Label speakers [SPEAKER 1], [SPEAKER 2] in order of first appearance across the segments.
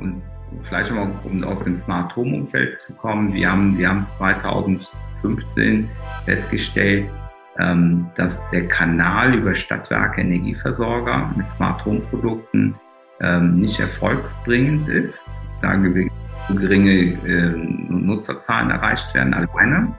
[SPEAKER 1] und vielleicht mal, um aus dem Smart Home Umfeld zu kommen. Wir haben, wir haben 2015 festgestellt, ähm, dass der Kanal über Stadtwerke Energieversorger mit Smart Home Produkten ähm, nicht erfolgsbringend ist, da geringe äh, Nutzerzahlen erreicht werden alleine.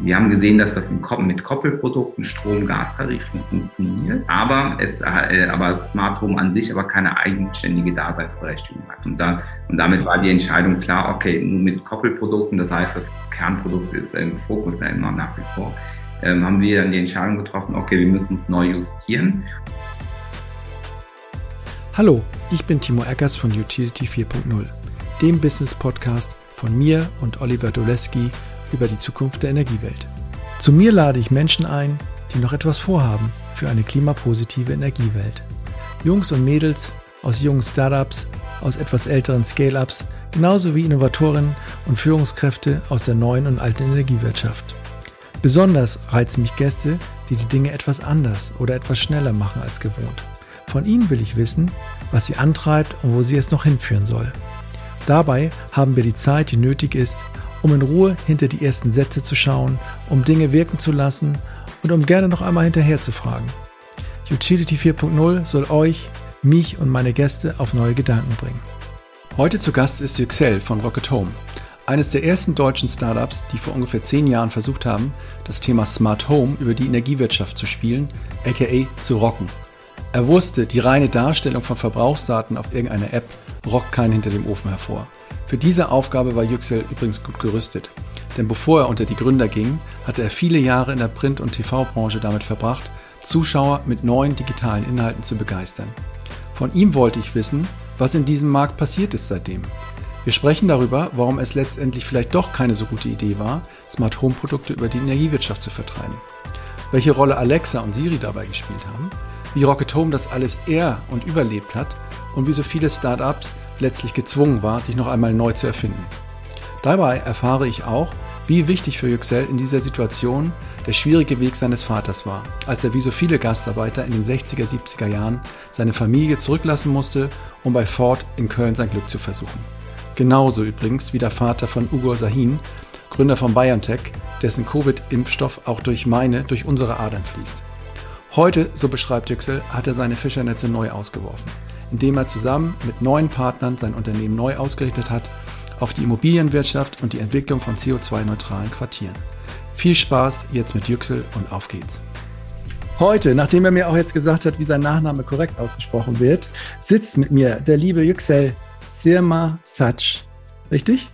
[SPEAKER 1] Wir haben gesehen, dass das mit Koppelprodukten, Strom, Gastarifen funktioniert, aber, es, äh, aber Smart Home an sich aber keine eigenständige Daseinsberechtigung hat. Und, da, und damit war die Entscheidung klar, okay, nur mit Koppelprodukten, das heißt, das Kernprodukt ist im Fokus da immer nach wie vor, ähm, haben wir dann die Entscheidung getroffen, okay, wir müssen es neu justieren.
[SPEAKER 2] Hallo, ich bin Timo Eckers von Utility 4.0, dem Business Podcast von mir und Oliver Doleski über die Zukunft der Energiewelt. Zu mir lade ich Menschen ein, die noch etwas vorhaben für eine klimapositive Energiewelt. Jungs und Mädels aus jungen Startups, aus etwas älteren Scale-ups, genauso wie Innovatorinnen und Führungskräfte aus der neuen und alten Energiewirtschaft. Besonders reizen mich Gäste, die die Dinge etwas anders oder etwas schneller machen als gewohnt. Von ihnen will ich wissen, was sie antreibt und wo sie es noch hinführen soll. Dabei haben wir die Zeit, die nötig ist, um in Ruhe hinter die ersten Sätze zu schauen, um Dinge wirken zu lassen und um gerne noch einmal hinterher zu fragen. Utility 4.0 soll euch, mich und meine Gäste auf neue Gedanken bringen. Heute zu Gast ist Yüksel von Rocket Home, eines der ersten deutschen Startups, die vor ungefähr zehn Jahren versucht haben, das Thema Smart Home über die Energiewirtschaft zu spielen, aka zu rocken. Er wusste, die reine Darstellung von Verbrauchsdaten auf irgendeiner App rockt keinen hinter dem Ofen hervor. Für diese Aufgabe war Yüksel übrigens gut gerüstet. Denn bevor er unter die Gründer ging, hatte er viele Jahre in der Print- und TV-Branche damit verbracht, Zuschauer mit neuen digitalen Inhalten zu begeistern. Von ihm wollte ich wissen, was in diesem Markt passiert ist seitdem. Wir sprechen darüber, warum es letztendlich vielleicht doch keine so gute Idee war, Smart Home Produkte über die Energiewirtschaft zu vertreiben. Welche Rolle Alexa und Siri dabei gespielt haben, wie Rocket Home das alles er und überlebt hat und wie so viele Startups letztlich gezwungen war, sich noch einmal neu zu erfinden. Dabei erfahre ich auch, wie wichtig für Yüksel in dieser Situation der schwierige Weg seines Vaters war, als er wie so viele Gastarbeiter in den 60er, 70er Jahren seine Familie zurücklassen musste, um bei Ford in Köln sein Glück zu versuchen. Genauso übrigens wie der Vater von Ugo Sahin, Gründer von BioNTech, dessen Covid-Impfstoff auch durch meine, durch unsere Adern fließt. Heute, so beschreibt Yüksel, hat er seine Fischernetze neu ausgeworfen indem er zusammen mit neuen Partnern sein Unternehmen neu ausgerichtet hat auf die Immobilienwirtschaft und die Entwicklung von CO2-neutralen Quartieren. Viel Spaß jetzt mit Yüksel und auf geht's. Heute, nachdem er mir auch jetzt gesagt hat, wie sein Nachname korrekt ausgesprochen wird, sitzt mit mir der liebe Yüksel Sirma Sac. Richtig?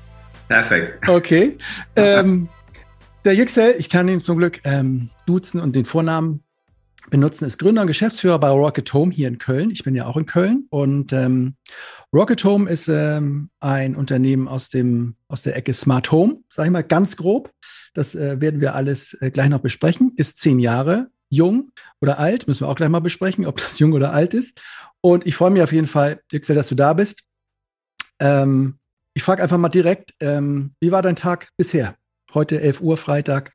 [SPEAKER 1] Perfekt.
[SPEAKER 2] Okay. ähm, der Yüksel, ich kann ihn zum Glück ähm, duzen und den Vornamen benutzen, ist Gründer und Geschäftsführer bei Rocket Home hier in Köln. Ich bin ja auch in Köln. Und ähm, Rocket Home ist ähm, ein Unternehmen aus, dem, aus der Ecke Smart Home, sage ich mal ganz grob. Das äh, werden wir alles äh, gleich noch besprechen. Ist zehn Jahre jung oder alt, müssen wir auch gleich mal besprechen, ob das jung oder alt ist. Und ich freue mich auf jeden Fall, Yüksel, dass du da bist. Ähm, ich frage einfach mal direkt, ähm, wie war dein Tag bisher? Heute 11 Uhr, Freitag.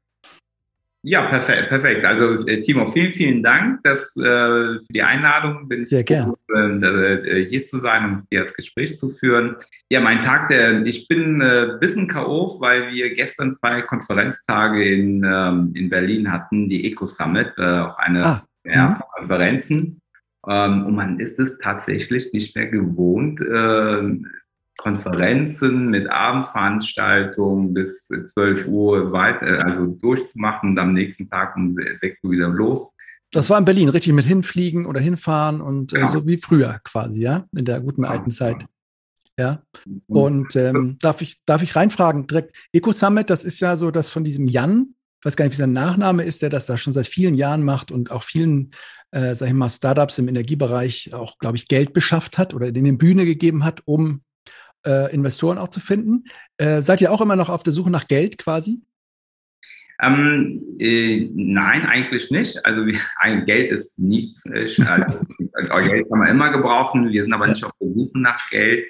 [SPEAKER 1] Ja, perfekt, perfekt. Also äh, Timo, vielen, vielen Dank dass, äh, für die Einladung. Bin
[SPEAKER 2] Sehr gerne.
[SPEAKER 1] Äh, hier zu sein und hier das Gespräch zu führen. Ja, mein Tag, der, ich bin äh, bisschen K.O., weil wir gestern zwei Konferenztage in, ähm, in Berlin hatten, die Eco Summit, äh, auch eine ah. der mhm. Konferenzen. Ähm, und man ist es tatsächlich nicht mehr gewohnt, äh, Konferenzen mit Abendveranstaltungen bis 12 Uhr weit, äh, also durchzumachen und am nächsten Tag um 6 Uhr wieder los.
[SPEAKER 2] Das war in Berlin, richtig mit hinfliegen oder hinfahren und äh, ja. so wie früher quasi, ja, in der guten ja. alten Zeit. Ja. Und ähm, darf, ich, darf ich reinfragen direkt? Eco Summit, das ist ja so das von diesem Jan, ich weiß gar nicht, wie sein Nachname ist, der das da schon seit vielen Jahren macht und auch vielen, äh, sag ich mal, Startups im Energiebereich auch, glaube ich, Geld beschafft hat oder denen Bühne gegeben hat, um äh, Investoren auch zu finden. Äh, seid ihr auch immer noch auf der Suche nach Geld quasi?
[SPEAKER 1] Ähm, äh, nein, eigentlich nicht. Also ein Geld ist nichts. Äh, also, Geld kann man immer gebrauchen. Wir sind aber nicht auf der Suche nach Geld.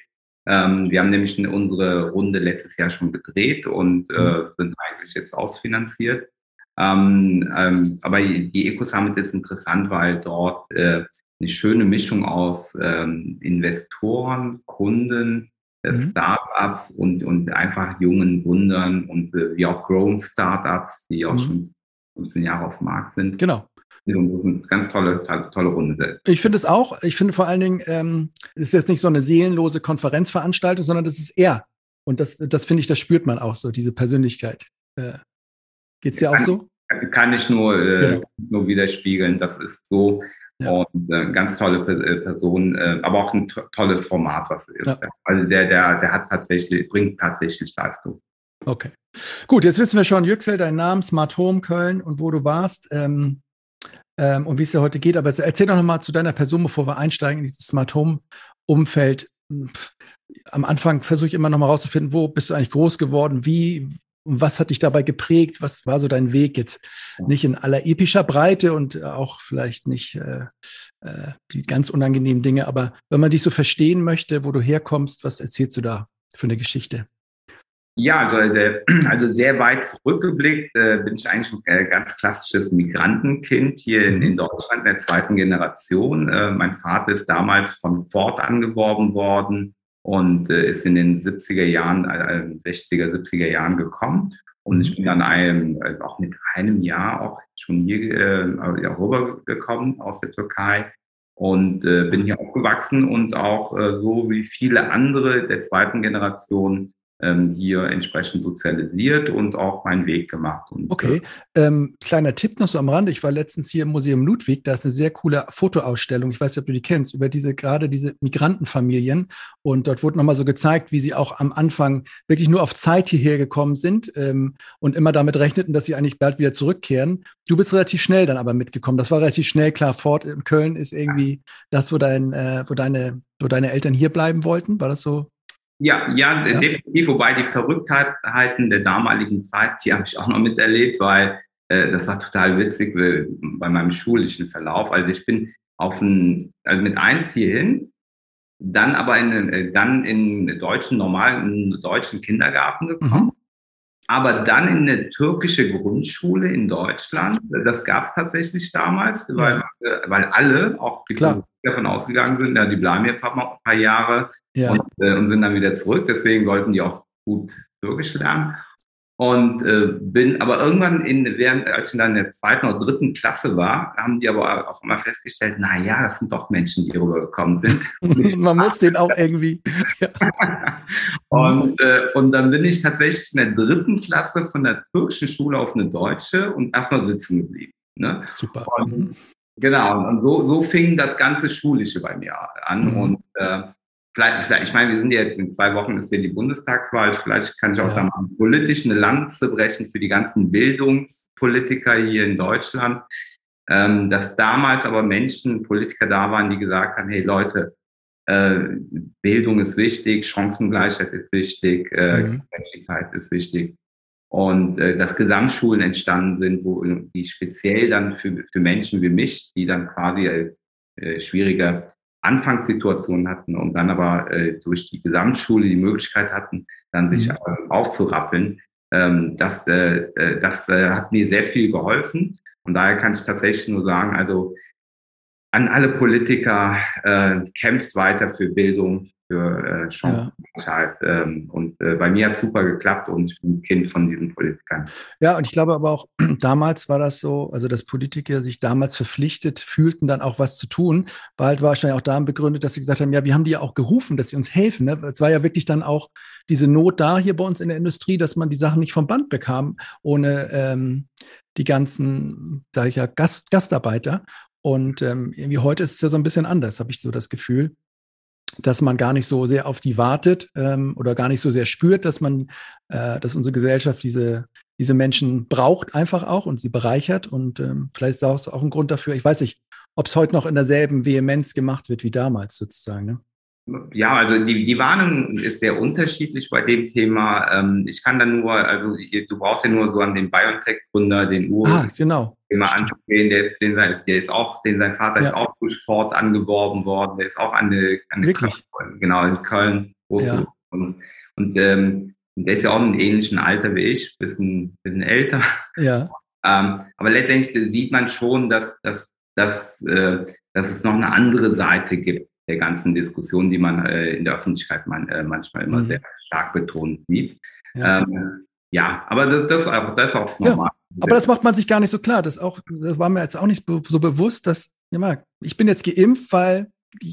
[SPEAKER 1] Ähm, wir haben nämlich unsere Runde letztes Jahr schon gedreht und äh, mhm. sind eigentlich jetzt ausfinanziert. Ähm, ähm, aber die Eco Summit ist interessant, weil dort äh, eine schöne Mischung aus ähm, Investoren, Kunden, mhm. Startups und, und einfach jungen Wundern und äh, wie auch Grown Startups, die auch mhm. schon 15 Jahre auf dem Markt sind.
[SPEAKER 2] Genau.
[SPEAKER 1] Und das ist eine ganz tolle, tolle Runde.
[SPEAKER 2] Ich finde es auch. Ich finde vor allen Dingen, ähm, es ist jetzt nicht so eine seelenlose Konferenzveranstaltung, sondern das ist er. Und das, das finde ich, das spürt man auch so, diese Persönlichkeit. Äh, Geht es dir auch so?
[SPEAKER 1] Kann ich nur, äh, genau. nur widerspiegeln. Das ist so. Ja. Und äh, ganz tolle äh, Person, äh, aber auch ein tolles Format, was ist. Ja. Also der, der, der hat tatsächlich, bringt tatsächlich Leistung.
[SPEAKER 2] Okay. Gut, jetzt wissen wir schon, Yüksel, dein Name, Smart Home Köln und wo du warst ähm, ähm, und wie es dir heute geht. Aber erzähl doch nochmal zu deiner Person, bevor wir einsteigen in dieses Smart Home Umfeld. Am Anfang versuche ich immer nochmal rauszufinden, wo bist du eigentlich groß geworden? Wie, und was hat dich dabei geprägt? Was war so dein Weg jetzt? Nicht in aller epischer Breite und auch vielleicht nicht äh, äh, die ganz unangenehmen Dinge, aber wenn man dich so verstehen möchte, wo du herkommst, was erzählst du da für eine Geschichte?
[SPEAKER 1] Ja, also, äh, also sehr weit zurückgeblickt äh, bin ich eigentlich ein äh, ganz klassisches Migrantenkind hier in, in mhm. Deutschland der zweiten Generation. Äh, mein Vater ist damals von Ford angeworben worden und äh, ist in den 70er Jahren, äh, 60er, 70er Jahren gekommen. Und ich bin dann einem, äh, auch mit einem Jahr auch schon hier äh, rübergekommen aus der Türkei und äh, bin hier aufgewachsen und auch äh, so wie viele andere der zweiten Generation ähm, hier entsprechend sozialisiert und auch meinen Weg gemacht. Und,
[SPEAKER 2] okay, ähm, kleiner Tipp noch so am Rande. Ich war letztens hier im Museum Ludwig, da ist eine sehr coole Fotoausstellung, ich weiß nicht, ob du die kennst, über diese gerade diese Migrantenfamilien. Und dort wurde nochmal so gezeigt, wie sie auch am Anfang wirklich nur auf Zeit hierher gekommen sind ähm, und immer damit rechneten, dass sie eigentlich bald wieder zurückkehren. Du bist relativ schnell dann aber mitgekommen. Das war relativ schnell klar. Fort in Köln ist irgendwie das, wo, dein, äh, wo, deine, wo deine Eltern hier bleiben wollten. War das so
[SPEAKER 1] ja, ja, ja, definitiv. Wobei die Verrücktheiten der damaligen Zeit, die habe ich auch noch miterlebt, weil äh, das war total witzig äh, bei meinem schulischen Verlauf. Also ich bin auf ein, also mit eins hierhin, dann aber in, äh, dann in deutschen normalen deutschen Kindergarten gekommen. Mhm. Aber dann in eine türkische Grundschule in Deutschland. Das gab es tatsächlich damals, weil, äh, weil alle, auch die Klar. davon ausgegangen sind, ja, die bleiben hier ein paar, ein paar Jahre ja. und, äh, und sind dann wieder zurück. Deswegen wollten die auch gut Türkisch lernen. Und äh, bin aber irgendwann in, während, als ich dann in der zweiten oder dritten Klasse war, haben die aber auch immer festgestellt, na ja, das sind doch Menschen, die rübergekommen sind.
[SPEAKER 2] Man muss den auch irgendwie.
[SPEAKER 1] Und, äh, und dann bin ich tatsächlich in der dritten Klasse von der türkischen Schule auf eine deutsche und erstmal sitzen geblieben. Ne?
[SPEAKER 2] Super.
[SPEAKER 1] Und, mhm. genau, und so, so fing das ganze Schulische bei mir an. Mhm. Und äh, vielleicht, vielleicht, ich meine, wir sind jetzt in zwei Wochen ist hier die Bundestagswahl. Vielleicht kann ich auch ja. da mal politisch eine Lanze brechen für die ganzen Bildungspolitiker hier in Deutschland. Ähm, dass damals aber Menschen, Politiker da waren, die gesagt haben, hey Leute, äh, Bildung ist wichtig, Chancengleichheit ist wichtig, äh, mhm. Gerechtigkeit ist wichtig. Und äh, dass Gesamtschulen entstanden sind, wo die speziell dann für, für Menschen wie mich, die dann quasi äh, schwierige Anfangssituationen hatten und dann aber äh, durch die Gesamtschule die Möglichkeit hatten, dann sich mhm. aufzurappeln. Ähm, das äh, äh, das äh, hat mir sehr viel geholfen. Und daher kann ich tatsächlich nur sagen, also an alle Politiker, äh, kämpft weiter für Bildung, für äh, Chancengleichheit. Ja. Ähm, und äh, bei mir hat es super geklappt und ich bin Kind von diesen Politikern.
[SPEAKER 2] Ja, und ich glaube aber auch, damals war das so, also dass Politiker sich damals verpflichtet fühlten, dann auch was zu tun, war halt wahrscheinlich auch daran begründet, dass sie gesagt haben, ja, wir haben die ja auch gerufen, dass sie uns helfen. Ne? Es war ja wirklich dann auch diese Not da hier bei uns in der Industrie, dass man die Sachen nicht vom Band bekam, ohne ähm, die ganzen, sage ich ja, Gast, Gastarbeiter. Und ähm, irgendwie heute ist es ja so ein bisschen anders, habe ich so das Gefühl dass man gar nicht so sehr auf die wartet ähm, oder gar nicht so sehr spürt, dass man, äh, dass unsere Gesellschaft diese, diese Menschen braucht einfach auch und sie bereichert. Und ähm, vielleicht ist das auch ein Grund dafür. Ich weiß nicht, ob es heute noch in derselben Vehemenz gemacht wird wie damals sozusagen. Ne?
[SPEAKER 1] Ja, also die, die Warnung ist sehr unterschiedlich bei dem Thema. Ähm, ich kann dann nur, also du brauchst ja nur so an den BioNTech-Gründer, den Ur,
[SPEAKER 2] ah, genau.
[SPEAKER 1] Mal anzugehen, der ist, den, der ist auch, den sein Vater ja. ist auch durch Ford angeworben worden, der ist auch an der, an der
[SPEAKER 2] Wirklich?
[SPEAKER 1] genau in Köln. Ja. Und, und ähm, der ist ja auch in ähnlichen Alter wie ich, bisschen, bisschen älter.
[SPEAKER 2] Ja.
[SPEAKER 1] ähm, aber letztendlich sieht man schon, dass, dass dass, äh, dass es noch eine andere Seite gibt der ganzen Diskussion, die man äh, in der Öffentlichkeit man, äh, manchmal immer mhm. sehr stark betont sieht. Ja, ähm, ja aber das, das, das ist auch normal.
[SPEAKER 2] Ja, aber das macht man sich gar nicht so klar. Das, auch, das war mir jetzt auch nicht so bewusst, dass ich bin jetzt geimpft, weil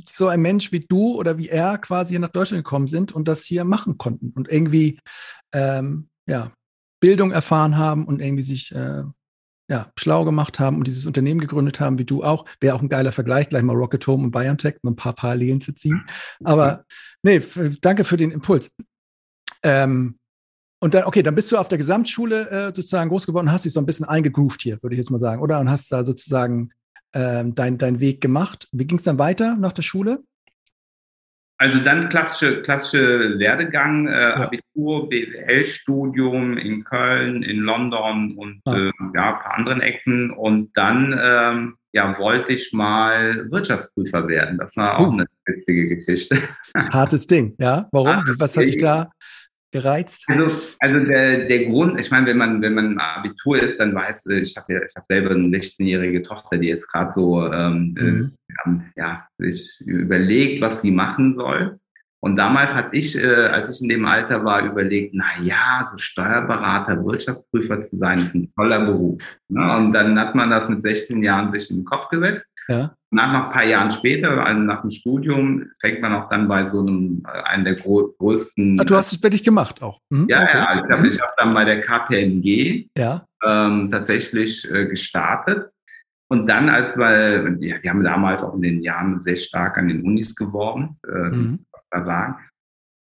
[SPEAKER 2] so ein Mensch wie du oder wie er quasi hier nach Deutschland gekommen sind und das hier machen konnten und irgendwie ähm, ja, Bildung erfahren haben und irgendwie sich äh, ja, schlau gemacht haben und dieses Unternehmen gegründet haben, wie du auch. Wäre auch ein geiler Vergleich, gleich mal Rocket Home und BioNTech, um ein paar Parallelen zu ziehen. Aber nee, danke für den Impuls. Ähm, und dann, okay, dann bist du auf der Gesamtschule äh, sozusagen groß geworden, hast dich so ein bisschen eingegroovt hier, würde ich jetzt mal sagen, oder? Und hast da sozusagen ähm, deinen dein Weg gemacht. Wie ging es dann weiter nach der Schule?
[SPEAKER 1] Also dann klassische, klassische Werdegang, äh, ja. Abitur, BWL-Studium in Köln, in London und ah. äh, ja, ein paar anderen Ecken. Und dann ähm, ja, wollte ich mal Wirtschaftsprüfer werden. Das war auch uh. eine witzige Geschichte.
[SPEAKER 2] Hartes Ding, ja. Warum? Was hat dich da gereizt?
[SPEAKER 1] Also, also der, der Grund, ich meine, wenn man, wenn man Abitur ist, dann weiß ich, habe ja, ich habe selber eine 16-jährige Tochter, die jetzt gerade so ähm, mhm. äh, ja, sich überlegt, was sie machen soll. Und damals hatte ich, äh, als ich in dem Alter war, überlegt, na ja, so Steuerberater, Wirtschaftsprüfer zu sein, ist ein toller Beruf. Ne? Und dann hat man das mit 16 Jahren sich in den Kopf gesetzt. Ja. Nach noch ein paar Jahren später, also nach dem Studium, fängt man auch dann bei so einem, äh, einem der größten.
[SPEAKER 2] Ah, du hast es wirklich gemacht auch.
[SPEAKER 1] Mhm. Ja, okay. ja, also ich habe mhm. hab dann bei der KPMG ja. ähm, tatsächlich äh, gestartet. Und dann, als wir, ja, wir haben damals auch in den Jahren sehr stark an den Unis geworben, äh, mhm. sagen.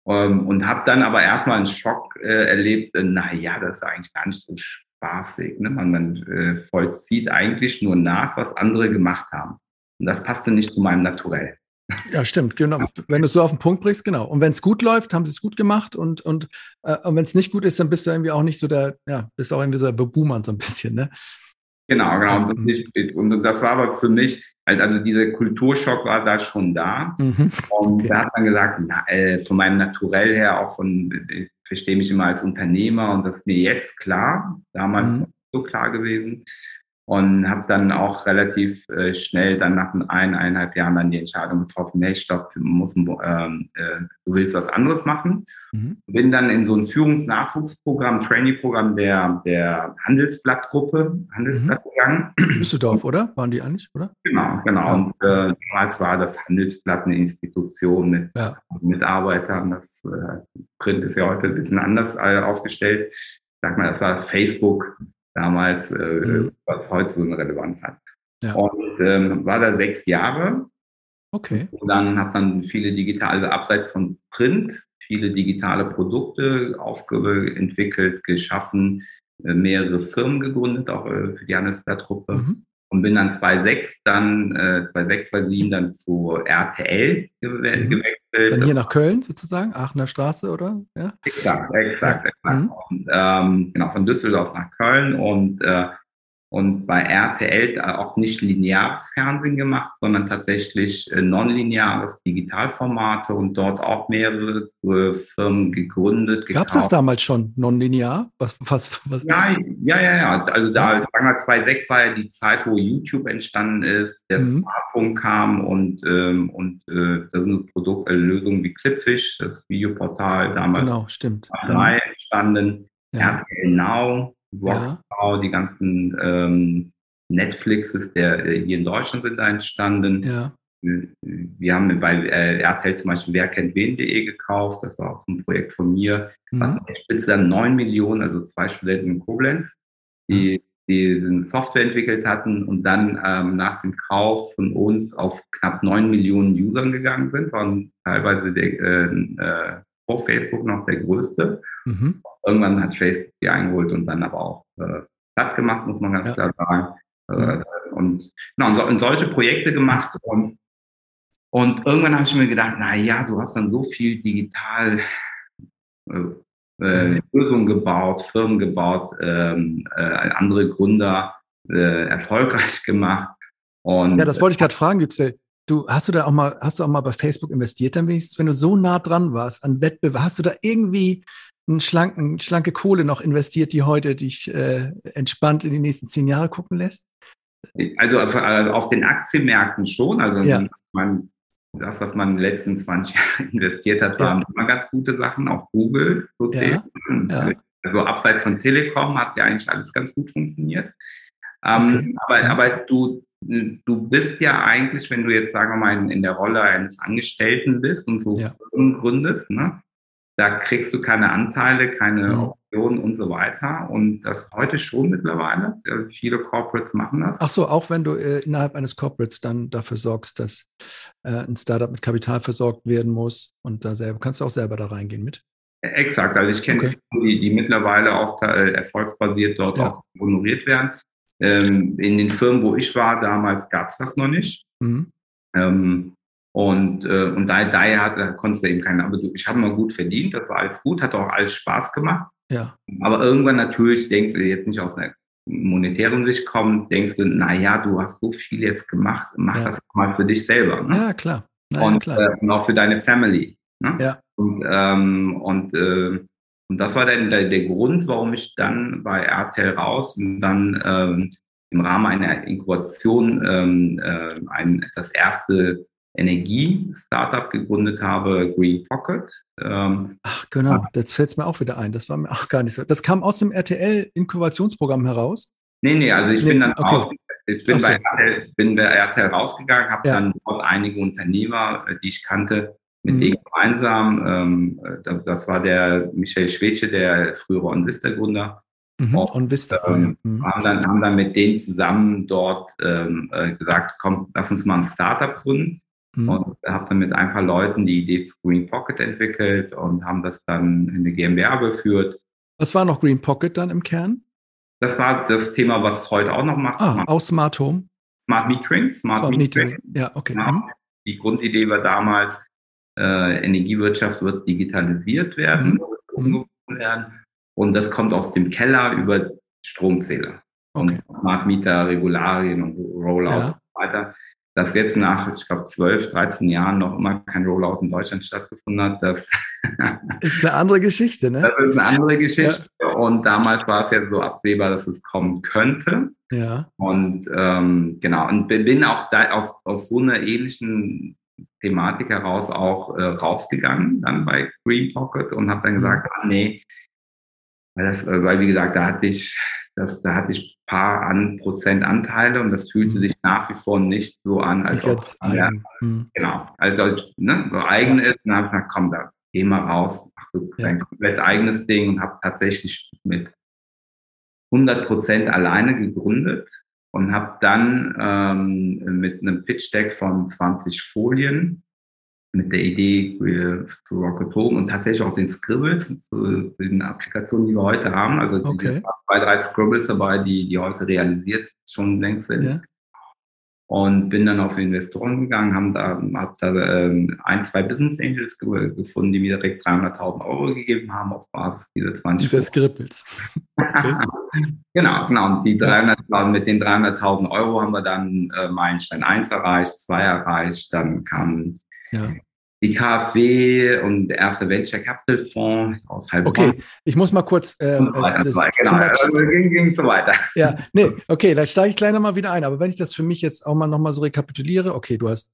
[SPEAKER 1] Ähm, und habe dann aber erstmal einen Schock äh, erlebt, äh, naja, das ist eigentlich gar nicht so spaßig. Ne? Man, man äh, vollzieht eigentlich nur nach, was andere gemacht haben. Und das passte nicht zu meinem Naturell.
[SPEAKER 2] Ja, stimmt, genau. Wenn du es so auf den Punkt bringst, genau. Und wenn es gut läuft, haben sie es gut gemacht und, und, äh, und wenn es nicht gut ist, dann bist du irgendwie auch nicht so der, ja, bist auch irgendwie so der Boomer so ein bisschen, ne?
[SPEAKER 1] Genau, genau. Also, und, das war aber für mich, also dieser Kulturschock war da schon da. Mhm. Und okay. da hat man gesagt, na, äh, von meinem Naturell her, auch von, ich verstehe mich immer als Unternehmer und das ist mir jetzt klar, damals mhm. so klar gewesen und habe dann auch relativ äh, schnell dann nach ein, eineinhalb Jahren dann die Entscheidung getroffen, hey, stopp, du, musst, ähm, äh, du willst was anderes machen. Mhm. Bin dann in so ein Führungsnachwuchsprogramm, Trainee-Programm der, der Handelsblattgruppe, Handelsblatt mhm. gegangen.
[SPEAKER 2] Düsseldorf, oder? Waren die eigentlich, oder?
[SPEAKER 1] Genau, genau. Ja. Und äh, damals war das Handelsblatt eine Institution mit ja. Mitarbeitern. Das äh, Print ist ja heute ein bisschen anders äh, aufgestellt. Sag mal, das war das Facebook damals, äh, mhm. was heute so eine Relevanz hat. Ja. Und ähm, war da sechs Jahre.
[SPEAKER 2] Okay.
[SPEAKER 1] Und dann habe dann viele digitale, also abseits von Print, viele digitale Produkte aufentwickelt, geschaffen, äh, mehrere Firmen gegründet, auch äh, für die Handelsblattgruppe. Mhm und bin dann 2006, dann äh, 2006, 2007 dann zu RTL mhm. gewechselt.
[SPEAKER 2] Dann hier nach Köln sozusagen, Aachener Straße, oder?
[SPEAKER 1] Ja. Exakt, exakt, ja. exakt. Mhm. Und, ähm, genau, von Düsseldorf nach Köln und äh, und bei RTL auch nicht lineares Fernsehen gemacht, sondern tatsächlich äh, nonlineares Digitalformate und dort auch mehrere äh, Firmen gegründet.
[SPEAKER 2] Gab es das damals schon, nonlinear? Was, was, was?
[SPEAKER 1] Ja, ja, ja, ja. Also da, sagen wir 2006 war ja die Zeit, wo YouTube entstanden ist, der mhm. Smartphone kam und, ähm, und äh, da sind Produkte, äh, Lösungen wie Clipfish, das Videoportal damals.
[SPEAKER 2] Genau, stimmt.
[SPEAKER 1] Drei entstanden. Ja. RTL Now, Rockstar, ja. die ganzen ähm, Netflixes, der äh, hier in Deutschland sind da entstanden. Ja. Wir haben bei äh, RTL zum Beispiel Wer kennt wen.de gekauft, das war auch so ein Projekt von mir, mhm. was in der Spitze dann 9 Millionen, also zwei Studenten in Koblenz, die, die eine Software entwickelt hatten und dann ähm, nach dem Kauf von uns auf knapp 9 Millionen Usern gegangen sind, waren teilweise der, äh, äh, vor Facebook noch der größte. Mhm. Irgendwann hat Facebook die eingeholt und dann aber auch äh, platt gemacht, muss man ganz ja. klar sagen. Äh, mhm. und, genau, und, so, und solche Projekte gemacht. Und, und irgendwann habe ich mir gedacht, na ja, du hast dann so viel digital äh, äh, Lösungen gebaut, Firmen gebaut, ähm, äh, andere Gründer äh, erfolgreich gemacht.
[SPEAKER 2] Und, ja, das wollte ich gerade fragen, Yüksel. Du, hast du da auch mal, hast du auch mal bei Facebook investiert, dann wenigstens, wenn du so nah dran warst an Wettbewerb, hast du da irgendwie einen schlanken, schlanke Kohle noch investiert, die heute dich äh, entspannt in die nächsten zehn Jahre gucken lässt?
[SPEAKER 1] Also auf, äh, auf den Aktienmärkten schon. Also ja. man, das, was man in den letzten 20 Jahren investiert hat, waren ja. immer ganz gute Sachen. Auch Google. So ja. Also abseits von Telekom hat ja eigentlich alles ganz gut funktioniert. Ähm, okay. aber, aber du, du bist ja eigentlich, wenn du jetzt, sagen wir mal, in, in der Rolle eines Angestellten bist und so ja. gründest, ne, da kriegst du keine Anteile, keine mhm. Optionen und so weiter. Und das heute schon mittlerweile. Also viele Corporates machen das.
[SPEAKER 2] Ach so, auch wenn du äh, innerhalb eines Corporates dann dafür sorgst, dass äh, ein Startup mit Kapital versorgt werden muss und da selber kannst du auch selber da reingehen mit.
[SPEAKER 1] Exakt. Also ich kenne okay. die, die mittlerweile auch äh, erfolgsbasiert dort ja. auch honoriert werden. Ähm, in den Firmen, wo ich war, damals gab es das noch nicht. Mhm. Ähm, und, äh, und daher, daher hat, da konntest du eben keine, aber du, ich habe mal gut verdient, das war alles gut, hat auch alles Spaß gemacht.
[SPEAKER 2] Ja.
[SPEAKER 1] Aber irgendwann natürlich denkst du jetzt nicht aus einer monetären Sicht kommen, denkst du, naja, du hast so viel jetzt gemacht, mach ja. das mal für dich selber. Ne?
[SPEAKER 2] Ja, klar.
[SPEAKER 1] Naja, und, klar. Äh, und auch für deine Family. Ne?
[SPEAKER 2] Ja.
[SPEAKER 1] Und, ähm, und äh, und das war dann der, der, Grund, warum ich dann bei RTL raus und dann ähm, im Rahmen einer Inkubation ähm, äh, ein, das erste Energie-Startup gegründet habe, Green Pocket.
[SPEAKER 2] Ähm, ach, genau, jetzt fällt es mir auch wieder ein. Das war mir auch gar nicht so. Das kam aus dem RTL-Inkubationsprogramm heraus?
[SPEAKER 1] Nee, nee, also ich nee, bin dann okay. raus, ich bin, so. bei RTL, bin bei RTL rausgegangen, habe ja. dann dort einige Unternehmer, äh, die ich kannte, mit mhm. denen gemeinsam. Ähm, das war der Michael Schwetsche, der frühere OnVista-Gründer.
[SPEAKER 2] Mhm. Und Vista, ähm,
[SPEAKER 1] mhm. haben, dann, haben dann mit denen zusammen dort ähm, äh, gesagt, komm, lass uns mal ein Startup gründen. Mhm. Und habe dann mit ein paar Leuten die Idee zu Green Pocket entwickelt und haben das dann in eine GmbH geführt.
[SPEAKER 2] Was war noch Green Pocket dann im Kern?
[SPEAKER 1] Das war das Thema, was es heute auch noch macht.
[SPEAKER 2] Ah, Smart, auch Smart Home.
[SPEAKER 1] Smart Metering.
[SPEAKER 2] Smart, Smart Metering. Metering. Ja, okay. Genau.
[SPEAKER 1] Mhm. Die Grundidee war damals, äh, Energiewirtschaft wird digitalisiert werden, mhm. werden. Und das kommt aus dem Keller über Stromzähler. Okay. Und Smart Meter, Regularien und Rollout ja. und so weiter dass jetzt nach, ich glaube, 12, 13 Jahren noch immer kein Rollout in Deutschland stattgefunden hat, das
[SPEAKER 2] ist eine andere Geschichte, ne?
[SPEAKER 1] Das ist eine andere Geschichte. Ja. Und damals war es ja so absehbar, dass es kommen könnte.
[SPEAKER 2] Ja.
[SPEAKER 1] Und ähm, genau, und bin auch da aus, aus so einer ähnlichen Thematik heraus auch äh, rausgegangen, dann bei Green Pocket und habe dann mhm. gesagt, ah, nee, weil, das, äh, weil wie gesagt, da hatte ich das, da hatte ich paar an Prozent Anteile und das fühlte mhm. sich nach wie vor nicht so an, als ob es ja, mhm. genau, also ne, so eigen ja. ist. Und dann habe ich gesagt, komm, da geh mal raus, mach du ja. dein komplett eigenes Ding und habe tatsächlich mit 100 Prozent alleine gegründet und habe dann ähm, mit einem Pitch Deck von 20 Folien mit der Idee äh, zu Rocket Home und tatsächlich auch den Scribbles, zu, zu, den Applikationen, die wir heute haben. Also okay. zwei, drei Scribbles dabei, die, die heute realisiert schon längst sind. Ja. Und bin dann auf Investoren gegangen, haben da, hab da ähm, ein, zwei Business Angels ge gefunden, die mir direkt 300.000 Euro gegeben haben auf Basis dieser 20
[SPEAKER 2] Dieser Scribbles.
[SPEAKER 1] genau, genau. Und die 300, ja. mit den 300.000 Euro haben wir dann äh, Meilenstein 1 erreicht, 2 erreicht, dann kam ja die KfW und der erste Venture Capital Fonds aus
[SPEAKER 2] Heilbronn. Okay, ich muss mal kurz.
[SPEAKER 1] Äh, und weiter, das, genau, also ging, ging so weiter.
[SPEAKER 2] Ja, nee, okay, da steige ich gleich nochmal wieder ein. Aber wenn ich das für mich jetzt auch mal nochmal so rekapituliere, okay, du hast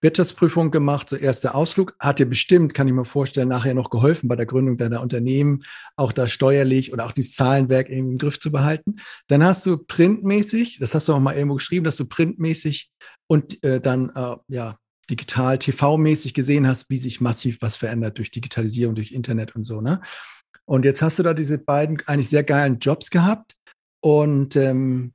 [SPEAKER 2] Wirtschaftsprüfung gemacht, so erster Ausflug, hat dir bestimmt, kann ich mir vorstellen, nachher noch geholfen bei der Gründung deiner Unternehmen, auch da steuerlich oder auch dieses Zahlenwerk im Griff zu behalten. Dann hast du printmäßig, das hast du auch mal irgendwo geschrieben, dass du printmäßig und äh, dann äh, ja digital TV-mäßig gesehen hast, wie sich massiv was verändert durch Digitalisierung, durch Internet und so. Ne? Und jetzt hast du da diese beiden eigentlich sehr geilen Jobs gehabt und ähm,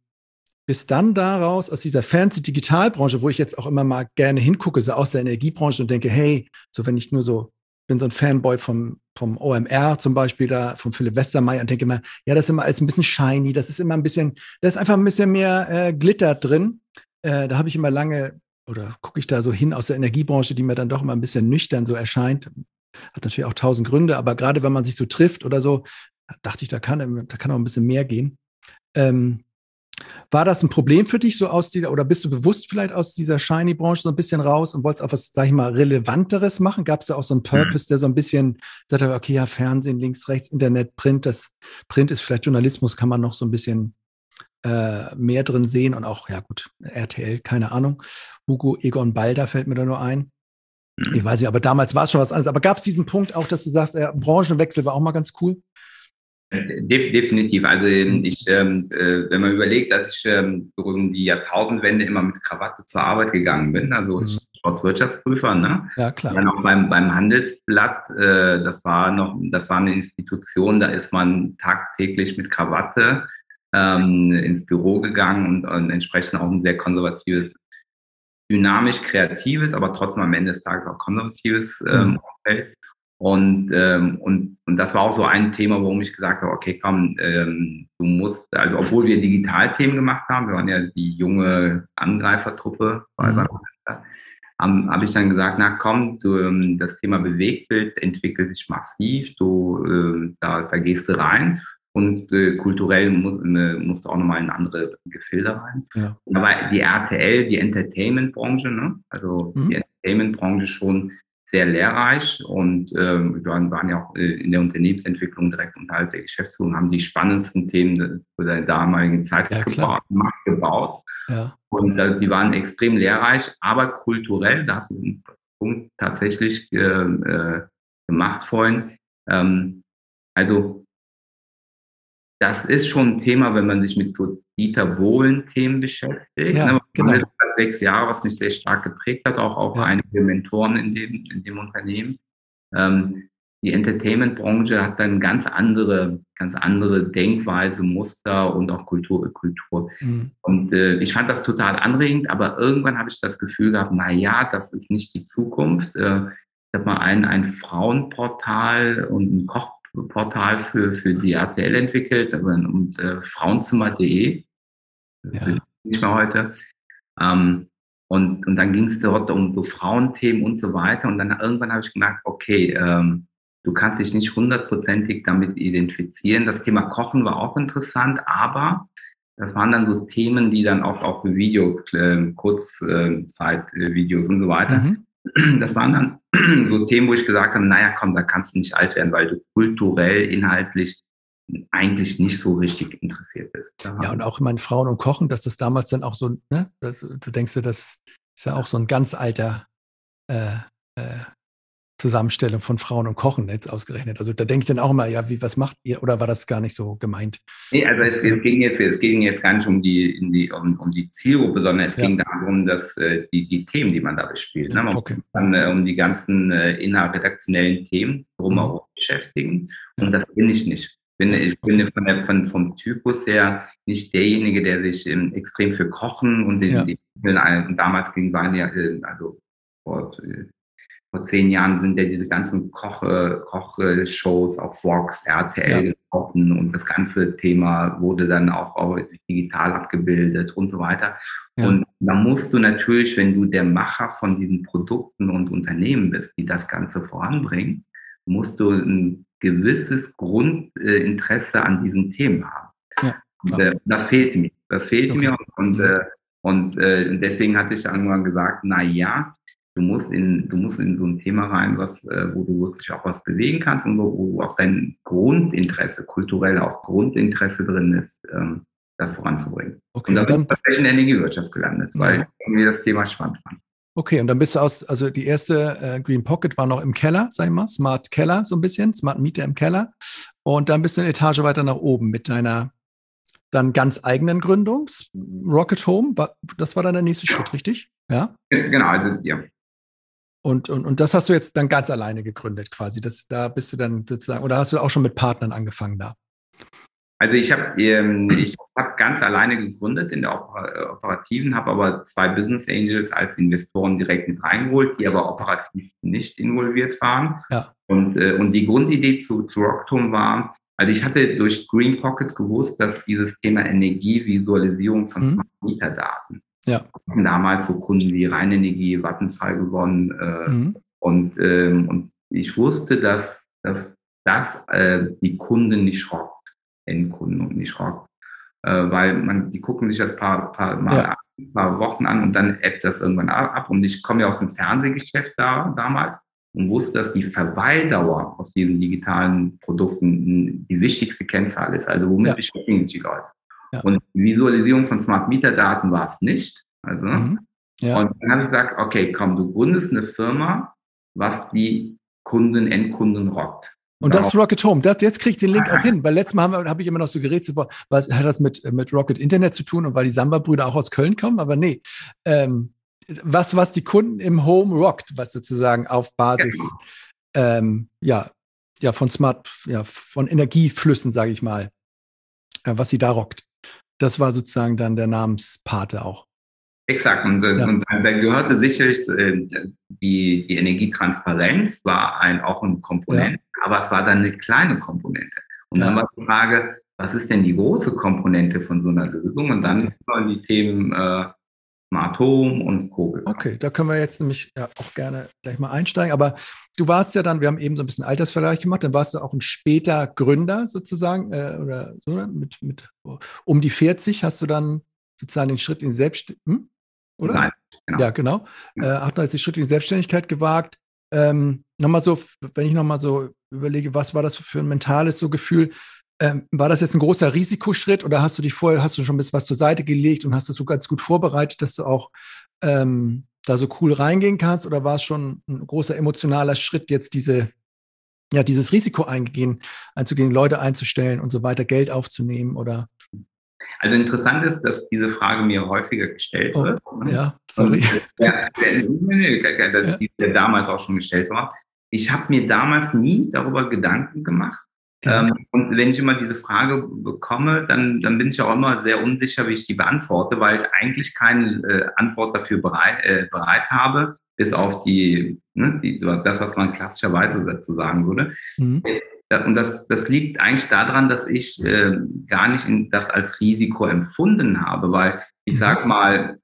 [SPEAKER 2] bist dann daraus aus dieser fancy Digitalbranche, wo ich jetzt auch immer mal gerne hingucke, so aus der Energiebranche und denke, hey, so wenn ich nur so bin so ein Fanboy vom, vom OMR zum Beispiel, da von Philipp Westermeier und denke immer, ja, das ist immer alles ein bisschen shiny, das ist immer ein bisschen, da ist einfach ein bisschen mehr äh, Glitter drin. Äh, da habe ich immer lange oder gucke ich da so hin aus der Energiebranche, die mir dann doch immer ein bisschen nüchtern so erscheint. Hat natürlich auch tausend Gründe, aber gerade wenn man sich so trifft oder so, dachte ich, da kann, da kann auch ein bisschen mehr gehen. Ähm, war das ein Problem für dich so aus dieser, oder bist du bewusst vielleicht aus dieser Shiny-Branche so ein bisschen raus und wolltest auch was, sag ich mal, Relevanteres machen? Gab es da auch so einen Purpose, der so ein bisschen sagt, okay, ja, Fernsehen, links, rechts, Internet, Print, das Print ist vielleicht Journalismus, kann man noch so ein bisschen äh, mehr drin sehen und auch, ja gut, RTL, keine Ahnung. Hugo Egon Balder fällt mir da nur ein. Mhm. Ich weiß nicht, aber damals war es schon was anderes. Aber gab es diesen Punkt auch, dass du sagst, äh, Branchenwechsel war auch mal ganz cool?
[SPEAKER 1] definitiv. Also ähm, ich, ähm, äh, wenn man überlegt, dass ich ähm, um die Jahrtausendwende immer mit Krawatte zur Arbeit gegangen bin, also mhm. Wirtschaftsprüfer, ne?
[SPEAKER 2] Ja, klar.
[SPEAKER 1] Dann auch beim, beim Handelsblatt, äh, das war noch, das war eine Institution, da ist man tagtäglich mit Krawatte ähm, ins Büro gegangen und, und entsprechend auch ein sehr konservatives, dynamisch kreatives, aber trotzdem am Ende des Tages auch konservatives ähm, mhm. Umfeld. Und, ähm, und, und das war auch so ein Thema, warum ich gesagt habe, okay, komm, ähm, du musst, also obwohl wir Digitalthemen gemacht haben, wir waren ja die junge Angreifertruppe, mhm. habe hab ich dann gesagt, na komm, du, ähm, das Thema Bewegtbild entwickelt sich massiv, du, äh, da, da gehst du rein und äh, kulturell mu äh, musst du auch nochmal in andere Gefilde rein. Ja. Aber die RTL, die Entertainment-Branche, ne? also mhm. die Entertainment-Branche schon sehr lehrreich und ähm, wir waren ja auch äh, in der Unternehmensentwicklung direkt unterhalb der Geschäftsführung, haben die spannendsten Themen der damaligen Zeit ja, gebaut, gebaut. Ja. Und äh, die waren extrem lehrreich, aber kulturell, da hast du den Punkt tatsächlich äh, äh, gemacht vorhin. Ähm, also das ist schon ein Thema, wenn man sich mit so Dieter Bohlen-Themen beschäftigt. Ja, ne? genau. Sechs Jahre, was mich sehr stark geprägt hat, auch, auch ja. einige Mentoren in dem, in dem Unternehmen. Ähm, die Entertainment-Branche hat dann ganz andere, ganz andere Denkweise, Muster und auch Kultur. Kultur. Mhm. Und äh, ich fand das total anregend, aber irgendwann habe ich das Gefühl gehabt, na ja, das ist nicht die Zukunft. Äh, ich habe mal ein, ein Frauenportal und ein Koch Portal für, für die RTL entwickelt und äh, frauenzimmer.de. Ja. Nicht mehr heute. Ähm, und, und dann ging es dort um so Frauenthemen und so weiter. Und dann irgendwann habe ich gemerkt, okay, ähm, du kannst dich nicht hundertprozentig damit identifizieren. Das Thema Kochen war auch interessant, aber das waren dann so Themen, die dann auch, auch für Video, äh, Kurzzeitvideos und so weiter. Mhm das waren dann so Themen, wo ich gesagt habe, naja, komm, da kannst du nicht alt werden, weil du kulturell, inhaltlich eigentlich nicht so richtig interessiert bist.
[SPEAKER 2] Ja, und auch in meinen Frauen und Kochen, dass das damals dann auch so, ne, das, du denkst dir, das ist ja auch so ein ganz alter äh, äh, Zusammenstellung von Frauen und Kochen jetzt ausgerechnet. Also da denke ich dann auch immer, ja, wie, was macht ihr? Oder war das gar nicht so gemeint?
[SPEAKER 1] Nee, also es, es ging, jetzt, es ging jetzt gar nicht um die, die, um, um die Zielgruppe, sondern es ja. ging darum, dass äh, die, die Themen, die man da bespielt, ne? man okay. dann äh, um die ganzen äh, innerredaktionellen Themen drumherum mhm. beschäftigen. Und das bin ich nicht. Bin, ich bin von der, von, vom Typus her nicht derjenige, der sich ähm, extrem für Kochen und den, ja. die, damals ging waren ja, äh, also vor äh, vor zehn Jahren sind ja diese ganzen Koche, Kochshows auf Vox, RTL ja. gelaufen und das ganze Thema wurde dann auch, auch digital abgebildet und so weiter. Ja. Und da musst du natürlich, wenn du der Macher von diesen Produkten und Unternehmen bist, die das Ganze voranbringen, musst du ein gewisses Grundinteresse an diesen Themen haben. Ja, und, äh, das fehlt mir. Das fehlt okay. mir und, und, äh, und äh, deswegen hatte ich irgendwann gesagt, na ja, Du musst in, du musst in so ein Thema rein, was, äh, wo du wirklich auch was bewegen kannst und wo, wo auch dein Grundinteresse, kulturell auch Grundinteresse drin ist, ähm, das voranzubringen. Okay, und dann, dann bin ich tatsächlich in der Energiewirtschaft gelandet, weil ja. mir das Thema spannend fand.
[SPEAKER 2] Okay, und dann bist du aus, also die erste äh, Green Pocket war noch im Keller, sag ich mal, Smart Keller so ein bisschen, Smart Mieter im Keller. Und dann bist du eine Etage weiter nach oben mit deiner dann ganz eigenen Gründung, Rocket Home. Das war dann der nächste Schritt, richtig? Ja?
[SPEAKER 1] Genau, also ja.
[SPEAKER 2] Und, und, und das hast du jetzt dann ganz alleine gegründet quasi. Das, da bist du dann sozusagen, oder hast du auch schon mit Partnern angefangen da?
[SPEAKER 1] Also ich habe ähm, ich hab ganz alleine gegründet in der äh, Operativen, habe aber zwei Business Angels als Investoren direkt mit reingeholt, die aber operativ nicht involviert waren. Ja. Und, äh, und die Grundidee zu, zu Rocktom war, also ich hatte durch Green Pocket gewusst, dass dieses Thema Energievisualisierung von mhm. Smart Meter Daten ja. Damals so Kunden wie Rheinenergie, Vattenfall gewonnen. Äh, mhm. und, ähm, und ich wusste, dass, dass das äh, die Kunden nicht rockt, Endkunden und nicht rockt. Äh, weil man, die gucken sich das paar, paar Mal ja. ein paar Wochen an und dann ebbt das irgendwann ab. Und ich komme ja aus dem Fernsehgeschäft da, damals und wusste, dass die Verweildauer auf diesen digitalen Produkten die wichtigste Kennzahl ist. Also womit ja. beschäftigen sich die Leute? Ja. Und Visualisierung von Smart Meter Daten war es nicht. Also, mhm. ja. Und dann habe ich gesagt, okay, komm, du gründest eine Firma, was die Kunden, Endkunden rockt.
[SPEAKER 2] Und das ist Rocket Home. Das, jetzt kriege ich den Link auch hin, weil letztes Mal habe hab ich immer noch so geredet, was hat das mit, mit Rocket Internet zu tun und weil die Samba-Brüder auch aus Köln kommen? Aber nee. Ähm, was, was die Kunden im Home rockt, was sozusagen auf Basis ja, ähm, ja, ja von Smart, ja, von Energieflüssen, sage ich mal, äh, was sie da rockt. Das war sozusagen dann der Namenspate auch.
[SPEAKER 1] Exakt. Und, äh, ja. und da gehörte sicherlich äh, die, die Energietransparenz war ein, auch ein Komponent, ja. aber es war dann eine kleine Komponente. Und ja. dann war die Frage, was ist denn die große Komponente von so einer Lösung? Und dann okay. waren die Themen äh, Smart Home und Co.
[SPEAKER 2] Okay, da können wir jetzt nämlich ja auch gerne gleich mal einsteigen. Aber du warst ja dann, wir haben eben so ein bisschen Altersvergleich gemacht, dann warst du auch ein später Gründer sozusagen äh, oder so ne? mit, mit um die 40 hast du dann sozusagen den Schritt in Selbstständigkeit, hm? oder? Nein, genau. Ja, genau. Ja. Äh, 38 Schritt in die Selbstständigkeit gewagt. Ähm, nochmal so, wenn ich nochmal so überlege, was war das für ein mentales so Gefühl? Ähm, war das jetzt ein großer Risikoschritt oder hast du dich vorher, hast du schon ein bisschen was zur Seite gelegt und hast das so ganz gut vorbereitet, dass du auch ähm, da so cool reingehen kannst? Oder war es schon ein großer emotionaler Schritt, jetzt diese, ja, dieses Risiko eingehen, einzugehen, Leute einzustellen und so weiter, Geld aufzunehmen oder?
[SPEAKER 1] Also interessant ist, dass diese Frage mir häufiger gestellt oh, wird.
[SPEAKER 2] Ja, sorry.
[SPEAKER 1] Ja, dass ja. die damals auch schon gestellt war. Ich habe mir damals nie darüber Gedanken gemacht, ja. Ähm, und wenn ich immer diese Frage bekomme, dann, dann bin ich auch immer sehr unsicher, wie ich die beantworte, weil ich eigentlich keine äh, Antwort dafür bereit, äh, bereit habe, bis auf die, ne, die, das, was man klassischerweise dazu sagen würde. Mhm. Und das, das liegt eigentlich daran, dass ich äh, gar nicht in, das als Risiko empfunden habe, weil ich mhm. sag mal,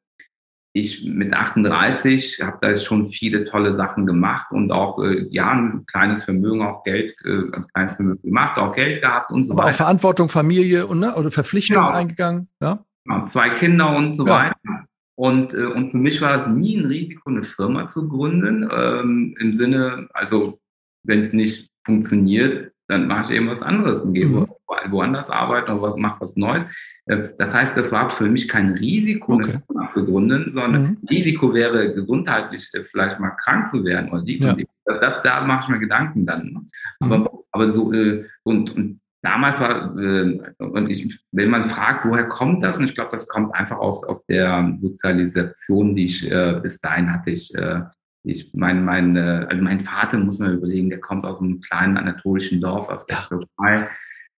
[SPEAKER 1] ich mit 38 habe da schon viele tolle Sachen gemacht und auch äh, ja ein kleines Vermögen, auch Geld, äh, ein kleines Vermögen gemacht, auch Geld gehabt und so
[SPEAKER 2] Aber
[SPEAKER 1] weiter.
[SPEAKER 2] Auch Verantwortung, Familie und ne, oder Verpflichtungen ja. eingegangen.
[SPEAKER 1] Ja. ja. zwei Kinder und so ja. weiter. Und, äh, und für mich war es nie ein Risiko, eine Firma zu gründen. Ähm, Im Sinne, also wenn es nicht funktioniert, dann mache ich eben was anderes und gehe mhm. woanders arbeiten oder mache was Neues. Äh, das heißt, das war für mich kein Risiko, okay. eine zu gründen, sondern mhm. Risiko wäre gesundheitlich äh, vielleicht mal krank zu werden oder die, ja. das, da mache ich mir Gedanken dann. Ne? Aber, mhm. aber so äh, und, und damals war und ich, wenn man fragt, woher kommt das? Und ich glaube, das kommt einfach aus aus der Sozialisation, die ich bis dahin hatte. Ich ich mein, mein, also mein Vater muss man überlegen, der kommt aus einem kleinen anatolischen Dorf aus der Türkei,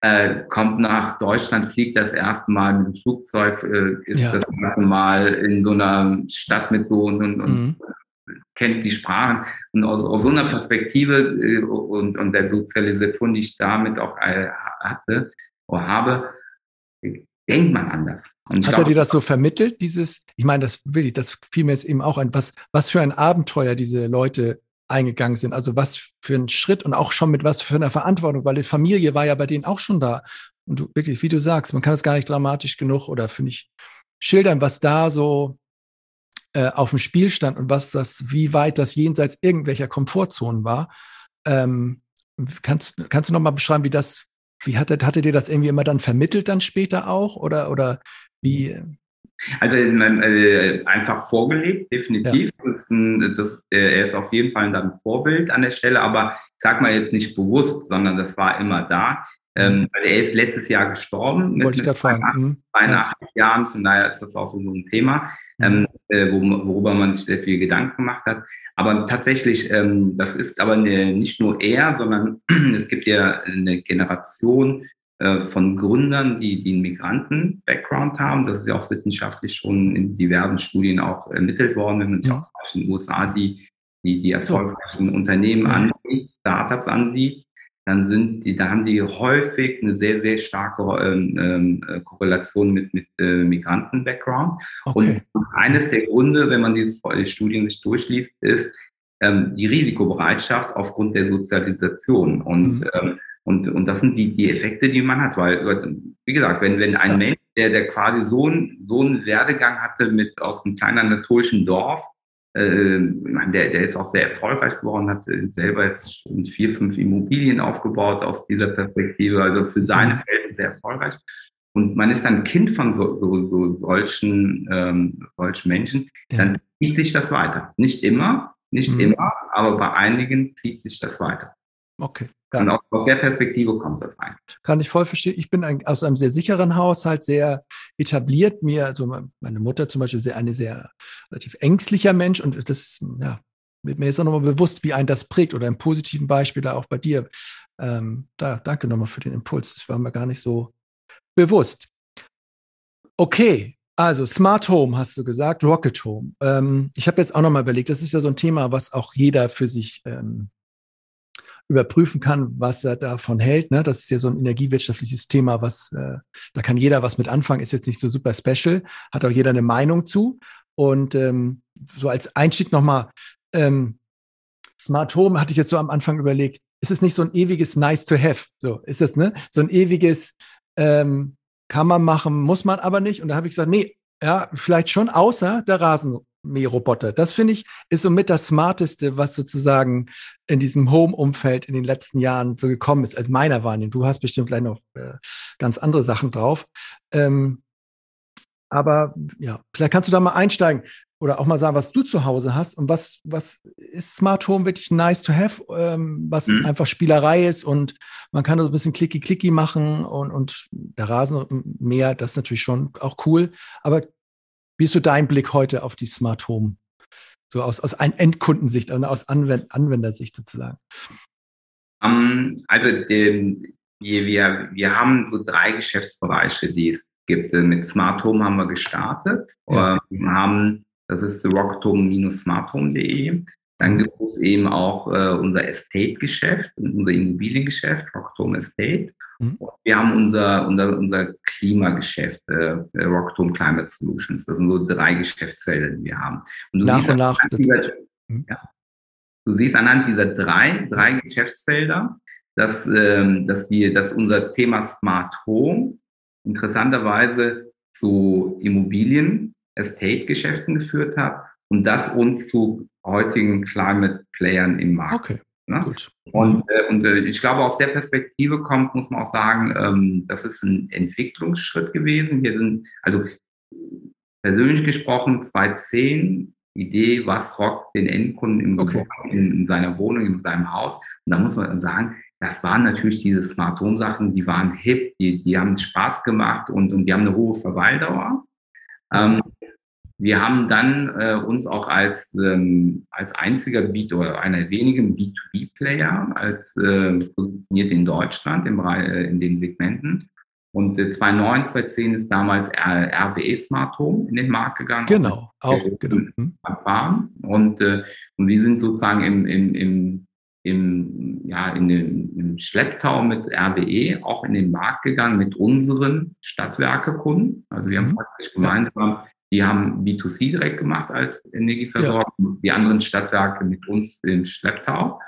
[SPEAKER 1] äh, kommt nach Deutschland, fliegt das erste Mal mit dem Flugzeug, äh, ist ja. das erste Mal in so einer Stadt mit so und, und mhm. kennt die Sprachen. Und aus, aus so einer Perspektive äh, und, und der Sozialisation, die ich damit auch äh, hatte oder habe, denkt man anders.
[SPEAKER 2] Hat er dir das so vermittelt, dieses, ich meine, das will ich, das fiel mir jetzt eben auch ein, was, was für ein Abenteuer diese Leute eingegangen sind, also was für ein Schritt und auch schon mit was für einer Verantwortung, weil die Familie war ja bei denen auch schon da. Und du, wirklich, wie du sagst, man kann es gar nicht dramatisch genug oder finde ich schildern, was da so äh, auf dem Spiel stand und was das, wie weit das jenseits irgendwelcher Komfortzonen war. Ähm, kannst, kannst du noch mal beschreiben, wie das wie hattet, hattet ihr das irgendwie immer dann vermittelt dann später auch? Oder, oder wie?
[SPEAKER 1] Also äh, einfach vorgelebt, definitiv. Ja. Das das, äh, er ist auf jeden Fall ein Vorbild an der Stelle, aber ich sag mal jetzt nicht bewusst, sondern das war immer da. Ähm, mhm. er ist letztes Jahr gestorben
[SPEAKER 2] mit, Wollte ich mit 82,
[SPEAKER 1] 82 ja. Jahren, von daher ist das auch so ein Thema, mhm. ähm, äh, worüber man sich sehr viel Gedanken gemacht hat. Aber tatsächlich, ähm, das ist aber eine, nicht nur er, sondern es gibt ja eine Generation äh, von Gründern, die, die einen Migranten-Background haben. Das ist ja auch wissenschaftlich schon in diversen Studien auch ermittelt worden, wenn man sich auch in den USA die, die, die erfolgreichen Unternehmen ansieht, Startups ansieht dann sind die, da haben die häufig eine sehr, sehr starke ähm, ähm, äh, Korrelation mit, mit äh, Migranten-Background. Okay. Und eines der Gründe, wenn man diese Studien sich durchliest, ist ähm, die Risikobereitschaft aufgrund der Sozialisation. Und, mhm. ähm, und, und das sind die, die Effekte, die man hat. Weil, wie gesagt, wenn, wenn ein ja. Mensch, der, der quasi so, ein, so einen Werdegang hatte mit aus einem kleinen anatolischen Dorf, äh, der, der ist auch sehr erfolgreich geworden, hat selber jetzt schon vier, fünf Immobilien aufgebaut aus dieser Perspektive, also für seine Verhältnisse mhm. sehr erfolgreich. und man ist dann Kind von so, so, so solchen, ähm, solchen Menschen, ja. dann zieht sich das weiter. Nicht immer, nicht mhm. immer, aber bei einigen zieht sich das weiter.
[SPEAKER 2] Okay.
[SPEAKER 1] Ja. Und auch aus der Perspektive kommt das rein.
[SPEAKER 2] Kann ich voll verstehen. Ich bin ein, aus einem sehr sicheren Haushalt, sehr etabliert. Mir, also meine Mutter zum Beispiel, sehr, eine sehr relativ ängstlicher Mensch und das, ja, mir ist auch nochmal bewusst, wie ein das prägt oder im positiven Beispiel da auch bei dir. Ähm, da, danke nochmal für den Impuls. Das war mir gar nicht so bewusst. Okay, also Smart Home hast du gesagt, Rocket Home. Ähm, ich habe jetzt auch nochmal überlegt, das ist ja so ein Thema, was auch jeder für sich ähm, überprüfen kann, was er davon hält. Ne? Das ist ja so ein energiewirtschaftliches Thema, was äh, da kann jeder was mit anfangen, ist jetzt nicht so super special, hat auch jeder eine Meinung zu. Und ähm, so als Einstieg nochmal, ähm, Smart Home hatte ich jetzt so am Anfang überlegt, ist es nicht so ein ewiges Nice to Have? So ist das, ne? So ein ewiges ähm, kann man machen, muss man aber nicht. Und da habe ich gesagt, nee, ja, vielleicht schon außer der Rasen, Mähroboter. Das finde ich ist somit das Smarteste, was sozusagen in diesem Home-Umfeld in den letzten Jahren so gekommen ist, als meiner Wahrnehmung. Du hast bestimmt gleich noch äh, ganz andere Sachen drauf. Ähm, aber ja, vielleicht kannst du da mal einsteigen oder auch mal sagen, was du zu Hause hast und was, was ist Smart Home wirklich nice to have, ähm, was mhm. einfach Spielerei ist und man kann so ein bisschen klicky-klicky machen und, und der Rasenmäher, das ist natürlich schon auch cool. Aber wie ist so dein Blick heute auf die Smart Home? So aus, aus Endkundensicht, also aus Anwend Anwendersicht sozusagen.
[SPEAKER 1] Um, ähm, also ähm, wir, wir, wir haben so drei Geschäftsbereiche, die es gibt. Mit Smart Home haben wir gestartet. Ja. Wir ähm, haben, das ist rocktome-smarthome.de. Dann gibt es eben auch äh, unser Estate-Geschäft, unser Immobiliengeschäft, Rocktome Estate. Mhm. Wir haben unser, unser, unser Klimageschäft, äh, Rocktom Climate Solutions. Das sind so drei Geschäftsfelder, die wir haben.
[SPEAKER 2] Und du nach siehst und nach. Dieser,
[SPEAKER 1] mhm. ja, du siehst anhand dieser drei, drei Geschäftsfelder, dass, ähm, dass, wir, dass unser Thema Smart Home interessanterweise zu Immobilien, Estate-Geschäften geführt hat und das uns zu heutigen Climate Playern im Markt.
[SPEAKER 2] Okay. Ne?
[SPEAKER 1] Und, äh, und äh, ich glaube, aus der Perspektive kommt, muss man auch sagen, ähm, das ist ein Entwicklungsschritt gewesen. Wir sind, also persönlich gesprochen, 2010 Idee, was rockt den Endkunden im okay. in, in, seiner Wohnung, in seinem Haus. Und da muss man sagen, das waren natürlich diese Smart Home Sachen, die waren hip, die, die haben Spaß gemacht und, und die haben eine hohe Verweildauer. Ähm, wir haben dann äh, uns auch als, ähm, als einziger B oder einer wenigen B2B-Player als äh, positioniert in Deutschland im, äh, in den Segmenten. Und äh, 2009, 2010 ist damals RWE Smart Home in den Markt gegangen.
[SPEAKER 2] Genau, auch genau.
[SPEAKER 1] Erfahren. Und, äh, und wir sind sozusagen im, im, im, im, ja, in den, im Schlepptau mit RWE auch in den Markt gegangen mit unseren Stadtwerke-Kunden. Also wir haben mhm. praktisch gemeinsam die haben B2C direkt gemacht als Energieversorger, ja. die anderen Stadtwerke mit uns im Schlepptau.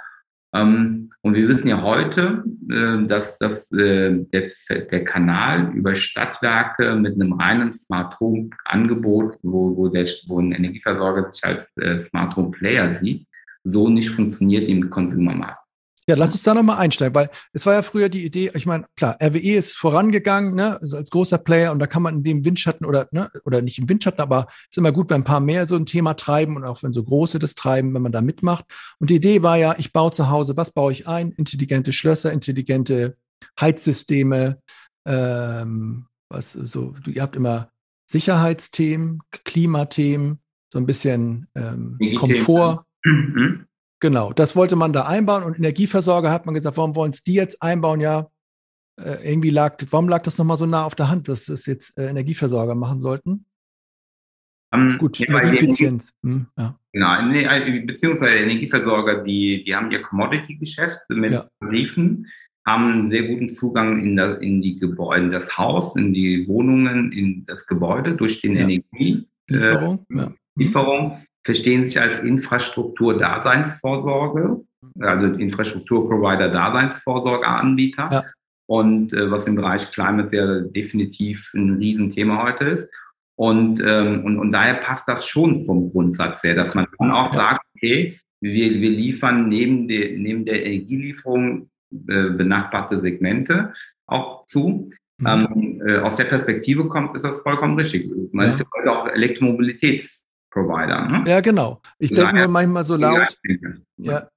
[SPEAKER 1] Ähm, und wir wissen ja heute, äh, dass, dass äh, der, der Kanal über Stadtwerke mit einem reinen Smart Home Angebot, wo, wo, der, wo ein Energieversorger sich als äh, Smart Home Player sieht, so nicht funktioniert im Konsumermarkt.
[SPEAKER 2] Ja, lass uns da nochmal einsteigen, weil es war ja früher die Idee, ich meine, klar, RWE ist vorangegangen, ne, also als großer Player und da kann man in dem Windschatten oder, ne, oder nicht im Windschatten, aber es ist immer gut, wenn ein paar mehr so ein Thema treiben und auch wenn so große das treiben, wenn man da mitmacht. Und die Idee war ja, ich baue zu Hause, was baue ich ein? Intelligente Schlösser, intelligente Heizsysteme, ähm, was so, ihr habt immer Sicherheitsthemen, Klimathemen, so ein bisschen ähm, Komfort. Mhm. Genau, das wollte man da einbauen und Energieversorger hat man gesagt, warum wollen es die jetzt einbauen? Ja, äh, irgendwie lag, warum lag das nochmal so nah auf der Hand, dass es jetzt äh, Energieversorger machen sollten?
[SPEAKER 1] Um, ähm, Gut, ja, Energieeffizienz. Hm, ja. Genau, äh, beziehungsweise Energieversorger, die, die haben ihr Commodity-Geschäft mit ja. Tarifen, haben einen sehr guten Zugang in, der, in die Gebäude, in das Haus, in die Wohnungen, in das Gebäude durch den ja. Energie. Lieferung. Äh. Lieferung verstehen sich als Infrastruktur-Daseinsvorsorge, also Infrastrukturprovider-Daseinsvorsorgeanbieter. Ja. Und äh, was im Bereich Climate ja definitiv ein Riesenthema heute ist. Und, ähm, und, und daher passt das schon vom Grundsatz her, dass man dann auch sagt, okay, wir, wir liefern neben, de, neben der Energielieferung äh, benachbarte Segmente auch zu. Mhm. Ähm, äh, aus der Perspektive kommt, ist das vollkommen richtig. Man ja. ist ja heute auch Elektromobilitätsprovider.
[SPEAKER 2] Ne? Ja, genau. Ich denke nur manchmal so laut. Ja,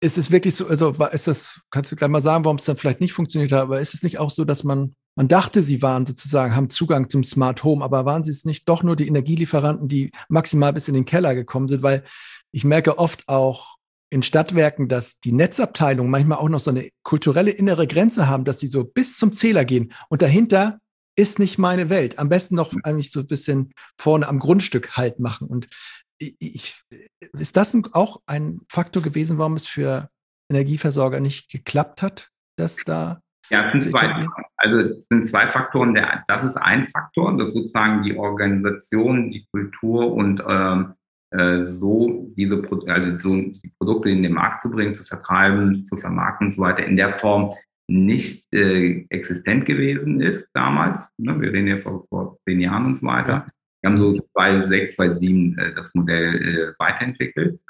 [SPEAKER 2] ist es wirklich so, also ist das, kannst du gleich mal sagen, warum es dann vielleicht nicht funktioniert hat, aber ist es nicht auch so, dass man, man dachte, sie waren sozusagen, haben Zugang zum Smart Home, aber waren sie es nicht doch nur die Energielieferanten, die maximal bis in den Keller gekommen sind? Weil ich merke oft auch in Stadtwerken, dass die Netzabteilungen manchmal auch noch so eine kulturelle innere Grenze haben, dass sie so bis zum Zähler gehen und dahinter ist nicht meine Welt. Am besten noch eigentlich so ein bisschen vorne am Grundstück halt machen. Und ich, ist das auch ein Faktor gewesen, warum es für Energieversorger nicht geklappt hat, dass da
[SPEAKER 1] ja, es sind zwei, also es sind zwei Faktoren. Der, das ist ein Faktor, das ist sozusagen die Organisation, die Kultur und ähm, äh, so diese also so die Produkte in den Markt zu bringen, zu vertreiben, zu vermarkten und so weiter in der Form nicht äh, existent gewesen ist damals. Ne? Wir reden ja vor, vor zehn Jahren und so weiter. Wir haben so 2006, 2007 äh, das Modell äh, weiterentwickelt.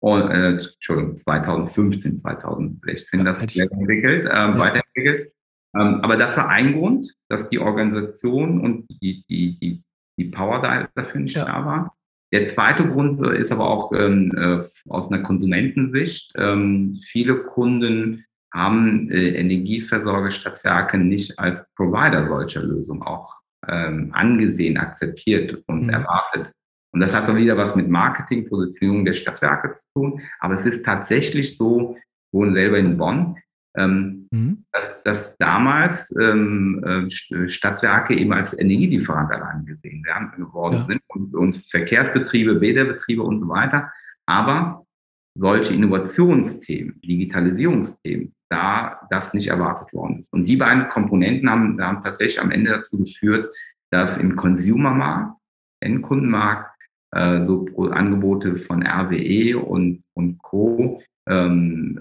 [SPEAKER 1] Und, äh, Entschuldigung, 2015, 2016 das Modell entwickelt, äh, ja. weiterentwickelt. Ähm, aber das war ein Grund, dass die Organisation und die, die, die, die Power da, dafür nicht ja. da war. Der zweite Grund ist aber auch ähm, äh, aus einer Konsumentensicht. Ähm, viele Kunden haben äh, Energieversorger Stadtwerke nicht als Provider solcher Lösungen auch ähm, angesehen, akzeptiert und mhm. erwartet. Und das hat dann wieder was mit Marketing, Positionierung der Stadtwerke zu tun. Aber es ist tatsächlich so, wohnen selber in Bonn, ähm, mhm. dass, dass damals ähm, äh, Stadtwerke eben als Energielieferant allein gesehen werden, geworden ja. sind und, und Verkehrsbetriebe, Bäderbetriebe und so weiter. Aber solche Innovationsthemen, Digitalisierungsthemen, da das nicht erwartet worden ist. Und die beiden Komponenten haben, haben tatsächlich am Ende dazu geführt, dass im Consumermarkt, Endkundenmarkt, äh, so Angebote von RWE und, und Co. Ähm,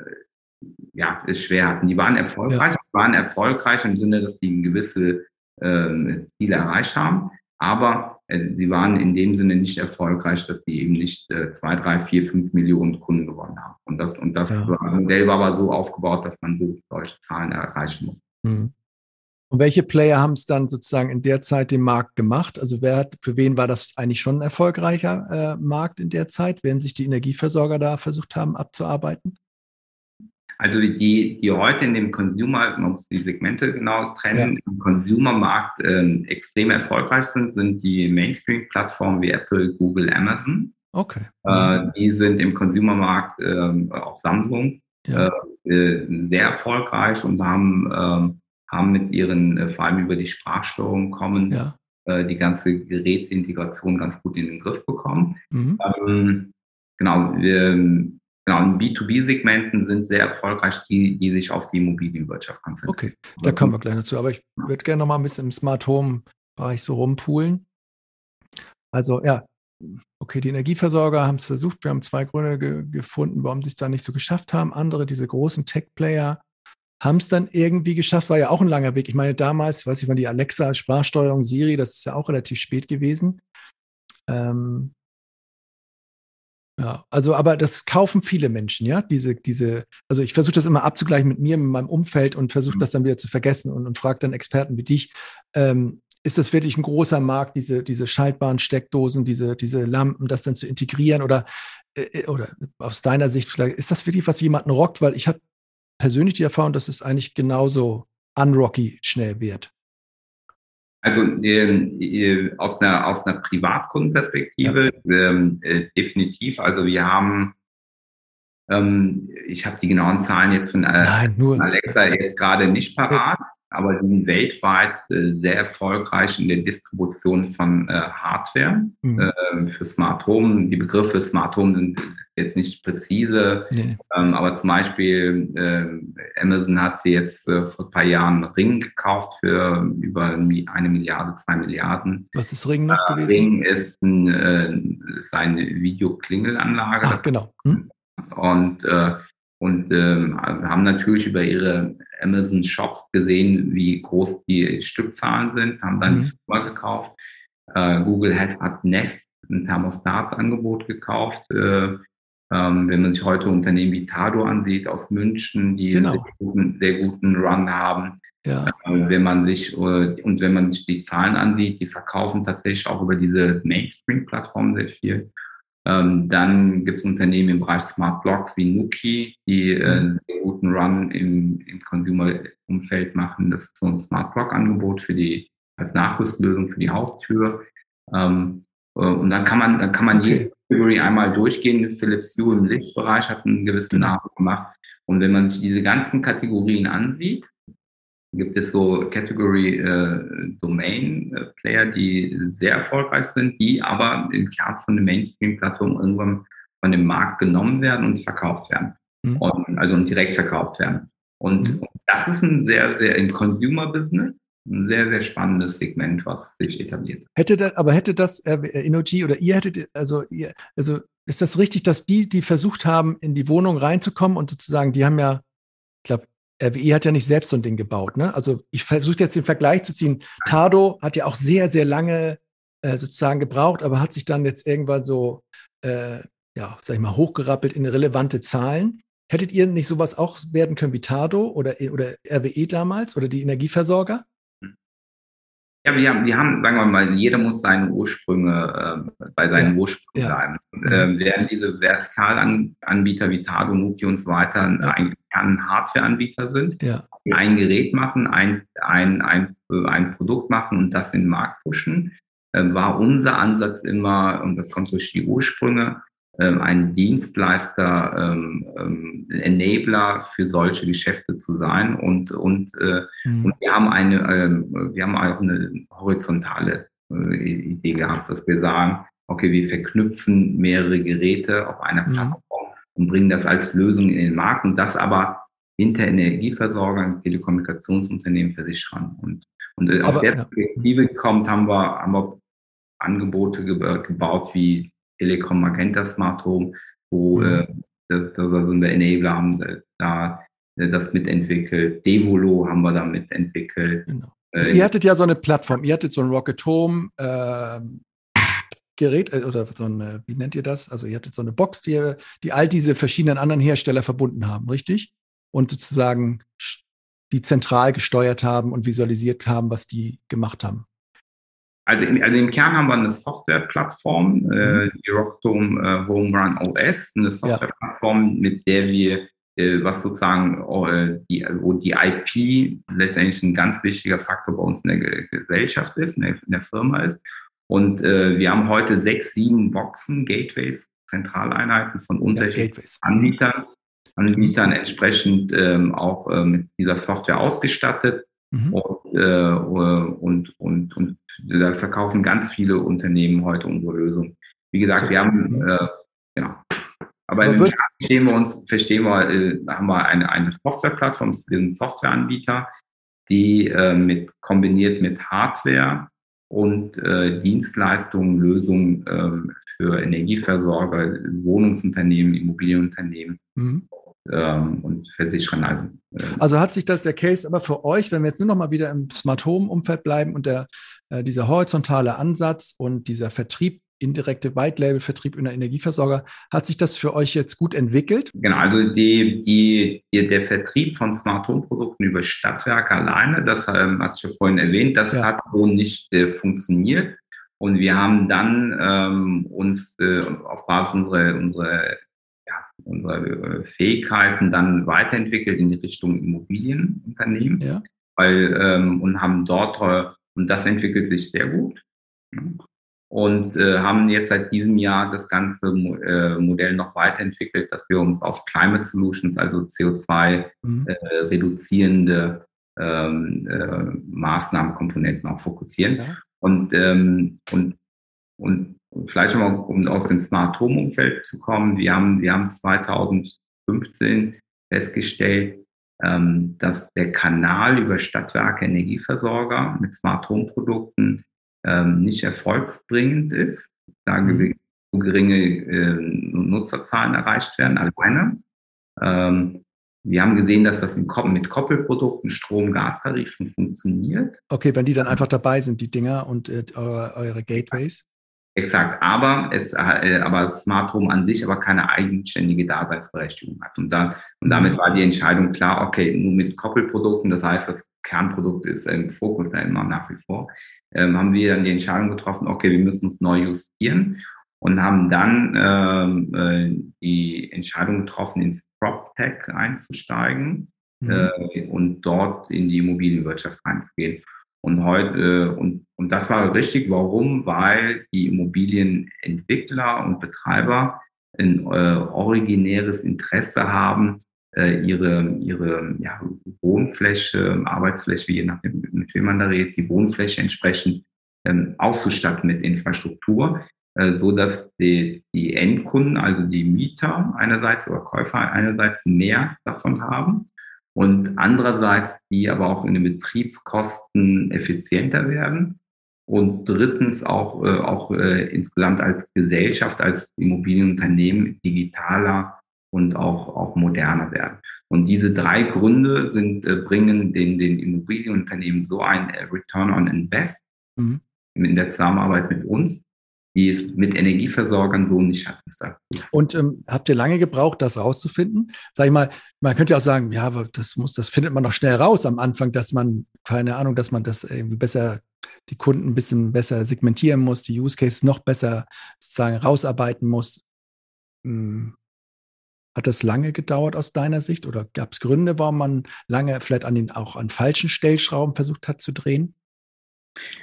[SPEAKER 1] ja, es schwer hatten. Die waren erfolgreich, ja. waren erfolgreich im Sinne, dass die gewisse ähm, Ziele erreicht haben. Aber sie waren in dem Sinne nicht erfolgreich, dass sie eben nicht äh, zwei, drei, vier, fünf Millionen Kunden gewonnen haben. Und das, und das ja. Modell war aber so aufgebaut, dass man so solche Zahlen erreichen muss. Mhm.
[SPEAKER 2] Und welche Player haben es dann sozusagen in der Zeit den Markt gemacht? Also wer hat, für wen war das eigentlich schon ein erfolgreicher äh, Markt in der Zeit, während sich die Energieversorger da versucht haben abzuarbeiten?
[SPEAKER 1] Also die, die heute in dem Consumer, man muss die Segmente genau trennen, ja. im Consumer-Markt äh, extrem erfolgreich sind, sind die Mainstream-Plattformen wie Apple, Google, Amazon.
[SPEAKER 2] Okay.
[SPEAKER 1] Äh, die sind im Consumer-Markt äh, auch Samsung ja. Äh, äh, sehr erfolgreich und haben, ähm, haben mit ihren, äh, vor allem über die Sprachsteuerung kommen, ja. die ganze Gerätintegration ganz gut in den Griff bekommen. Mhm. Ähm, genau, wir, Genau, in B2B-Segmenten sind sehr erfolgreich die, die sich auf die Immobilienwirtschaft konzentrieren.
[SPEAKER 2] Okay, da kommen wir gleich dazu. Aber ich würde gerne noch mal ein bisschen im Smart Home-Bereich so rumpulen. Also ja, okay, die Energieversorger haben es versucht. Wir haben zwei Gründe ge gefunden, warum sie es da nicht so geschafft haben. Andere, diese großen Tech-Player, haben es dann irgendwie geschafft. War ja auch ein langer Weg. Ich meine, damals, weiß ich mal, die Alexa Sprachsteuerung, Siri, das ist ja auch relativ spät gewesen. Ähm, ja, also aber das kaufen viele Menschen, ja, diese, diese, also ich versuche das immer abzugleichen mit mir, mit meinem Umfeld und versuche mhm. das dann wieder zu vergessen und, und frage dann Experten wie dich, ähm, ist das wirklich ein großer Markt, diese, diese schaltbaren Steckdosen, diese, diese Lampen, das dann zu integrieren oder, äh, äh oder aus deiner Sicht vielleicht, ist das wirklich, was jemanden rockt? Weil ich habe persönlich die Erfahrung, dass es eigentlich genauso unrocky schnell wird.
[SPEAKER 1] Also ähm, äh, aus einer, aus einer Privatkundenperspektive ähm, äh, definitiv. Also wir haben, ähm, ich habe die genauen Zahlen jetzt von, äh, Nein, Alexa jetzt gerade nicht parat, aber die sind weltweit äh, sehr erfolgreich in der Distribution von äh, Hardware mhm. äh, für Smart Home. Die Begriffe Smart Home sind jetzt nicht präzise, nee. ähm, aber zum Beispiel äh, Amazon hat jetzt äh, vor ein paar Jahren Ring gekauft für über eine Milliarde, zwei Milliarden.
[SPEAKER 2] Was ist Ring noch
[SPEAKER 1] äh, gewesen? Ring ist, ein, äh, ist eine Videoklingelanlage.
[SPEAKER 2] Ach, genau. Hm?
[SPEAKER 1] Und und ähm, haben natürlich über ihre Amazon Shops gesehen, wie groß die Stückzahlen sind, haben dann mhm. die Firma gekauft. Äh, Google hat, hat Nest ein Thermostatangebot gekauft, äh, Ähm, wenn man sich heute Unternehmen wie Tado ansieht aus München, die genau. sehr, guten, sehr guten Run haben, ja. äh, wenn man sich äh, und wenn man sich die Zahlen ansieht, die verkaufen tatsächlich auch über diese Mainstream-Plattform sehr viel. Ähm, dann gibt es Unternehmen im Bereich Smart Blocks wie Nuki, die äh, einen mhm. sehr guten Run im, im Consumer-Umfeld machen. Das ist so ein Smart Block-Angebot für die als Nachrüstlösung für die Haustür. Ähm, äh, und dann kann man, dann kann man okay. jede Category einmal durchgehen. Philips Hue im Lichtbereich hat einen gewissen genau. Namen gemacht. Und wenn man sich diese ganzen Kategorien ansieht, gibt es so Category äh, Domain äh, Player, die sehr erfolgreich sind, die aber im Kern von der Mainstream-Plattform irgendwann von dem Markt genommen werden und verkauft werden. Mhm. Und, also und direkt verkauft werden. Und, mhm. und das ist ein sehr, sehr im Consumer-Business ein sehr, sehr spannendes Segment, was sich etabliert.
[SPEAKER 2] Hätte das, aber hätte das äh, Innogy oder ihr hättet, also ihr, also ist das richtig, dass die, die versucht haben, in die Wohnung reinzukommen und sozusagen, die haben ja, ich glaube, RWE hat ja nicht selbst so ein Ding gebaut, ne? Also ich versuche jetzt den Vergleich zu ziehen. Tado hat ja auch sehr, sehr lange äh, sozusagen gebraucht, aber hat sich dann jetzt irgendwann so, äh, ja, sag ich mal, hochgerappelt in relevante Zahlen. Hättet ihr nicht sowas auch werden können wie Tado oder, oder RWE damals oder die Energieversorger?
[SPEAKER 1] Ja, wir haben, wir haben, sagen wir mal, jeder muss seine Ursprünge äh, bei seinen ja, Ursprüngen bleiben. Ja. Und, äh, während diese Vertikalanbieter wie Tado, Nuki und so weiter ja. eigentlich ein Hardwareanbieter sind, ja. ein Gerät machen, ein, ein, ein, ein Produkt machen und das in den Markt pushen, äh, war unser Ansatz immer, und das kommt durch die Ursprünge, ähm, ein Dienstleister, ähm, ähm, Enabler für solche Geschäfte zu sein. Und, und, äh, mhm. und wir haben eine, wir haben auch eine horizontale äh, Idee gehabt, dass wir sagen, okay, wir verknüpfen mehrere Geräte auf einer mhm. Plattform und bringen das als Lösung in den Markt und das aber hinter Energieversorgern, Telekommunikationsunternehmen, Versicherern. Und, und äh, aus der Perspektive ja. kommt, haben wir, haben wir Angebote gebaut wie Telekom Magenta Smart Home, wo mhm. äh, das, das also wir Enabler haben da das mitentwickelt. Devolo haben wir da mitentwickelt. Genau.
[SPEAKER 2] Äh, also ihr hattet ja so eine Plattform, ihr hattet so ein Rocket Home äh, Gerät äh, oder so eine, wie nennt ihr das? Also ihr hattet so eine Box, die, die all diese verschiedenen anderen Hersteller verbunden haben, richtig? Und sozusagen die zentral gesteuert haben und visualisiert haben, was die gemacht haben.
[SPEAKER 1] Also, in, also im Kern haben wir eine Softwareplattform, äh, mhm. die Rockdome äh, Home Run OS, eine Softwareplattform, ja. mit der wir äh, was sozusagen äh, die, wo die IP letztendlich ein ganz wichtiger Faktor bei uns in der Gesellschaft ist, in der, in der Firma ist. Und äh, wir haben heute sechs, sieben Boxen, Gateways, Zentraleinheiten von unterschiedlichen ja, Anbietern, Anbietern entsprechend ähm, auch äh, mit dieser Software ausgestattet. Mhm. Und, äh, und, und, und da verkaufen ganz viele Unternehmen heute unsere Lösung. Wie gesagt, so, wir haben, mhm. äh, genau. Aber, Aber in verstehen wir uns, verstehen wir, äh, haben wir eine, eine Softwareplattform, sind Softwareanbieter, die äh, mit kombiniert mit Hardware und äh, Dienstleistungen, Lösungen äh, für Energieversorger, Wohnungsunternehmen, Immobilienunternehmen mhm ähm, und versichern.
[SPEAKER 2] Also, äh, also hat sich das der Case aber für euch, wenn wir jetzt nur noch mal wieder im Smart Home Umfeld bleiben und der, äh, dieser horizontale Ansatz und dieser Vertrieb indirekte White Label Vertrieb in der Energieversorger. Hat sich das für euch jetzt gut entwickelt?
[SPEAKER 1] Genau, also die, die, die der Vertrieb von Smart Home Produkten über Stadtwerke alleine, das ähm, hatte ich ja vorhin erwähnt, das ja. hat so nicht äh, funktioniert. Und wir haben dann ähm, uns äh, auf Basis unserer, unserer unsere äh, Fähigkeiten dann weiterentwickelt in die Richtung Immobilienunternehmen, ja. weil ähm, und haben dort äh, und das entwickelt sich sehr gut und äh, haben jetzt seit diesem Jahr das ganze äh, Modell noch weiterentwickelt, dass wir uns auf Climate Solutions, also CO2 mhm. äh, reduzierende ähm, äh, Maßnahmen, Komponenten auch fokussieren. Ja. Und, ähm, und, und vielleicht nochmal, um aus dem Smart Home Umfeld zu kommen. Wir haben, wir haben 2015 festgestellt, ähm, dass der Kanal über Stadtwerke Energieversorger mit Smart Home Produkten ähm, nicht erfolgsbringend ist, da mhm. geringe äh, Nutzerzahlen erreicht werden alleine. Ähm, wir haben gesehen, dass das mit Koppelprodukten, Strom, Gastarifen funktioniert.
[SPEAKER 2] Okay, wenn die dann einfach dabei sind, die Dinger und äh, eure, eure Gateways.
[SPEAKER 1] Exakt, aber es, äh, aber Smart Home an sich aber keine eigenständige Daseinsberechtigung hat. Und, da, und damit war die Entscheidung klar, okay, nur mit Koppelprodukten, das heißt, das Kernprodukt ist im Fokus da immer nach wie vor, ähm, haben wir dann die Entscheidung getroffen, okay, wir müssen uns neu justieren und haben dann ähm, äh, die Entscheidung getroffen, ins PropTech einzusteigen mhm. äh, und dort in die Immobilienwirtschaft reinzugehen. Und heute, äh, und, und das war richtig. Warum? Weil die Immobilienentwickler und Betreiber ein äh, originäres Interesse haben, äh, ihre, ihre ja, Wohnfläche, Arbeitsfläche, je nachdem, mit wem man da redet, die Wohnfläche entsprechend ähm, auszustatten mit Infrastruktur, äh, so dass die, die Endkunden, also die Mieter einerseits oder Käufer einerseits mehr davon haben und andererseits die aber auch in den Betriebskosten effizienter werden und drittens auch, äh, auch äh, insgesamt als Gesellschaft, als Immobilienunternehmen digitaler und auch, auch moderner werden. Und diese drei Gründe sind, äh, bringen den, den Immobilienunternehmen so ein äh, Return on Invest mhm. in der Zusammenarbeit mit uns, die es mit Energieversorgern so nicht hat.
[SPEAKER 2] Und ähm, habt ihr lange gebraucht, das rauszufinden? Sag ich mal, man könnte ja auch sagen, ja, aber das muss, das findet man doch schnell raus am Anfang, dass man, keine Ahnung, dass man das irgendwie besser, die Kunden ein bisschen besser segmentieren muss, die Use Cases noch besser sozusagen rausarbeiten muss. Hm. Hat das lange gedauert aus deiner Sicht oder gab es Gründe, warum man lange vielleicht an den auch an falschen Stellschrauben versucht hat zu drehen?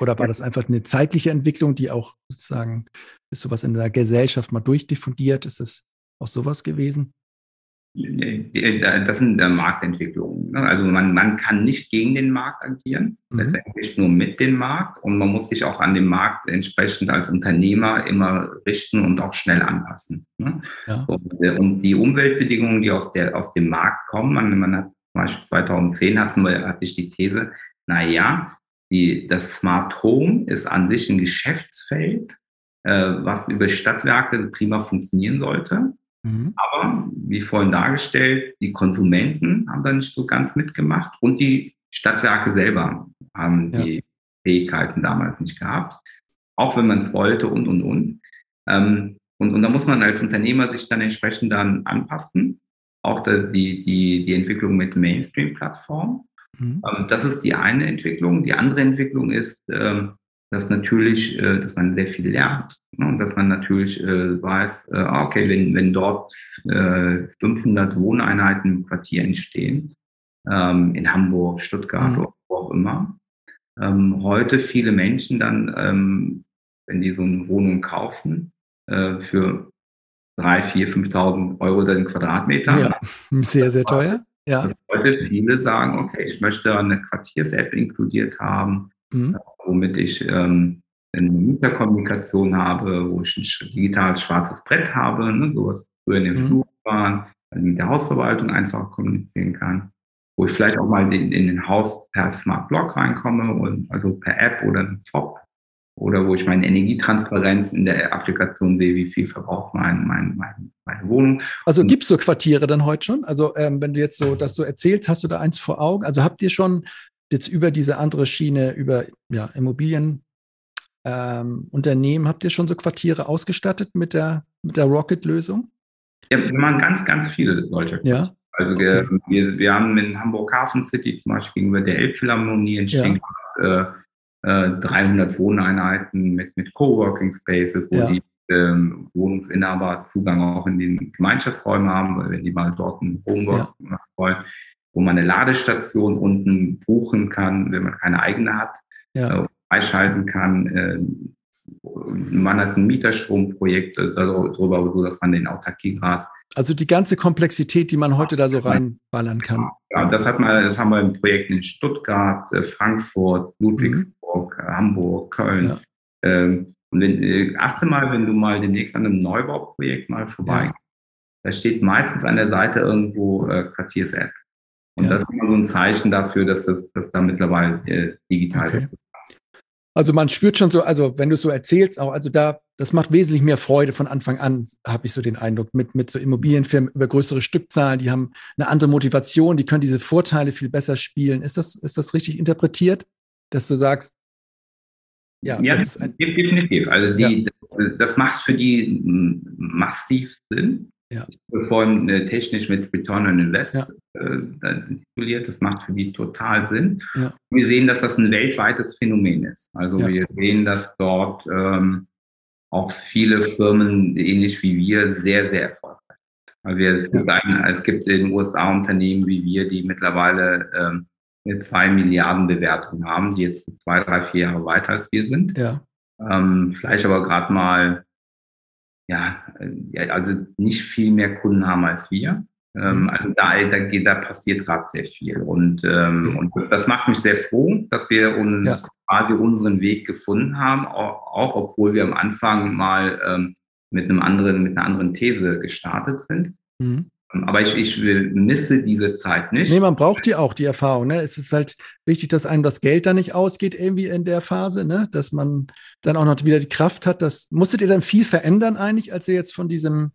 [SPEAKER 2] Oder war das einfach eine zeitliche Entwicklung, die auch sozusagen, ist sowas in der Gesellschaft mal durchdiffundiert? Ist es auch sowas gewesen?
[SPEAKER 1] Das sind Marktentwicklungen. Ne? Also man, man kann nicht gegen den Markt agieren, mhm. letztendlich nur mit dem Markt und man muss sich auch an den Markt entsprechend als Unternehmer immer richten und auch schnell anpassen. Ne? Ja. Äh, und, die Umweltbedingungen, die aus, der, aus dem Markt kommen, man, man hat zum Beispiel 2010 hatten wir, hatte ich die These, na ja, die, das Smart Home ist an sich ein Geschäftsfeld, äh, was über Stadtwerke prima funktionieren sollte. Mhm. Aber wie vorhin dargestellt, die Konsumenten haben da nicht so ganz mitgemacht und die Stadtwerke selber haben ja. die Fähigkeiten damals nicht gehabt, auch wenn man es wollte und und und. Ähm, und, und da muss man als Unternehmer sich dann entsprechend dann anpassen. Auch die, die, die Entwicklung mit Mainstream-Plattformen. Mhm. Ähm, das ist die eine Entwicklung. Die andere Entwicklung ist, ähm, dass natürlich, äh, dass man sehr viel lernt ne? und dass man natürlich äh, weiß, äh, ah, okay, wenn, wenn dort 500 Wohneinheiten im Quartier entstehen, ähm, in Hamburg, Stuttgart, mhm. wo auch immer, heute viele Menschen dann, wenn die so eine Wohnung kaufen, für 3.000, 4.000, 5.000 Euro den Quadratmeter.
[SPEAKER 2] Ja, sehr, sehr teuer.
[SPEAKER 1] Ja. Dass heute viele sagen, okay, ich möchte eine Quartiers-App inkludiert haben, mhm. womit ich ähm, eine Mieterkommunikation habe, wo ich ein digitales schwarzes Brett habe, ne, sowas früher in den mhm. Flur also mit der Hausverwaltung einfach kommunizieren kann, wo ich vielleicht auch mal in, in den Haus per Smart Block reinkomme und also per App oder ein FOP oder wo ich meine Energietransparenz in der Applikation sehe, wie viel verbraucht mein, mein, mein, meine Wohnung.
[SPEAKER 2] Also gibt es so Quartiere dann heute schon? Also ähm, wenn du jetzt so das so erzählst, hast du da eins vor Augen? Also habt ihr schon jetzt über diese andere Schiene, über ja, Immobilien, ähm, Unternehmen, habt ihr schon so Quartiere ausgestattet mit der, mit der Rocket-Lösung?
[SPEAKER 1] Ja, wir machen ganz, ganz viele solche.
[SPEAKER 2] Ja.
[SPEAKER 1] Also okay. wir, wir haben in Hamburg Hafen City zum Beispiel gegenüber der Elbphilharmonie in Stink, ja. äh, 300 äh, Wohneinheiten mit, mit Coworking Spaces, wo ja. die ähm, Wohnungsinhaber Zugang auch in den Gemeinschaftsräume haben, weil wenn die mal dort ein Homework ja. machen wollen, wo man eine Ladestation unten buchen kann, wenn man keine eigene hat, ja. äh, freischalten kann. Äh, man hat ein Mieterstromprojekt äh, darüber, so dass man den Autarkiegrad
[SPEAKER 2] also die ganze Komplexität, die man heute da so reinballern kann.
[SPEAKER 1] Ja, das hat man, das haben wir in Projekten in Stuttgart, äh, Frankfurt, Ludwigsburg, mhm. Hamburg, Köln. Ja. Ähm, und wenn, äh, achte mal, wenn du mal demnächst an einem Neubauprojekt mal vorbei, ja. da steht meistens an der Seite irgendwo äh, Quartiers-App. Und ja. das ist immer so ein Zeichen dafür, dass das dass da mittlerweile äh, digital okay. ist.
[SPEAKER 2] Also man spürt schon so, also wenn du es so erzählst, auch, also da, das macht wesentlich mehr Freude von Anfang an, habe ich so den Eindruck, mit, mit so Immobilienfirmen über größere Stückzahlen, die haben eine andere Motivation, die können diese Vorteile viel besser spielen. Ist das, ist das richtig interpretiert, dass du sagst,
[SPEAKER 1] Ja, ja das definitiv. Also die, ja. das, das, macht für die massiv Sinn. Ja. Vorhin äh, technisch mit Return on Invest ja. äh, Das macht für die total Sinn. Ja. Wir sehen, dass das ein weltweites Phänomen ist. Also wir sehen, dass dort ähm, auch viele Firmen, ähnlich wie wir, sehr, sehr erfolgreich wir sagen, es gibt in den USA Unternehmen wie wir, die mittlerweile ähm, eine 2 Milliarden Bewertung haben, die jetzt zwei, drei, vier Jahre weiter als wir sind. Ja. Ähm, vielleicht aber gerade mal, ja, ja, also nicht viel mehr Kunden haben als wir. Ähm, mhm. also da, da, da passiert gerade sehr viel. Und, ähm, und das macht mich sehr froh, dass wir uns ja. quasi unseren Weg gefunden haben, auch, auch obwohl wir am Anfang mal ähm, mit einem anderen, mit einer anderen These gestartet sind. Mhm. Aber ich, ich misse diese Zeit nicht.
[SPEAKER 2] Nee, man braucht die auch, die Erfahrung. Ne? Es ist halt wichtig, dass einem das Geld da nicht ausgeht, irgendwie in der Phase, ne? dass man dann auch noch wieder die Kraft hat. Das, musstet ihr dann viel verändern eigentlich, als ihr jetzt von diesem,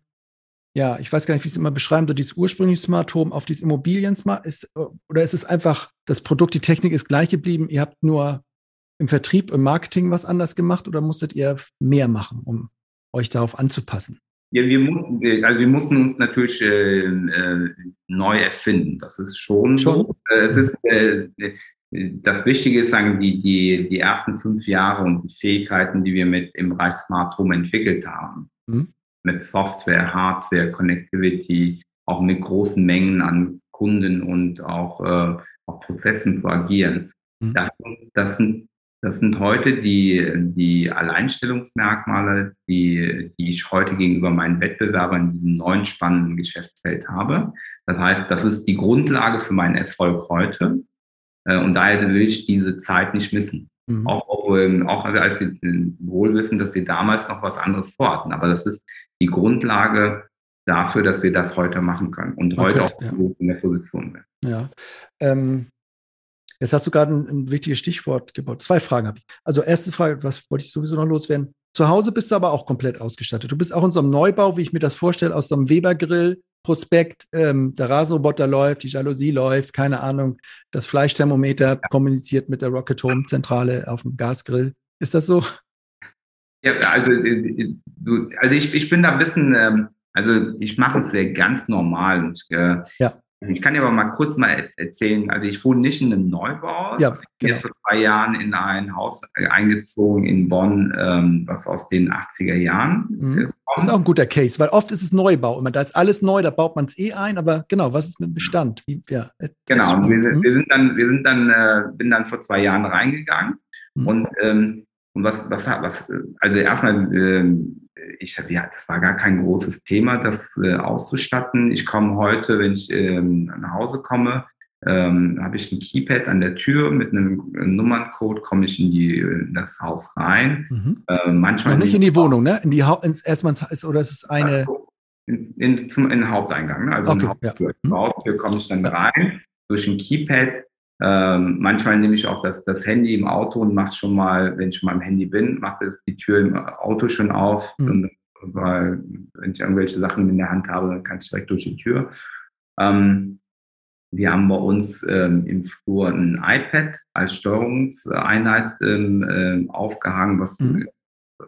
[SPEAKER 2] ja, ich weiß gar nicht, wie ich es immer beschreiben soll, dieses ursprüngliche Smart Home auf dieses Immobilien Smart ist, oder ist es einfach, das Produkt, die Technik ist gleich geblieben, ihr habt nur im Vertrieb, im Marketing was anders gemacht oder musstet ihr mehr machen, um euch darauf anzupassen?
[SPEAKER 1] Ja, wir mussten, also wir mussten uns natürlich äh, äh, neu erfinden. Das ist schon, schon? so. Äh, es ist, äh, das Wichtige ist, sagen die, die, die ersten fünf Jahre und die Fähigkeiten, die wir mit im Bereich Smart Home entwickelt haben. Mhm. Mit Software, Hardware, Connectivity, auch mit großen Mengen an Kunden und auch, äh, auch Prozessen zu agieren. Mhm. Das, das sind das sind heute die, die Alleinstellungsmerkmale, die, die ich heute gegenüber meinen Wettbewerbern in diesem neuen spannenden Geschäftsfeld habe. Das heißt, das ist die Grundlage für meinen Erfolg heute. Äh, und daher will ich diese Zeit nicht missen. Mhm. Auch, auch als wir wohl wissen, dass wir damals noch was anderes vorhatten. Aber das ist die Grundlage dafür, dass wir das heute machen können und okay, heute auch ja. in der Position sind.
[SPEAKER 2] Ja. Ähm, Jetzt hast du gerade ein, ein, wichtiges Stichwort gebaut. Zwei Fragen habe ich. Also erste Frage, was wollte ich sowieso noch loswerden? Zu Hause bist du aber auch komplett ausgestattet. Du bist auch in so einem Neubau, wie ich mir das vorstelle, aus so einem Weber-Grill, Prospekt, ähm, der Rasenroboter läuft, die Jalousie läuft, keine Ahnung, das Fleischthermometer kommuniziert mit der Rocket Home Zentrale auf dem Gasgrill. Ist das so?
[SPEAKER 1] Ja, also, äh, also ich, ich bin da ein bisschen, ähm, also ich mache es sehr ganz normal. Und, äh, ja. Ich kann dir aber mal kurz mal erzählen, also ich wohne nicht in einem Neubau. Ja, ich bin genau. vor zwei Jahren in ein Haus eingezogen in Bonn, ähm, was aus den 80er Jahren
[SPEAKER 2] mhm. Das ist auch ein guter Case, weil oft ist es Neubau. Immer, da ist alles neu, da baut man es eh ein, aber genau, was ist mit dem Bestand? Wie,
[SPEAKER 1] ja, genau, und wir, wir, sind dann, wir sind dann, äh, bin dann vor zwei Jahren reingegangen mhm. und ähm, und was, was, was, also erstmal, äh, ich, ja, das war gar kein großes Thema, das äh, auszustatten. Ich komme heute, wenn ich ähm, nach Hause komme, ähm, habe ich ein Keypad an der Tür mit einem Nummerncode, komme ich in, die, in das Haus rein.
[SPEAKER 2] Mhm. Äh, manchmal Noch nicht in die Wohnung, ne? In die ha ins, erstmal ins, oder ist es eine.
[SPEAKER 1] In, in, zum, in den Haupteingang, ne? also okay, in Haupttür. Ja. Mhm. Haupttür komme ich dann rein durch ein Keypad ähm, manchmal nehme ich auch das, das Handy im Auto und mache schon mal, wenn ich mal am Handy bin, mache das die Tür im Auto schon auf. Mhm. Und, weil, wenn ich irgendwelche Sachen in der Hand habe, dann kann ich direkt durch die Tür. Ähm, wir haben bei uns ähm, im Flur ein iPad als Steuerungseinheit ähm, äh, aufgehangen, was mhm.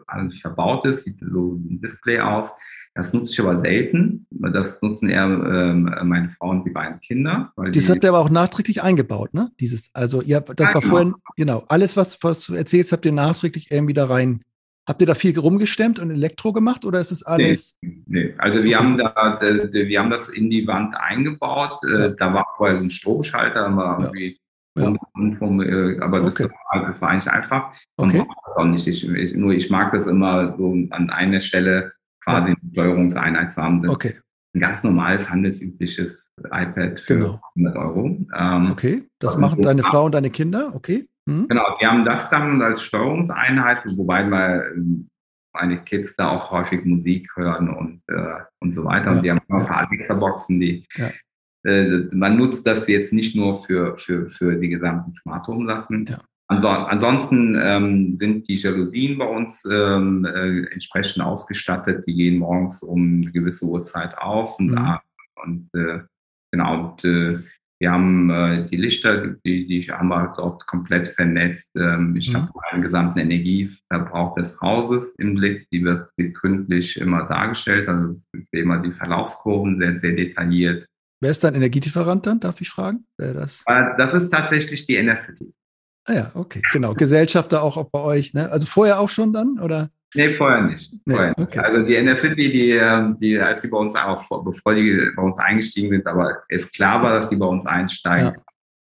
[SPEAKER 1] alles verbaut ist, sieht so ein Display aus. Das nutze ich aber selten. Das nutzen eher ähm, meine Frau und die beiden Kinder.
[SPEAKER 2] das habt ihr aber auch nachträglich eingebaut, ne? Dieses, also ihr, das ja, war genau. vorhin, genau, alles, was, was du erzählst, habt ihr nachträglich irgendwie da rein. Habt ihr da viel rumgestemmt und Elektro gemacht oder ist es alles?
[SPEAKER 1] Nee, nee. also wir okay. haben da, wir haben das in die Wand eingebaut. Äh, ja. Da war vorher ein Stromschalter, war irgendwie ja. Vom, vom, äh, aber das, okay. war, das, war, eigentlich einfach. Und okay. auch nicht. Ich, ich, nur ich mag das immer so an einer Stelle quasi ja. eine Steuerungseinheit zu haben. Das okay. Ein ganz normales, handelsübliches iPad für genau. 100 Euro.
[SPEAKER 2] Ähm, okay, das machen deine Frau und deine Kinder, okay.
[SPEAKER 1] Mhm. Genau, wir haben das dann als Steuerungseinheit, wobei ähm, meine Kids da auch häufig Musik hören und, äh, und so weiter. Ja. Und die haben immer ein paar Alexa-Boxen, die ja. äh, man nutzt das jetzt nicht nur für, für, für die gesamten Smart Home-Sachen. Ansonsten ähm, sind die Jalousien bei uns ähm, äh, entsprechend ausgestattet. Die gehen morgens um eine gewisse Uhrzeit auf und, mhm. und äh, genau. Und, äh, Wir haben äh, die Lichter, die, die haben wir dort komplett vernetzt. Ähm, ich mhm. habe einen gesamten Energieverbrauch des Hauses im Blick. Die wird sekündlich immer dargestellt. Also immer die Verlaufskurven sehr, sehr detailliert.
[SPEAKER 2] Wer ist dein Energielieferant dann, darf ich fragen? Wer
[SPEAKER 1] das? Äh, das ist tatsächlich die NSCT.
[SPEAKER 2] Ah ja, okay, genau. Gesellschafter auch, auch bei euch, ne? Also vorher auch schon dann, oder?
[SPEAKER 1] Nee, vorher nicht. Vorher nee, okay. nicht. Also die NS City, die, ähm, die, als sie bei uns auch, bevor die bei uns eingestiegen sind, aber es klar war, dass die bei uns einsteigen. Ja.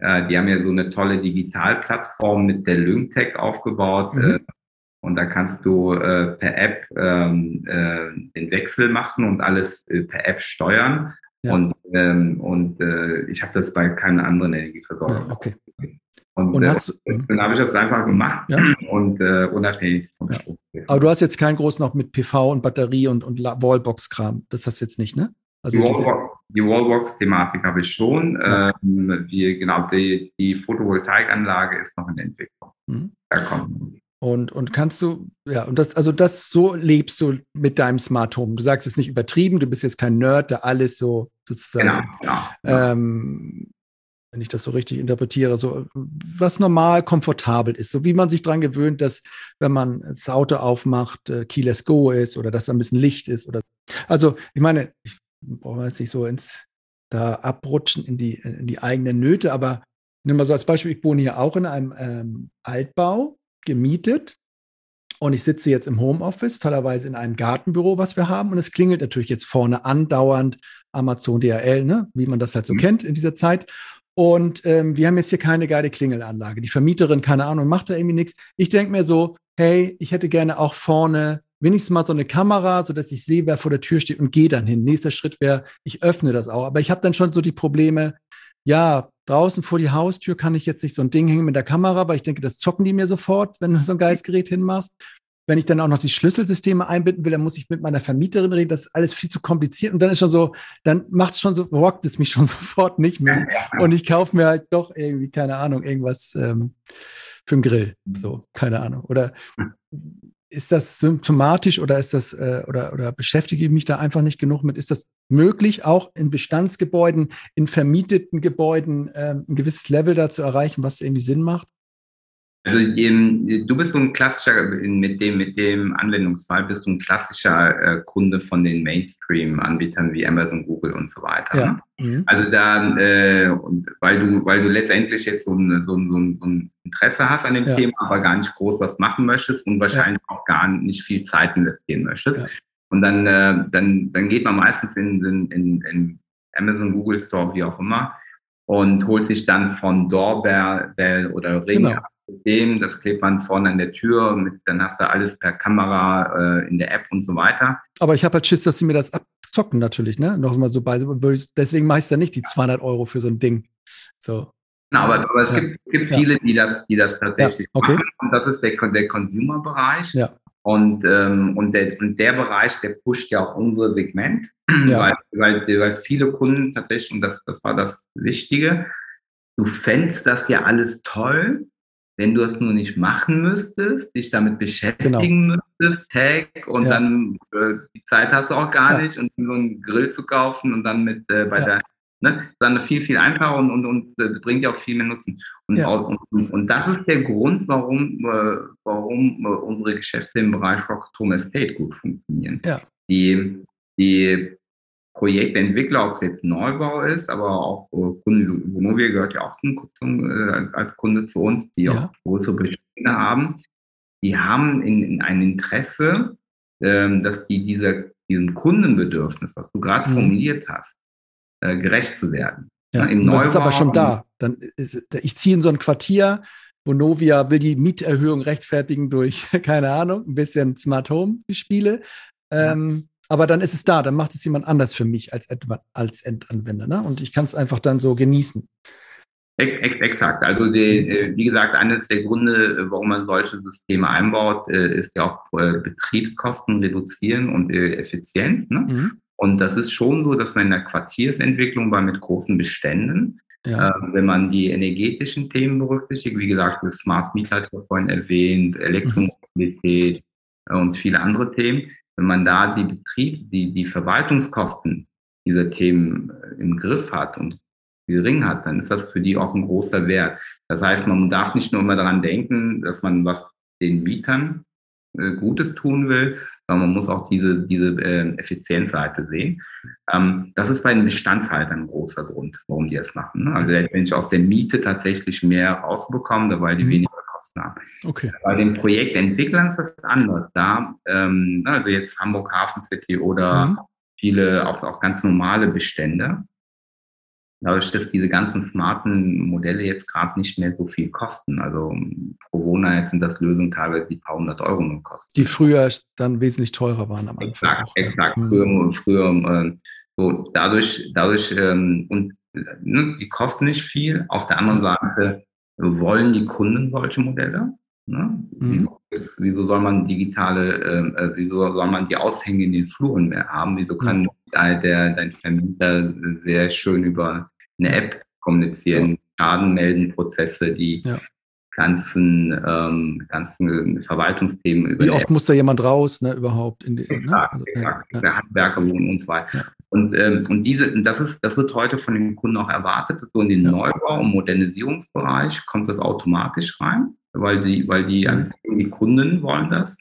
[SPEAKER 1] Äh, die haben ja so eine tolle Digitalplattform mit der Lyngtech aufgebaut. Mhm. Äh, und da kannst du äh, per App ähm, äh, den Wechsel machen und alles per App steuern. Ja. Und, ähm, und ich habe das bei keinem anderen Energieversorger.
[SPEAKER 2] Ja, okay.
[SPEAKER 1] Und, und äh, hast, äh, dann habe ich das einfach gemacht ja. und äh, unabhängig vom ja. Strom.
[SPEAKER 2] Aber du hast jetzt keinen großen noch mit PV und Batterie und, und Wallbox-Kram. Das hast du jetzt nicht, ne?
[SPEAKER 1] Also die, Wallbox, Wallbox-Thematik habe ich schon. Ja. Ähm, die, genau, die, die Photovoltaikanlage ist noch in Entwicklung. Mhm. Da
[SPEAKER 2] kommt und, und kannst du, ja, und das, also das so lebst du mit deinem Smart Home. Du sagst es nicht übertrieben, du bist jetzt kein Nerd, der alles so sozusagen genau, genau, genau. Ähm, wenn ich das so richtig interpretiere, so was normal komfortabel ist, so wie man sich daran gewöhnt, dass wenn man das Auto aufmacht, äh, Keyless Go ist oder dass da ein bisschen Licht ist oder also ich meine, ich brauche jetzt nicht so ins da abrutschen in die in die eigenen Nöte, aber nimm mal so als Beispiel, ich wohne hier auch in einem ähm, Altbau gemietet und ich sitze jetzt im Homeoffice, teilweise in einem Gartenbüro, was wir haben und es klingelt natürlich jetzt vorne andauernd Amazon DHL, ne, wie man das halt so mhm. kennt in dieser Zeit und ähm, wir haben jetzt hier keine geile Klingelanlage. Die Vermieterin, keine Ahnung, macht da irgendwie nichts. Ich denke mir so, hey, ich hätte gerne auch vorne wenigstens mal so eine Kamera, sodass ich sehe, wer vor der Tür steht und gehe dann hin. Nächster Schritt wäre, ich öffne das auch. Aber ich habe dann schon so die Probleme, ja, draußen vor die Haustür kann ich jetzt nicht so ein Ding hängen mit der Kamera, weil ich denke, das zocken die mir sofort, wenn du so ein geiles Gerät hinmachst. Wenn ich dann auch noch die Schlüsselsysteme einbinden will, dann muss ich mit meiner Vermieterin reden. Das ist alles viel zu kompliziert. Und dann ist schon so, dann macht es schon so, rockt es mich schon sofort nicht mehr. Und ich kaufe mir halt doch irgendwie, keine Ahnung, irgendwas ähm, für einen Grill. So, keine Ahnung. Oder ist das symptomatisch oder ist das äh, oder, oder beschäftige ich mich da einfach nicht genug mit? Ist das möglich, auch in Bestandsgebäuden, in vermieteten Gebäuden äh, ein gewisses Level da zu erreichen, was irgendwie Sinn macht?
[SPEAKER 1] Also ähm, du bist so ein klassischer, mit dem, mit dem Anwendungsfall bist du ein klassischer äh, Kunde von den Mainstream-Anbietern wie Amazon, Google und so weiter. Ja. Ne? Mhm. Also da, äh, weil du, weil du letztendlich jetzt so ein, so ein, so ein Interesse hast an dem ja. Thema, aber gar nicht groß was machen möchtest und wahrscheinlich ja. auch gar nicht viel Zeit investieren möchtest. Und dann, äh, dann, dann geht man meistens in, in, in, in Amazon, Google Store, wie auch immer, und holt sich dann von Doorbell oder Ring genau. System, das klebt man vorne an der Tür, mit, dann hast du alles per Kamera äh, in der App und so weiter.
[SPEAKER 2] Aber ich habe halt Schiss, dass sie mir das abzocken natürlich, ne? Nochmal so bei, deswegen mache ich dann nicht die 200 Euro für so ein Ding. So.
[SPEAKER 1] Na, aber, aber es ja. gibt, gibt ja. viele, die das, die das tatsächlich
[SPEAKER 2] ja, okay. machen.
[SPEAKER 1] Und das ist der, der Consumer-Bereich.
[SPEAKER 2] Ja.
[SPEAKER 1] Und, ähm, und, der, und der Bereich, der pusht ja auch unser Segment, weil, weil, weil viele Kunden tatsächlich, und das, das war das Wichtige, du fändst das ja alles toll, wenn du es nur nicht machen müsstest, dich damit beschäftigen genau. müsstest, Tag, und ja. dann äh, die Zeit hast du auch gar ja. nicht, und so einen Grill zu kaufen und dann mit äh, bei ja. der, ne, dann viel, viel einfacher und, und, und äh, bringt ja auch viel mehr Nutzen. Und, und, und, das ist der Grund, warum, äh, warum äh, unsere Geschäfte im Bereich Rock Home Estate gut funktionieren. Die, die Projektentwickler, ob es jetzt Neubau ist, aber auch äh, Kunde, Vonovia gehört ja auch zum, äh, als Kunde zu uns, die ja. auch größere Bestände haben. Die haben in, in ein Interesse, ähm, dass die dieser, diesem Kundenbedürfnis, was du gerade mhm. formuliert hast, äh, gerecht zu werden.
[SPEAKER 2] Ja, Im Neubau, das ist aber schon da. Dann ist, ich ziehe in so ein Quartier, Vonovia will die Mieterhöhung rechtfertigen durch, keine Ahnung, ein bisschen Smart Home Spiele. Ähm, aber dann ist es da, dann macht es jemand anders für mich als, als Endanwender. Ne? Und ich kann es einfach dann so genießen.
[SPEAKER 1] Exakt. Also die, äh, wie gesagt, eines der Gründe, warum man solche Systeme einbaut, äh, ist ja auch äh, Betriebskosten reduzieren und Effizienz. Ne? Mhm. Und das ist schon so, dass man in der Quartiersentwicklung bei mit großen Beständen, ja. wenn man die energetischen Themen berücksichtigt, wie gesagt, Smart Meter hat vorhin erwähnt, Elektromobilität mhm. und viele andere Themen, wenn man da die Betrieb, die, die Verwaltungskosten dieser Themen äh, im Griff hat und gering hat, dann ist das für die auch ein großer Wert. Das heißt, man darf nicht nur immer daran denken, dass man was den Mietern äh, Gutes tun will, sondern man muss auch diese, diese äh, Effizienzseite sehen. Ähm, das ist bei den Bestandshaltern ein großer Grund, warum die es machen. Ne? Also wenn ich aus der Miete tatsächlich mehr rausbekomme, weil die mhm. weniger Haben. Okay. Bei den Projektentwicklern ist das anders. Da, ähm, also jetzt Hamburg Hafen City oder mhm. viele auch, auch ganz normale Bestände, dadurch, dass diese ganzen smarten Modelle jetzt gerade nicht mehr so viel kosten. Also pro Wohnheit sind das Lösungen teilweise die paar hundert Euro nur kosten.
[SPEAKER 2] Die früher dann wesentlich teurer waren am
[SPEAKER 1] Anfang. Exakt, auch. exakt. Mhm. Früher, früher äh, so dadurch, dadurch ähm, und ne, die kosten nicht viel. Auf der anderen Seite wollen die Kunden solche Modelle. Ne? Mhm. Wieso, wieso, soll man digitale, ähm, äh, wieso soll man die Aushänge in den Fluren mehr haben? Wieso kann mhm. der, dein Vermieter sehr schön über eine App kommunizieren, ja. Schaden melden, Prozesse, die ja. ganzen, ähm, ganzen Verwaltungsthemen.
[SPEAKER 2] Wie oft muss da jemand raus, ne, überhaupt? In
[SPEAKER 1] die, exakt, ne? also, exakt. Ja. Der Handwerker wohnen und so weiter. Und, ähm, und diese, das ist, das wird heute von den Kunden auch erwartet. So in den Neubau- und Modernisierungsbereich kommt das automatisch rein, weil die, weil die, also die Kunden wollen das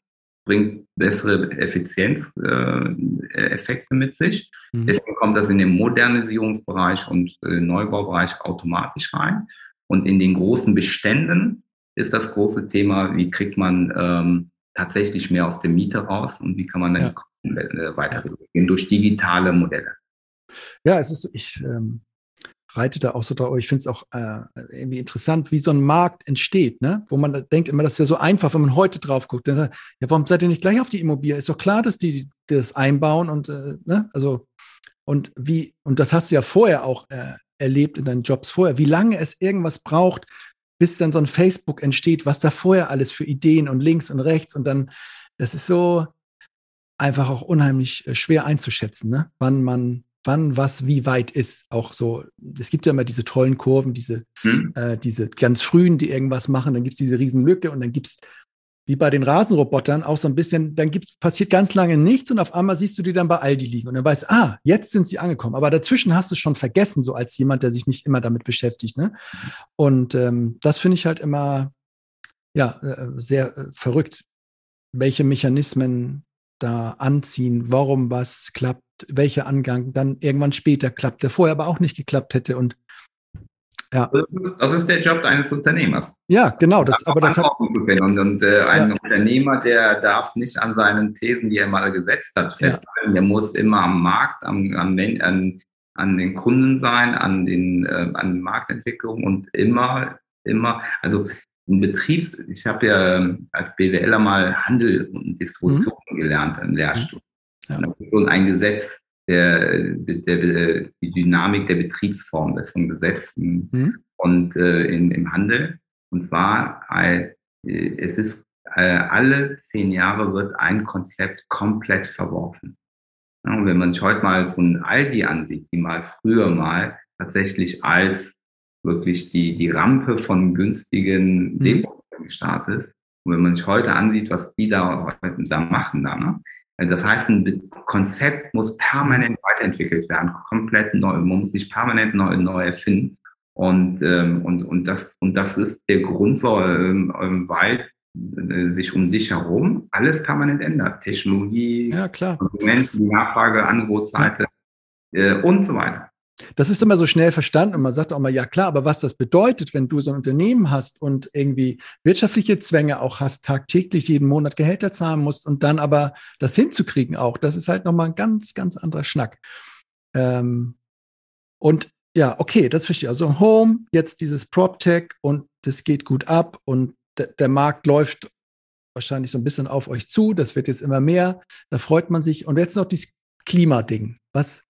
[SPEAKER 1] bringt bessere Effizienzeffekte äh, mit sich. Mhm. Deswegen kommt das in den Modernisierungsbereich und äh, Neubaubereich automatisch rein. Und in den großen Beständen ist das große Thema, wie kriegt man ähm, tatsächlich mehr aus der Miete raus und wie kann man dann ja. Die Kosten weiter ja. durch digitale Modelle.
[SPEAKER 2] Ja, es ist, ich ähm, reite da auch so drauf. Ich finde es auch äh, irgendwie interessant, wie so ein Markt entsteht, ne? wo man denkt immer, das ist ja so einfach, wenn man heute drauf guckt. Dann sagt, ja, warum seid ihr nicht gleich auf die Immobilien? Ist doch klar, dass die das einbauen und, äh, ne? also, und wie, und das hast du ja vorher auch äh, erlebt in deinen Jobs vorher, wie lange es irgendwas braucht, bis dann so ein Facebook entsteht, was da vorher alles für Ideen und links und rechts und dann, das ist so einfach auch unheimlich äh, schwer einzuschätzen, ne? wann man wann was wie weit ist. Auch so, es gibt ja immer diese tollen Kurven, diese, hm. äh, diese ganz frühen, die irgendwas machen, dann gibt es diese Riesenlücke und dann gibt es, wie bei den Rasenrobotern, auch so ein bisschen, dann gibt, passiert ganz lange nichts und auf einmal siehst du die dann bei Aldi liegen und dann weißt, ah, jetzt sind sie angekommen. Aber dazwischen hast du es schon vergessen, so als jemand, der sich nicht immer damit beschäftigt. Ne? Und ähm, das finde ich halt immer, ja, äh, sehr äh, verrückt, welche Mechanismen da anziehen, warum was klappt, welcher Angang dann irgendwann später klappt, der vorher aber auch nicht geklappt hätte. Und
[SPEAKER 1] ja. Das ist der Job eines Unternehmers.
[SPEAKER 2] Ja, genau. Das, aber das hat
[SPEAKER 1] und, und äh, ein ja. Unternehmer, der darf nicht an seinen Thesen, die er mal gesetzt hat, festhalten. Ja. Der muss immer am Markt, am, am an, an den Kunden sein, an den äh, an Marktentwicklung und immer, immer, also ein Betriebs, ich habe ja ähm, als BWLer mal Handel und Distribution mhm. gelernt im Lehrstuhl. Ja. das ist so ein Gesetz, der, der, der, die Dynamik der Betriebsform, das ist ein Gesetz mhm. und äh, in, im Handel. Und zwar, äh, es ist äh, alle zehn Jahre wird ein Konzept komplett verworfen. Ja, und wenn man sich heute mal so ein Aldi ansieht, die mal früher mal tatsächlich als wirklich die, die Rampe von günstigen mhm. Lebensmitteln gestartet ist. Und wenn man sich heute ansieht, was die da, da machen, da, ne? Das heißt, ein Konzept muss permanent weiterentwickelt werden, komplett neu, man muss sich permanent neu, neu erfinden. Und, ähm, und, und, das, und das ist der Grund, warum ähm, Wald äh, sich um sich herum alles permanent ändert. Technologie,
[SPEAKER 2] ja, klar.
[SPEAKER 1] die Nachfrage, Angebotsseite ja. äh, und so weiter.
[SPEAKER 2] Das ist immer so schnell verstanden und man sagt auch mal, ja klar, aber was das bedeutet, wenn du so ein Unternehmen hast und irgendwie wirtschaftliche Zwänge auch hast, tagtäglich jeden Monat Gehälter zahlen musst und dann aber das hinzukriegen auch, das ist halt nochmal ein ganz, ganz anderer Schnack. Ähm, und ja, okay, das verstehe ich. Also Home, jetzt dieses PropTech und das geht gut ab und der Markt läuft wahrscheinlich so ein bisschen auf euch zu. Das wird jetzt immer mehr. Da freut man sich. Und jetzt noch dieses Klimading. Was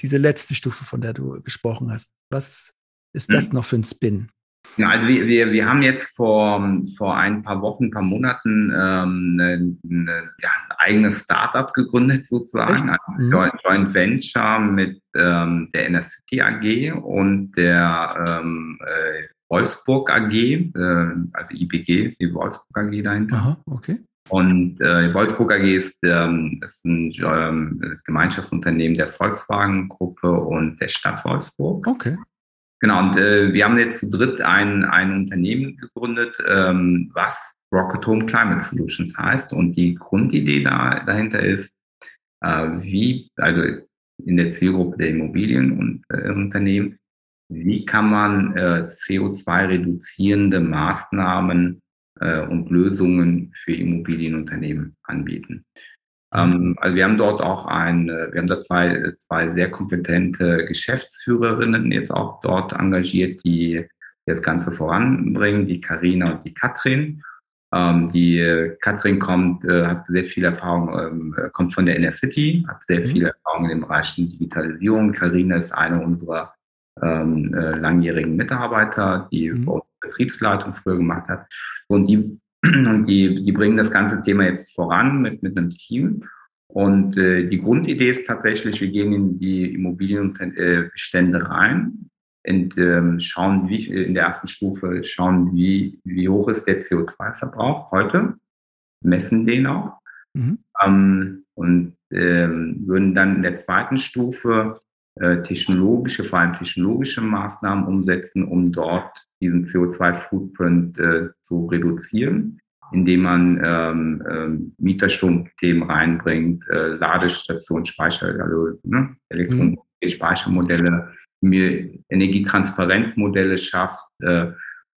[SPEAKER 2] diese letzte Stufe, von der du gesprochen hast. Was ist das hm. noch für ein Spin?
[SPEAKER 1] Ja, also wir, wir, wir haben jetzt vor, vor ein paar Wochen, ein paar Monaten ähm, eine, eine, ja, ein eigenes Startup gegründet sozusagen, ein mhm. Joint, Joint, Venture mit ähm, der NSCT AG und der ähm, äh, Wolfsburg AG, äh, also IBG, die Wolfsburg AG dahinter. Aha, okay. Und äh, Wolfsburg AG ist, ähm, ist ein ähm, Gemeinschaftsunternehmen der Volkswagen-Gruppe und der Stadt Wolfsburg.
[SPEAKER 2] Okay.
[SPEAKER 1] Genau, und äh, wir haben jetzt zu dritt ein, ein Unternehmen gegründet, ähm, was Rocket Home Climate Solutions heißt. Und die Grundidee da, dahinter ist, äh, wie, also in der Zielgruppe der Immobilienunternehmen, äh, wie kann man äh, CO2-reduzierende Maßnahmen und Lösungen für Immobilienunternehmen anbieten. Ähm, also wir haben dort auch ein, äh, wir haben da zwei, zwei sehr kompetente Geschäftsführerinnen jetzt auch dort engagiert, die das Ganze voranbringen, die Karina und die Katrin. Ähm, die Katrin kommt, äh, hat sehr viel Erfahrung, ähm, kommt von der Inner City, hat sehr mhm. viel Erfahrung in den Bereichen Digitalisierung. Karina ist eine unserer äh, langjährigen Mitarbeiter, die mhm. Betriebsleitung früher gemacht hat. Und die und die, die bringen das ganze Thema jetzt voran mit, mit einem Team. Und äh, die Grundidee ist tatsächlich, wir gehen in die Immobilienbestände rein und ähm, schauen, wie in der ersten Stufe schauen, wie, wie hoch ist der CO2-Verbrauch heute, messen den auch mhm. ähm, und ähm, würden dann in der zweiten Stufe äh, technologische, vor allem technologische Maßnahmen umsetzen, um dort diesen CO2-Footprint äh, zu reduzieren, indem man ähm, ähm, Mieterstromthemen reinbringt, äh, Ladestationen, Speicher, also ne, Elektromobilspeichermodelle, mir Energietransparenzmodelle schafft, äh,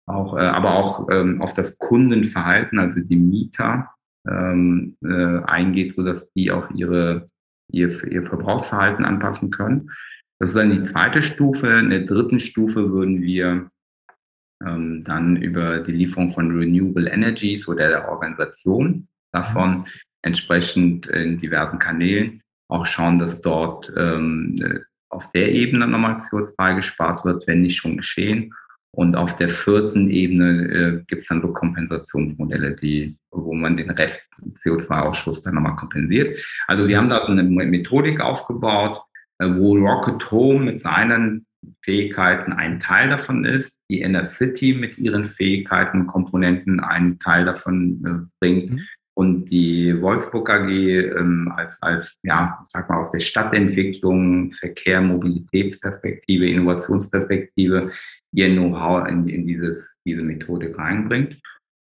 [SPEAKER 1] auch, äh, aber auch ähm, auf das Kundenverhalten, also die Mieter ähm, äh, eingeht, so dass die auch ihre, ihr, ihr Verbrauchsverhalten anpassen können. Das ist dann die zweite Stufe. In der dritten Stufe würden wir ähm, dann über die Lieferung von Renewable Energies oder der Organisation davon mhm. entsprechend in diversen Kanälen auch schauen, dass dort ähm, auf der Ebene nochmal CO2 gespart wird, wenn nicht schon geschehen. Und auf der vierten Ebene äh, gibt es dann so Kompensationsmodelle, die, wo man den Rest CO2-Ausschuss dann nochmal kompensiert. Also wir haben da eine Methodik aufgebaut, äh, wo Rocket Home mit seinen Fähigkeiten ein Teil davon ist, die Inner City mit ihren Fähigkeiten, Komponenten einen Teil davon äh, bringt mhm. und die Wolfsburg AG ähm, als, als, ja, sag mal, aus der Stadtentwicklung, Verkehr, Mobilitätsperspektive, Innovationsperspektive ihr Know-how in, in dieses, diese Methode reinbringt.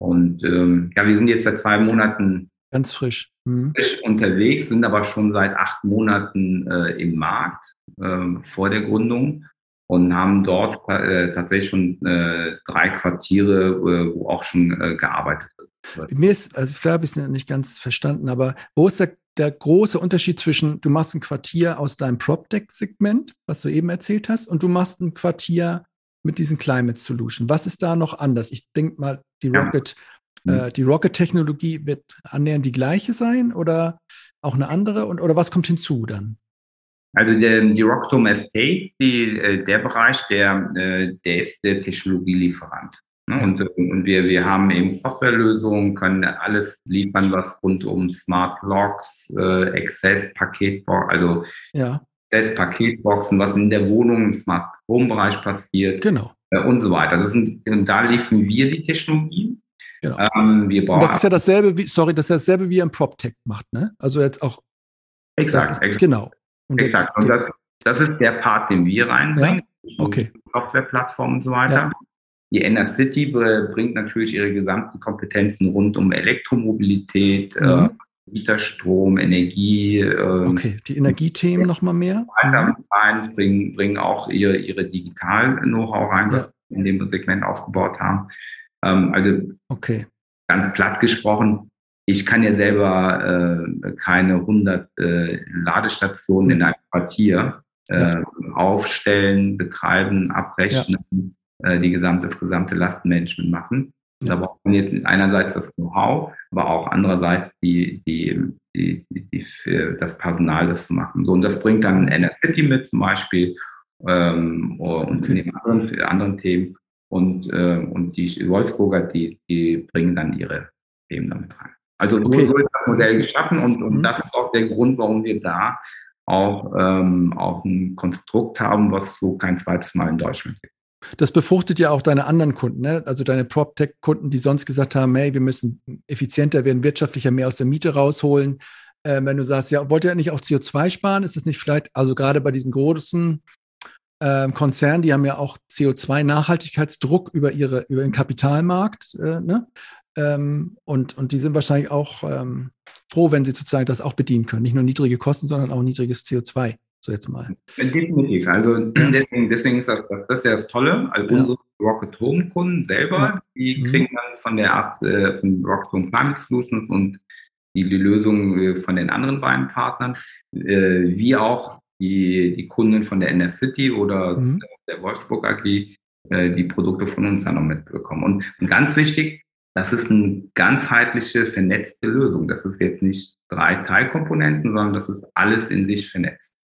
[SPEAKER 1] Und ähm, ja, wir sind jetzt seit zwei Monaten
[SPEAKER 2] Ganz frisch.
[SPEAKER 1] Mhm. Frisch unterwegs, sind aber schon seit acht Monaten äh, im Markt äh, vor der Gründung und haben dort äh, tatsächlich schon äh, drei Quartiere, äh, wo auch schon äh, gearbeitet wird.
[SPEAKER 2] Mir ist, also vielleicht habe ich es nicht ganz verstanden, aber wo ist der, der große Unterschied zwischen, du machst ein Quartier aus deinem PropTech-Segment, was du eben erzählt hast, und du machst ein Quartier mit diesen Climate Solution. Was ist da noch anders? Ich denke mal, die Rocket, ja. äh, die Rocket-Technologie wird annähernd die gleiche sein oder auch eine andere und oder was kommt hinzu dann?
[SPEAKER 1] Also der, die Rockdome Estate, die, äh, der Bereich, der, äh, der ist der Technologielieferant. Ne? Und, und wir, wir haben eben Softwarelösungen, können alles liefern, was rund um Smart Locks, äh, Access, Paketbox, also ja. Access, Paketboxen, was in der Wohnung im Smart Home Bereich passiert.
[SPEAKER 2] Genau.
[SPEAKER 1] Äh, und so weiter. Das sind, und da liefern wir die Technologie.
[SPEAKER 2] Genau. Ähm, wir brauchen das ist ja dasselbe, wie, sorry, das ist ja dasselbe, wie ihr im PropTech macht, ne? Also jetzt auch.
[SPEAKER 1] Exakt, ist,
[SPEAKER 2] exakt. Genau.
[SPEAKER 1] Und Exakt. Und das, das ist der Part, den wir reinbringen.
[SPEAKER 2] Ja? Okay.
[SPEAKER 1] Softwareplattformen und so weiter. Ja. Die Inner City bringt natürlich ihre gesamten Kompetenzen rund um Elektromobilität, mhm. äh, Mieterstrom, Energie. Äh,
[SPEAKER 2] okay, die Energiethemen nochmal mehr.
[SPEAKER 1] Weiter mhm. rein, bringen, bringen auch ihre, ihre Digital-Know-how rein, ja. was wir in dem Segment aufgebaut haben. Ähm, also
[SPEAKER 2] okay.
[SPEAKER 1] ganz platt gesprochen, ich kann ja selber äh, keine 100 äh, Ladestationen in einem Quartier äh, aufstellen, betreiben, abrechnen, ja. äh, die gesamte, das gesamte Lastenmanagement machen. Ja. Da braucht man jetzt einerseits das Know-how, aber auch andererseits die, die, die, die, die für das Personal, das zu machen. So, und das bringt dann City mit zum Beispiel ähm, und okay. in anderen, für anderen Themen. Und, äh, und die Wolfsburger, die, die bringen dann ihre Themen damit rein. Also okay. so ist das Modell geschaffen und, und mhm. das ist auch der Grund, warum wir da auch, ähm, auch ein Konstrukt haben, was so kein zweites Mal in Deutschland gibt.
[SPEAKER 2] Das befruchtet ja auch deine anderen Kunden, ne? also deine PropTech-Kunden, die sonst gesagt haben, hey, wir müssen effizienter werden, wirtschaftlicher mehr aus der Miete rausholen. Äh, wenn du sagst, ja, wollt ihr nicht auch CO2 sparen, ist das nicht vielleicht, also gerade bei diesen großen äh, Konzern, die haben ja auch CO2-Nachhaltigkeitsdruck über, ihre, über den Kapitalmarkt. Äh, ne? Ähm, und, und die sind wahrscheinlich auch ähm, froh, wenn sie sozusagen das auch bedienen können. Nicht nur niedrige Kosten, sondern auch niedriges CO2. So jetzt mal.
[SPEAKER 1] Definitiv. Also deswegen, deswegen ist das, das, das ist ja das Tolle. Also ja. unsere Rocket Home Kunden selber, ja. die mhm. kriegen dann von der Arzt, äh, von Rocket Home Climate Solutions und die, die Lösung äh, von den anderen beiden Partnern, äh, wie auch die, die Kunden von der NR City oder mhm. der Wolfsburg AG äh, die Produkte von uns dann noch mitbekommen. Und, und ganz wichtig, das ist eine ganzheitliche, vernetzte Lösung. Das ist jetzt nicht drei Teilkomponenten, sondern das ist alles in sich vernetzt.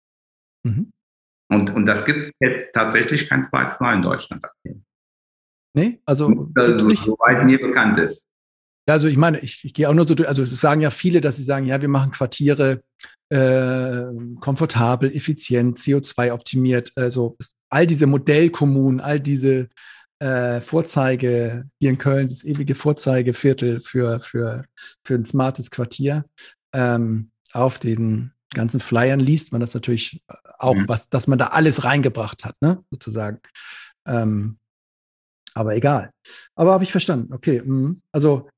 [SPEAKER 1] Mhm. Und, und das gibt es jetzt tatsächlich kein zweites Mal in Deutschland.
[SPEAKER 2] Nee, also,
[SPEAKER 1] also nicht. soweit mir bekannt ist.
[SPEAKER 2] Also ich meine, ich, ich gehe auch nur so durch, also es sagen ja viele, dass sie sagen, ja, wir machen Quartiere äh, komfortabel, effizient, CO2 optimiert, also all diese Modellkommunen, all diese äh, Vorzeige, hier in Köln, das ewige Vorzeigeviertel für, für, für ein smartes Quartier. Ähm, auf den ganzen Flyern liest man das natürlich auch, mhm. was, dass man da alles reingebracht hat, ne, sozusagen. Ähm, aber egal. Aber habe ich verstanden. Okay. Mh. Also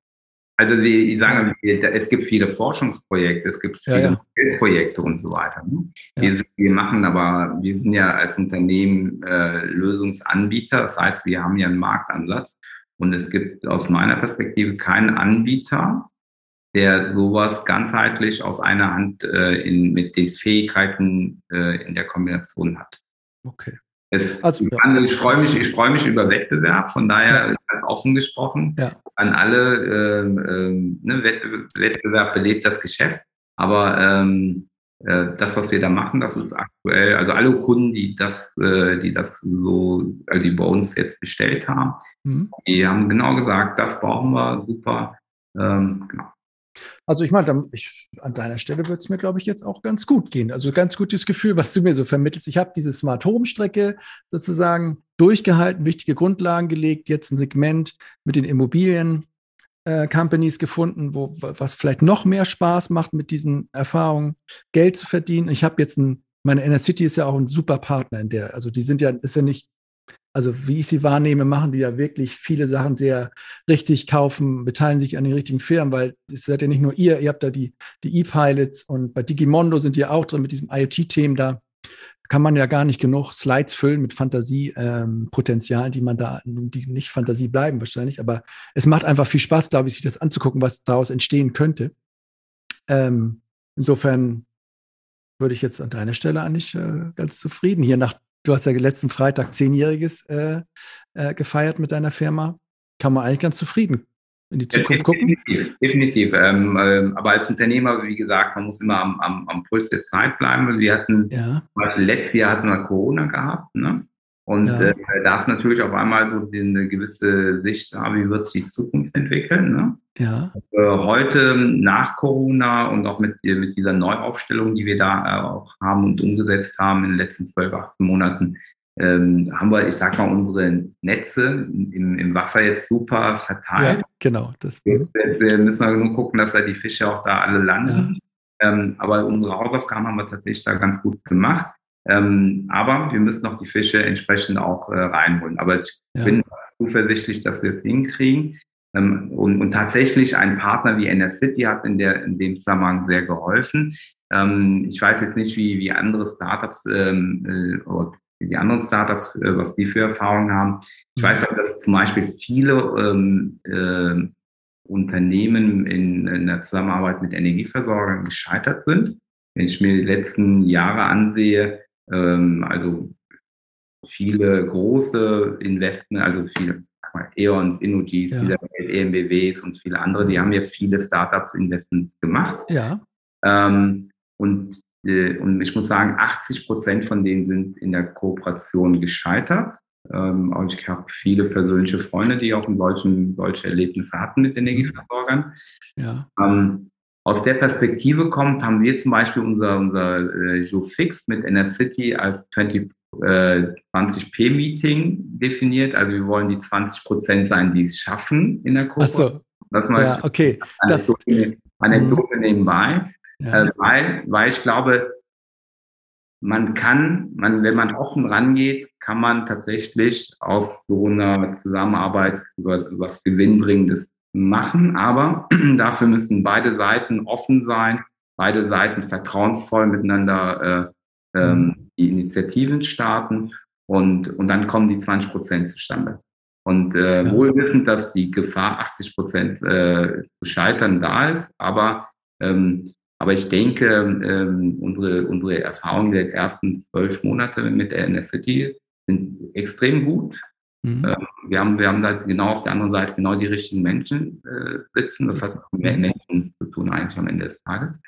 [SPEAKER 1] also ich sage, es gibt viele Forschungsprojekte, es gibt viele ja, ja. Projekte und so weiter. Ne? Ja. Wir, wir, machen aber, wir sind ja als Unternehmen äh, Lösungsanbieter, das heißt, wir haben ja einen Marktansatz und es gibt aus meiner Perspektive keinen Anbieter, der sowas ganzheitlich aus einer Hand äh, in, mit den Fähigkeiten äh, in der Kombination hat.
[SPEAKER 2] Okay.
[SPEAKER 1] Es, also, ja. Ich freue mich, ich freue mich über Wettbewerb, von daher ja. ganz offen gesprochen ja. an alle, ähm, ähm, ne, Wettbewerb belebt das Geschäft, aber ähm, äh, das, was wir da machen, das ist aktuell, also alle Kunden, die das, äh, die das so, also die bei uns jetzt bestellt haben, mhm. die haben genau gesagt, das brauchen wir, super, ähm, genau.
[SPEAKER 2] Also ich meine, an deiner Stelle wird es mir, glaube ich, jetzt auch ganz gut gehen. Also ganz gutes Gefühl, was du mir so vermittelst. Ich habe diese Smart Home Strecke sozusagen durchgehalten, wichtige Grundlagen gelegt, jetzt ein Segment mit den Immobilien. Äh, Companies gefunden, wo was vielleicht noch mehr Spaß macht, mit diesen Erfahrungen Geld zu verdienen. Ich habe jetzt ein, meine Inner City ist ja auch ein super Partner in der, also die sind ja, ist ja nicht also wie ich sie wahrnehme, machen die ja wirklich viele Sachen sehr richtig, kaufen, beteiligen sich an den richtigen Firmen, weil es seid ja nicht nur ihr, ihr habt da die, die E-Pilots und bei Digimondo sind die auch drin mit diesem IoT-Themen da. Kann man ja gar nicht genug Slides füllen mit Fantasiepotenzial, ähm, die man da, die nicht Fantasie bleiben wahrscheinlich, aber es macht einfach viel Spaß, glaube ich, sich das anzugucken, was daraus entstehen könnte. Ähm, insofern würde ich jetzt an deiner Stelle eigentlich äh, ganz zufrieden hier nach Du hast ja letzten Freitag zehnjähriges äh, äh, gefeiert mit deiner Firma. Kann man eigentlich ganz zufrieden in die Zukunft gucken?
[SPEAKER 1] Definitiv, definitiv. Ähm, ähm, aber als Unternehmer, wie gesagt, man muss immer am, am, am Puls der Zeit bleiben. Wir hatten, ja. letztes Jahr hatten wir Corona gehabt, ne? Und ja. äh, da ist natürlich auf einmal so eine gewisse Sicht da, wie wird sich die Zukunft entwickeln. Ne?
[SPEAKER 2] Ja.
[SPEAKER 1] Äh, heute nach Corona und auch mit, mit dieser Neuaufstellung, die wir da äh, auch haben und umgesetzt haben in den letzten 12, 18 Monaten, ähm, haben wir, ich sag mal, unsere Netze im, im Wasser jetzt super verteilt. Ja,
[SPEAKER 2] genau. Das,
[SPEAKER 1] jetzt, jetzt müssen wir nur gucken, dass da die Fische auch da alle landen. Ja. Ähm, aber unsere Hausaufgaben haben wir tatsächlich da ganz gut gemacht. Ähm, aber wir müssen auch die Fische entsprechend auch äh, reinholen. Aber ich ja. bin zuversichtlich, dass wir es hinkriegen. Ähm, und, und, tatsächlich ein Partner wie NS City hat in, der, in dem Zusammenhang sehr geholfen. Ähm, ich weiß jetzt nicht, wie, wie andere Startups ähm, äh, oder die anderen Startups, äh, was die für Erfahrungen haben. Ich weiß aber, dass zum Beispiel viele äh, Unternehmen in, in der Zusammenarbeit mit Energieversorgern gescheitert sind. Wenn ich mir die letzten Jahre ansehe, ähm, also viele große Investment, also viele E.ONs, Innogs, ja. EMBWs und viele andere, die haben ja viele Startups Investments gemacht.
[SPEAKER 2] Ja.
[SPEAKER 1] Ähm, und, äh, und ich muss sagen, 80 Prozent von denen sind in der Kooperation gescheitert. Ähm, und ich habe viele persönliche Freunde, die auch in solchen, solche Erlebnisse hatten mit Energieversorgern.
[SPEAKER 2] Ja.
[SPEAKER 1] Ähm, aus der Perspektive kommt, haben wir zum Beispiel unser, unser äh, Joe Fixed mit City als 20, äh, 20p-Meeting definiert. Also wir wollen die 20 Prozent sein, die es schaffen in der Gruppe.
[SPEAKER 2] Achso.
[SPEAKER 1] Das
[SPEAKER 2] ja, okay.
[SPEAKER 1] Anekdote, das, Anekdote nebenbei. Ja. Äh, weil, weil ich glaube, man kann, man, wenn man offen rangeht, kann man tatsächlich aus so einer Zusammenarbeit über, was Gewinnbringendes machen. Aber dafür müssen beide Seiten offen sein, beide Seiten vertrauensvoll miteinander äh, ähm, mhm. die Initiativen starten und, und dann kommen die 20 Prozent zustande. Und äh, ja. wohl wissend, dass die Gefahr 80 Prozent äh, zu scheitern da ist, aber ähm, aber ich denke, ähm, unsere, unsere Erfahrungen der ersten zwölf Monate mit der NSCT sind extrem gut. Mhm. Ähm, wir, haben, wir haben da genau auf der anderen Seite genau die richtigen Menschen äh, sitzen. Das hat mit mehr Menschen zu tun eigentlich am Ende des Tages.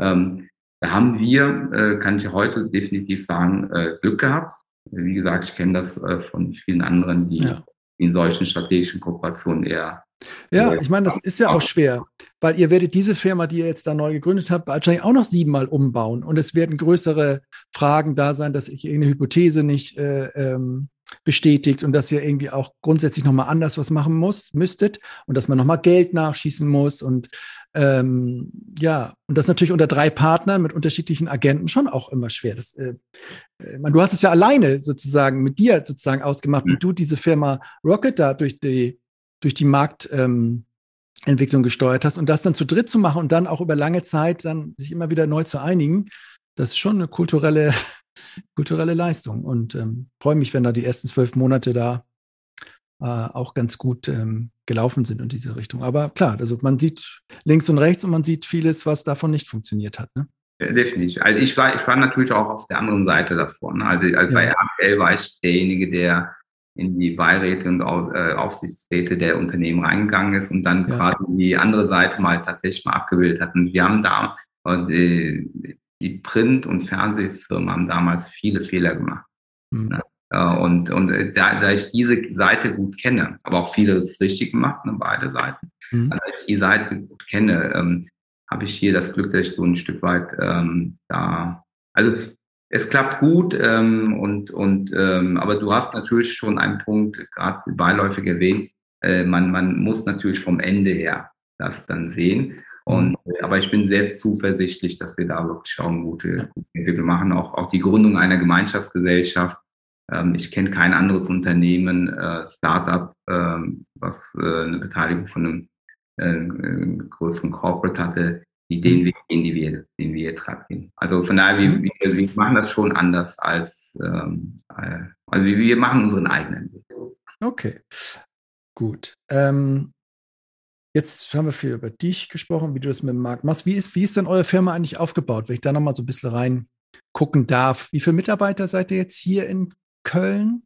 [SPEAKER 1] Ähm, da haben wir, äh, kann ich heute definitiv sagen, äh, Glück gehabt. Wie gesagt, ich kenne das äh, von vielen anderen, die ja. in solchen strategischen Kooperationen eher
[SPEAKER 2] ja, ich meine, das ist ja auch schwer, weil ihr werdet diese Firma, die ihr jetzt da neu gegründet habt, wahrscheinlich auch noch siebenmal umbauen. Und es werden größere Fragen da sein, dass sich irgendeine Hypothese nicht äh, ähm, bestätigt und dass ihr irgendwie auch grundsätzlich nochmal anders was machen muss, müsstet und dass man nochmal Geld nachschießen muss und ähm, ja, und das natürlich unter drei Partnern mit unterschiedlichen Agenten schon auch immer schwer. Das, äh, äh du hast es ja alleine sozusagen mit dir sozusagen ausgemacht, wie mhm. du diese Firma Rocket da durch die durch die Marktentwicklung ähm, gesteuert hast und das dann zu dritt zu machen und dann auch über lange Zeit dann sich immer wieder neu zu einigen, das ist schon eine kulturelle, kulturelle Leistung und ähm, freue mich, wenn da die ersten zwölf Monate da äh, auch ganz gut ähm, gelaufen sind in diese Richtung. Aber klar, also man sieht links und rechts und man sieht vieles, was davon nicht funktioniert hat. Ne?
[SPEAKER 1] Ja, definitiv. Also ich war, ich war natürlich auch auf der anderen Seite davon. Ne? Also, also ja. bei RTL war ich derjenige, der in die Beiräte und äh, Aufsichtsräte der Unternehmen reingegangen ist und dann ja. quasi die andere Seite mal tatsächlich mal abgebildet hat. Und wir haben da, äh, die Print- und Fernsehfirmen haben damals viele Fehler gemacht. Mhm. Ne? Äh, und und da, da ich diese Seite gut kenne, aber auch vieles richtig gemacht, ne, beide Seiten, mhm. also, da ich die Seite gut kenne, ähm, habe ich hier das Glück, dass ich so ein Stück weit ähm, da, also es klappt gut ähm, und, und ähm, aber du hast natürlich schon einen Punkt, gerade beiläufig erwähnt, äh, man, man muss natürlich vom Ende her das dann sehen. Und, mhm. äh, aber ich bin sehr zuversichtlich, dass wir da wirklich auch eine gute, gute Entwicklung machen. Auch, auch die Gründung einer Gemeinschaftsgesellschaft. Ähm, ich kenne kein anderes Unternehmen, äh, Startup, ähm, was äh, eine Beteiligung von einem äh, größeren Corporate hatte, die den mhm. Weg gehen, die wir, den wir jetzt gerade gehen. Also von daher, wir, mhm. wir, wir machen das schon anders als, ähm, äh, also wir, wir machen unseren eigenen Weg.
[SPEAKER 2] Okay, gut. Ähm, jetzt haben wir viel über dich gesprochen, wie du das mit dem Markt machst. Wie ist, wie ist denn eure Firma eigentlich aufgebaut, wenn ich da nochmal so ein bisschen rein gucken darf? Wie viele Mitarbeiter seid ihr jetzt hier in Köln?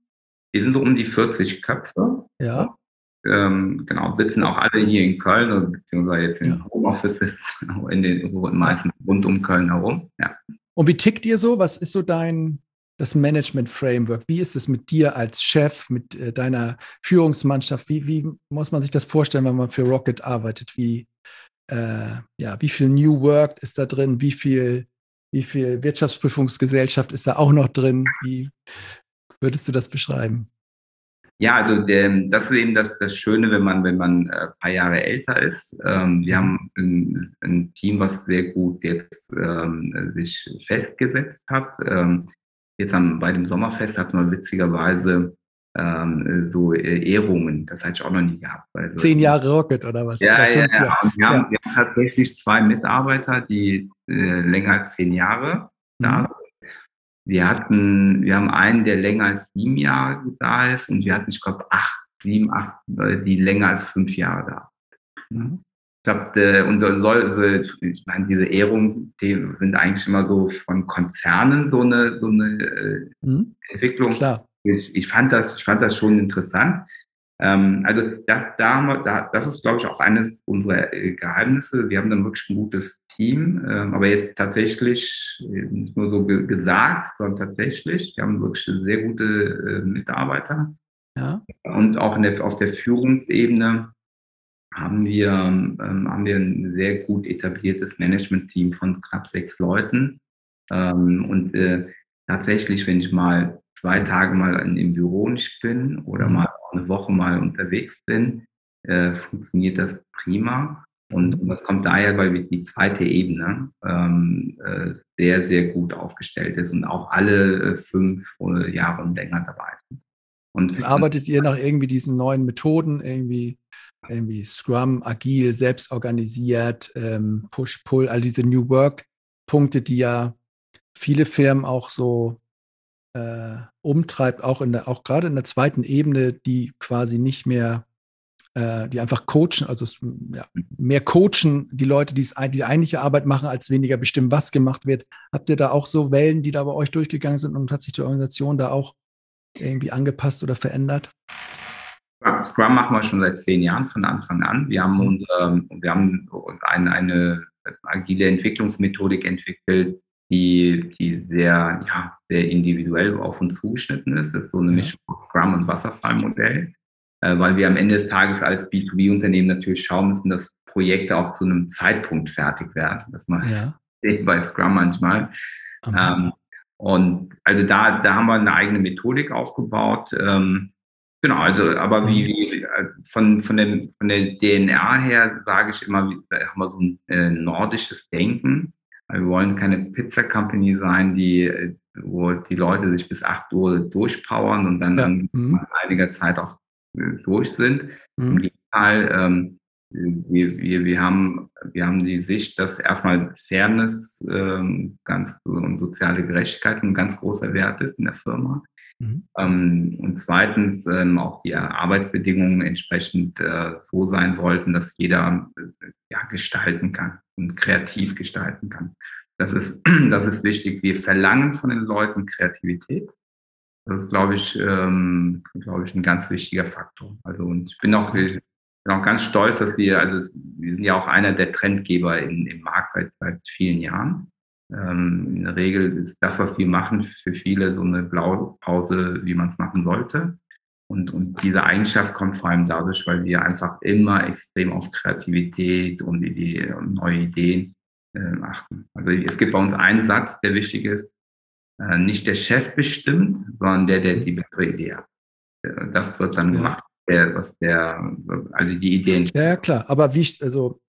[SPEAKER 1] Wir sind so um die 40 Köpfe.
[SPEAKER 2] Ja
[SPEAKER 1] ähm, genau, sitzen auch alle hier in Köln, also, beziehungsweise jetzt in ja. Homeoffices, in den meisten rund um Köln herum. Ja.
[SPEAKER 2] Und wie tickt ihr so? Was ist so dein das Management-Framework? Wie ist es mit dir als Chef, mit äh, deiner Führungsmannschaft? Wie, wie muss man sich das vorstellen, wenn man für Rocket arbeitet? Wie, äh, ja, wie viel New Work ist da drin? Wie viel, wie viel Wirtschaftsprüfungsgesellschaft ist da auch noch drin? Wie würdest du das beschreiben?
[SPEAKER 1] Ja, also der, das ist eben das, das Schöne, wenn man, wenn man ein äh, paar Jahre älter ist. Ähm, wir haben ein, ein, Team, was sehr gut jetzt ähm, sich festgesetzt hat. Ähm, jetzt am, bei dem Sommerfest hat man witzigerweise ähm, so äh, Ehrungen. Das hatte ich auch noch nie gehabt.
[SPEAKER 2] Also, Zehn Jahre Rocket oder was?
[SPEAKER 1] Ja, oder ja, ja. Und wir, ja. Haben, wir haben tatsächlich zwei Mitarbeiter, die äh, länger als zehn Jahre da mhm. sind. Wir hatten, wir haben einen, der länger als sieben Jahre da ist und wir hatten, ich glaube, acht, sieben, acht, die länger als fünf Jahre da sind. Mhm. Ich glaube, und soll, ich meine, diese Ehrungen sind eigentlich immer so von Konzernen so eine, so eine äh, mhm. Entwicklung. Klar. Ich, ich, fand das, ich fand das schon interessant. Ähm, also das, da, da, das ist, glaube ich, auch eines unserer äh, Geheimnisse. Wir haben dann wirklich ein gutes Team, ähm, aber jetzt tatsächlich äh, nicht nur so ge gesagt, sondern tatsächlich. Wir haben wirklich sehr gute äh, Mitarbeiter. Ja. Und auch der, auf der Führungsebene haben wir, ähm, haben wir ein sehr gut etabliertes Management-Team von knapp sechs Leuten. Ähm, und äh, tatsächlich, wenn ich mal zwei Tage mal in, im Büro nicht bin oder mhm. mal eine Woche mal unterwegs bin, äh, funktioniert das prima. Und, und das kommt daher, weil die zweite Ebene ähm, äh, sehr, sehr gut aufgestellt ist und auch alle äh, fünf äh, Jahre und länger dabei sind.
[SPEAKER 2] Und, und arbeitet ihr nach irgendwie diesen neuen Methoden, irgendwie, irgendwie Scrum, agil, selbstorganisiert, ähm, Push-Pull, all diese New Work-Punkte, die ja viele Firmen auch so äh, umtreibt, auch in der, auch gerade in der zweiten Ebene, die quasi nicht mehr äh, die einfach coachen, also ja, mehr coachen die Leute, die die eigentliche Arbeit machen, als weniger bestimmen, was gemacht wird. Habt ihr da auch so Wellen, die da bei euch durchgegangen sind und hat sich die Organisation da auch irgendwie angepasst oder verändert?
[SPEAKER 1] Scrum machen wir schon seit zehn Jahren von Anfang an. Wir haben, mhm. unsere, wir haben eine, eine agile Entwicklungsmethodik entwickelt, die, die sehr, ja, sehr individuell auf uns zugeschnitten ist. Das ist so eine Mischung aus Scrum und Wasserfallmodell äh, weil wir am Ende des Tages als B2B-Unternehmen natürlich schauen müssen, dass Projekte auch zu einem Zeitpunkt fertig werden. Das macht ja. bei Scrum manchmal. Ähm, und also da, da haben wir eine eigene Methodik aufgebaut. Ähm, genau, also aber wie, mhm. wie äh, von, von, den, von der DNA her sage ich immer, haben wir so ein äh, nordisches Denken. Wir wollen keine Pizza-Company sein, die, äh, wo die Leute sich bis 8 Uhr durchpowern und dann ja. mhm. nach einiger Zeit auch durch sind. Mhm. Im Gegenteil, ähm, wir, wir, wir, haben, wir haben die Sicht, dass erstmal Fairness ähm, ganz, und soziale Gerechtigkeit ein ganz großer Wert ist in der Firma. Mhm. Ähm, und zweitens ähm, auch die Arbeitsbedingungen entsprechend äh, so sein sollten, dass jeder äh, ja, gestalten kann und kreativ gestalten kann. Das ist, das ist wichtig. Wir verlangen von den Leuten Kreativität. Das ist, glaube ich, ähm, glaube ich, ein ganz wichtiger Faktor. Also, und ich bin auch, ich bin auch ganz stolz, dass wir, also wir sind ja auch einer der Trendgeber in, im Markt seit, seit vielen Jahren. Ähm, in der Regel ist das, was wir machen, für viele so eine Blaupause, wie man es machen sollte. Und, und diese Eigenschaft kommt vor allem dadurch, weil wir einfach immer extrem auf Kreativität und, Idee, und neue Ideen äh, achten. Also es gibt bei uns einen Satz, der wichtig ist. Äh, nicht der Chef bestimmt, sondern der, der die bessere Idee hat. Äh, das wird dann gemacht, der, was der, also die Ideen.
[SPEAKER 2] Ja, klar. Aber wie, also,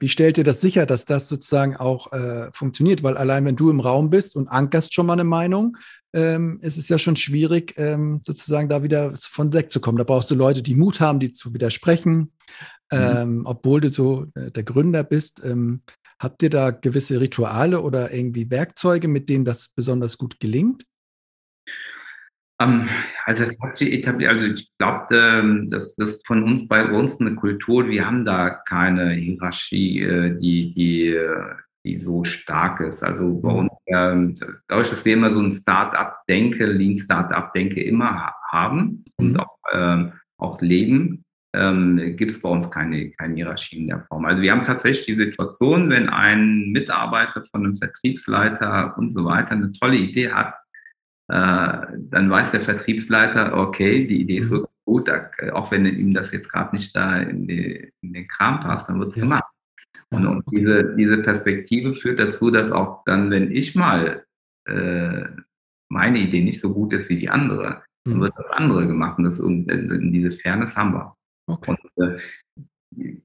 [SPEAKER 2] wie stellt ihr das sicher, dass das sozusagen auch äh, funktioniert? Weil allein wenn du im Raum bist und ankerst schon mal eine Meinung, ähm, ist es ja schon schwierig, ähm, sozusagen da wieder von wegzukommen. Da brauchst du Leute, die Mut haben, die zu widersprechen, mhm. ähm, obwohl du so äh, der Gründer bist. Ähm, Habt ihr da gewisse Rituale oder irgendwie Werkzeuge, mit denen das besonders gut gelingt?
[SPEAKER 1] Ähm, also es hat sich etabliert, also ich glaube, ähm, dass das von uns bei uns eine Kultur, wir haben da keine Hierarchie, äh, die, die, die so stark ist. Also bei mhm. uns, äh, dadurch, dass wir immer so ein Start-up-Denke, Lean Start-up-Denke immer haben und mhm. auch, auch leben, ähm, gibt es bei uns keine, keine Hierarchie in der Form. Also wir haben tatsächlich die Situation, wenn ein Mitarbeiter von einem Vertriebsleiter und so weiter eine tolle Idee hat, dann weiß der Vertriebsleiter, okay, die Idee ist mhm. wirklich gut, auch wenn ihm das jetzt gerade nicht da in, die, in, den Kram passt, dann wird es ja. gemacht. Und, und diese, diese Perspektive führt dazu, dass auch dann, wenn ich mal äh, meine Idee nicht so gut ist wie die andere, dann mhm. wird das andere gemacht. Und, das, und diese Fairness haben wir. Okay. Und, äh,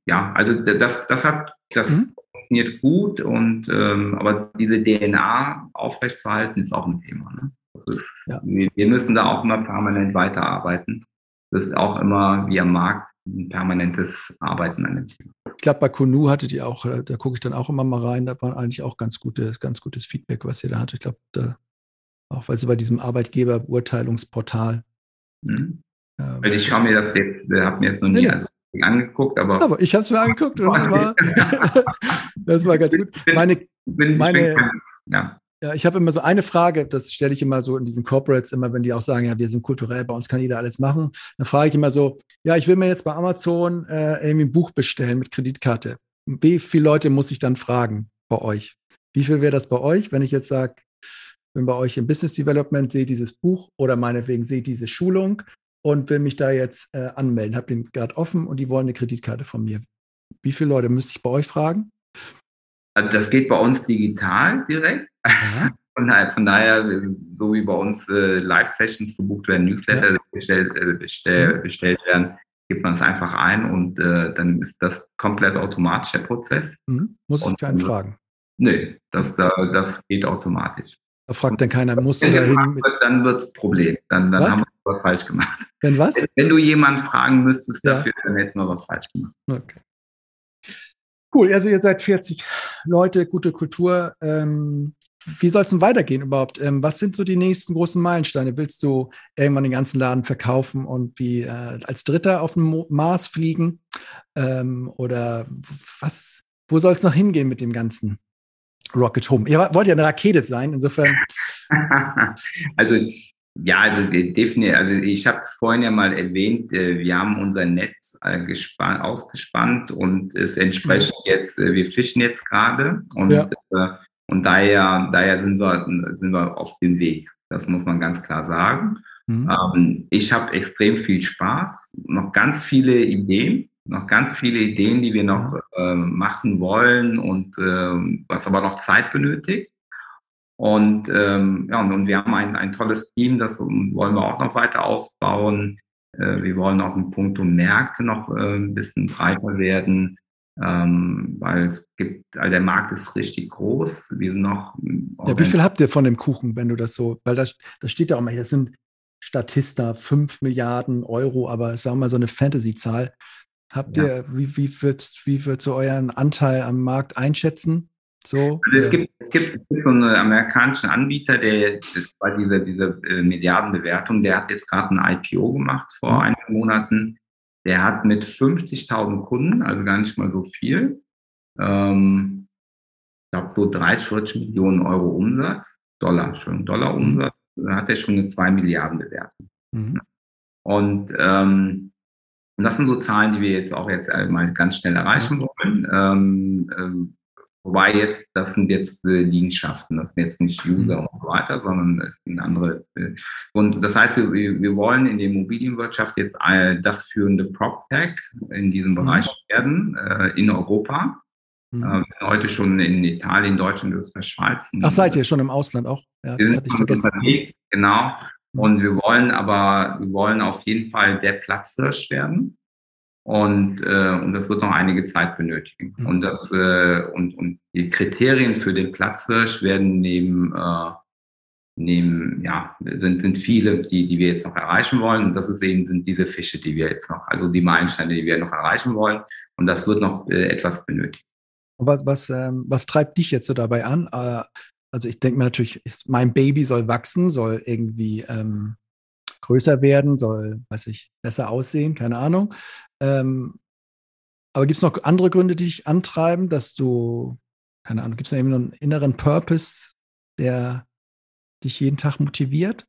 [SPEAKER 1] ja, also das, das hat, das mhm. funktioniert gut und ähm, aber diese DNA aufrechtzuerhalten ist auch ein Thema. Ne? Ist, ja. wir, wir, müssen da auch immer permanent weiterarbeiten. Das ist auch immer wie am Markt ein permanentes Arbeiten an dem Thema.
[SPEAKER 2] Ich glaube, bei Kunu hattet ihr auch, äh, da gucke ich dann auch immer mal rein, da war eigentlich auch ganz gutes, ganz gutes Feedback, was ihr da hattet. Ich glaube, da, auch weil sie bei diesem Arbeitgeberbeurteilungsportal
[SPEAKER 1] mhm. Ja, Weil ich schaue mir das jetzt, habe mir jetzt noch nie also angeguckt, aber.
[SPEAKER 2] Aber ich habe es mir angeguckt und das war, das war ganz gut. Meine, meine, ja. Ja, ich habe immer so eine Frage, das stelle ich immer so in diesen Corporates, immer wenn die auch sagen, ja, wir sind kulturell, bei uns kann jeder alles machen. Dann frage ich immer so, ja, ich will mir jetzt bei Amazon äh, irgendwie ein Buch bestellen mit Kreditkarte. Wie viele Leute muss ich dann fragen bei euch? Wie viel wäre das bei euch, wenn ich jetzt sage, bin bei euch im Business Development, sehe dieses Buch oder meinetwegen sehe diese Schulung und will mich da jetzt äh, anmelden. Habe den gerade offen und die wollen eine Kreditkarte von mir. Wie viele Leute müsste ich bei euch fragen?
[SPEAKER 1] Also das geht bei uns digital direkt. Ja. Von, daher, von, daher, so wie bei uns äh, Live-Sessions gebucht werden, Newsletter ja. bestellt, äh, bestell, mhm. bestellt werden, gibt man es einfach ein und äh, dann ist das komplett automatisch der Prozess.
[SPEAKER 2] Mhm. Muss ich keinen fragen.
[SPEAKER 1] Nee, das, das geht automatisch.
[SPEAKER 2] Da fragt dann keiner, musst du da hin?
[SPEAKER 1] Dann wird es Problem. Dann, dann haben wir was falsch gemacht.
[SPEAKER 2] Wenn was?
[SPEAKER 1] Wenn, wenn du jemanden fragen müsstest dafür, ja. dann hätten wir was falsch gemacht.
[SPEAKER 2] Okay. Cool, also ihr seid 40 Leute, gute Kultur. Ähm, wie soll es denn weitergehen überhaupt? Ähm, was sind so die nächsten großen Meilensteine? Willst du irgendwann den ganzen Laden verkaufen und wie äh, als Dritter auf den Mars fliegen? Ähm, oder was, wo soll es noch hingehen mit dem ganzen Rocket Home? Ihr wollt ja eine Rakete sein, insofern.
[SPEAKER 1] also ja, also definitiv. Also ich habe es vorhin ja mal erwähnt, äh, wir haben unser Netz äh, ausgespannt und es entspricht mhm. jetzt, äh, wir fischen jetzt gerade und, ja. Und daher, daher sind, wir, sind wir auf dem Weg. Das muss man ganz klar sagen. Mhm. Ähm, ich habe extrem viel Spaß, noch ganz viele Ideen, noch ganz viele Ideen, die wir noch ja. machen wollen und was aber noch Zeit benötigt. Und ähm, ja, und, wir haben ein, ein tolles Team, das wollen wir auch noch weiter ausbauen. Äh, wir wollen auch in puncto Märkte noch äh, ein bisschen breiter werden, ähm, weil es gibt, also der Markt ist richtig groß. Wir sind noch.
[SPEAKER 2] Ja, wie viel habt ihr von dem Kuchen, wenn du das so, weil das, das steht ja auch mal, hier sind Statista 5 Milliarden Euro, aber sagen wir mal so eine Fantasy-Zahl. Habt ja. ihr, wie, wie, wird, wie würdest du euren Anteil am Markt einschätzen?
[SPEAKER 1] So, also es, gibt, es, gibt, es gibt so einen amerikanischen Anbieter, der bei dieser, dieser äh, Milliardenbewertung, der hat jetzt gerade ein IPO gemacht vor mhm. einigen Monaten. Der hat mit 50.000 Kunden, also gar nicht mal so viel, ähm, ich glaube so 30, 40 Millionen Euro Umsatz, Dollar, Entschuldigung, Dollar mhm. Umsatz, da hat er schon eine 2 Milliarden Bewertung. Mhm. Und, ähm, und das sind so Zahlen, die wir jetzt auch jetzt mal ganz schnell erreichen wollen. Ähm, ähm, Wobei jetzt, das sind jetzt äh, Liegenschaften, das sind jetzt nicht User mhm. und so weiter, sondern äh, andere. Äh, und das heißt, wir, wir wollen in der Immobilienwirtschaft jetzt äh, das führende PropTech in diesem mhm. Bereich werden, äh, in Europa. Mhm. Äh, heute schon in Italien, Deutschland, Österreich, Schweiz.
[SPEAKER 2] Ach, seid ihr schon im Ausland auch?
[SPEAKER 1] Ja, wir sind schon unterwegs, genau. Mhm. Und wir wollen aber, wir wollen auf jeden Fall der Platzhirsch werden. Und, äh, und das wird noch einige Zeit benötigen. Mhm. Und, das, äh, und, und die Kriterien für den Platzhirsch werden neben, äh, neben ja, sind, sind viele, die, die wir jetzt noch erreichen wollen. Und das ist eben, sind diese Fische, die wir jetzt noch, also die Meilensteine, die wir noch erreichen wollen. Und das wird noch äh, etwas benötigen.
[SPEAKER 2] Was, was, ähm, was treibt dich jetzt so dabei an? Äh, also ich denke mir natürlich, ist, mein Baby soll wachsen, soll irgendwie ähm, größer werden, soll, weiß ich, besser aussehen, keine Ahnung. Ähm, aber gibt es noch andere Gründe, die dich antreiben, dass du, keine Ahnung, gibt es da irgendwie einen inneren Purpose, der dich jeden Tag motiviert?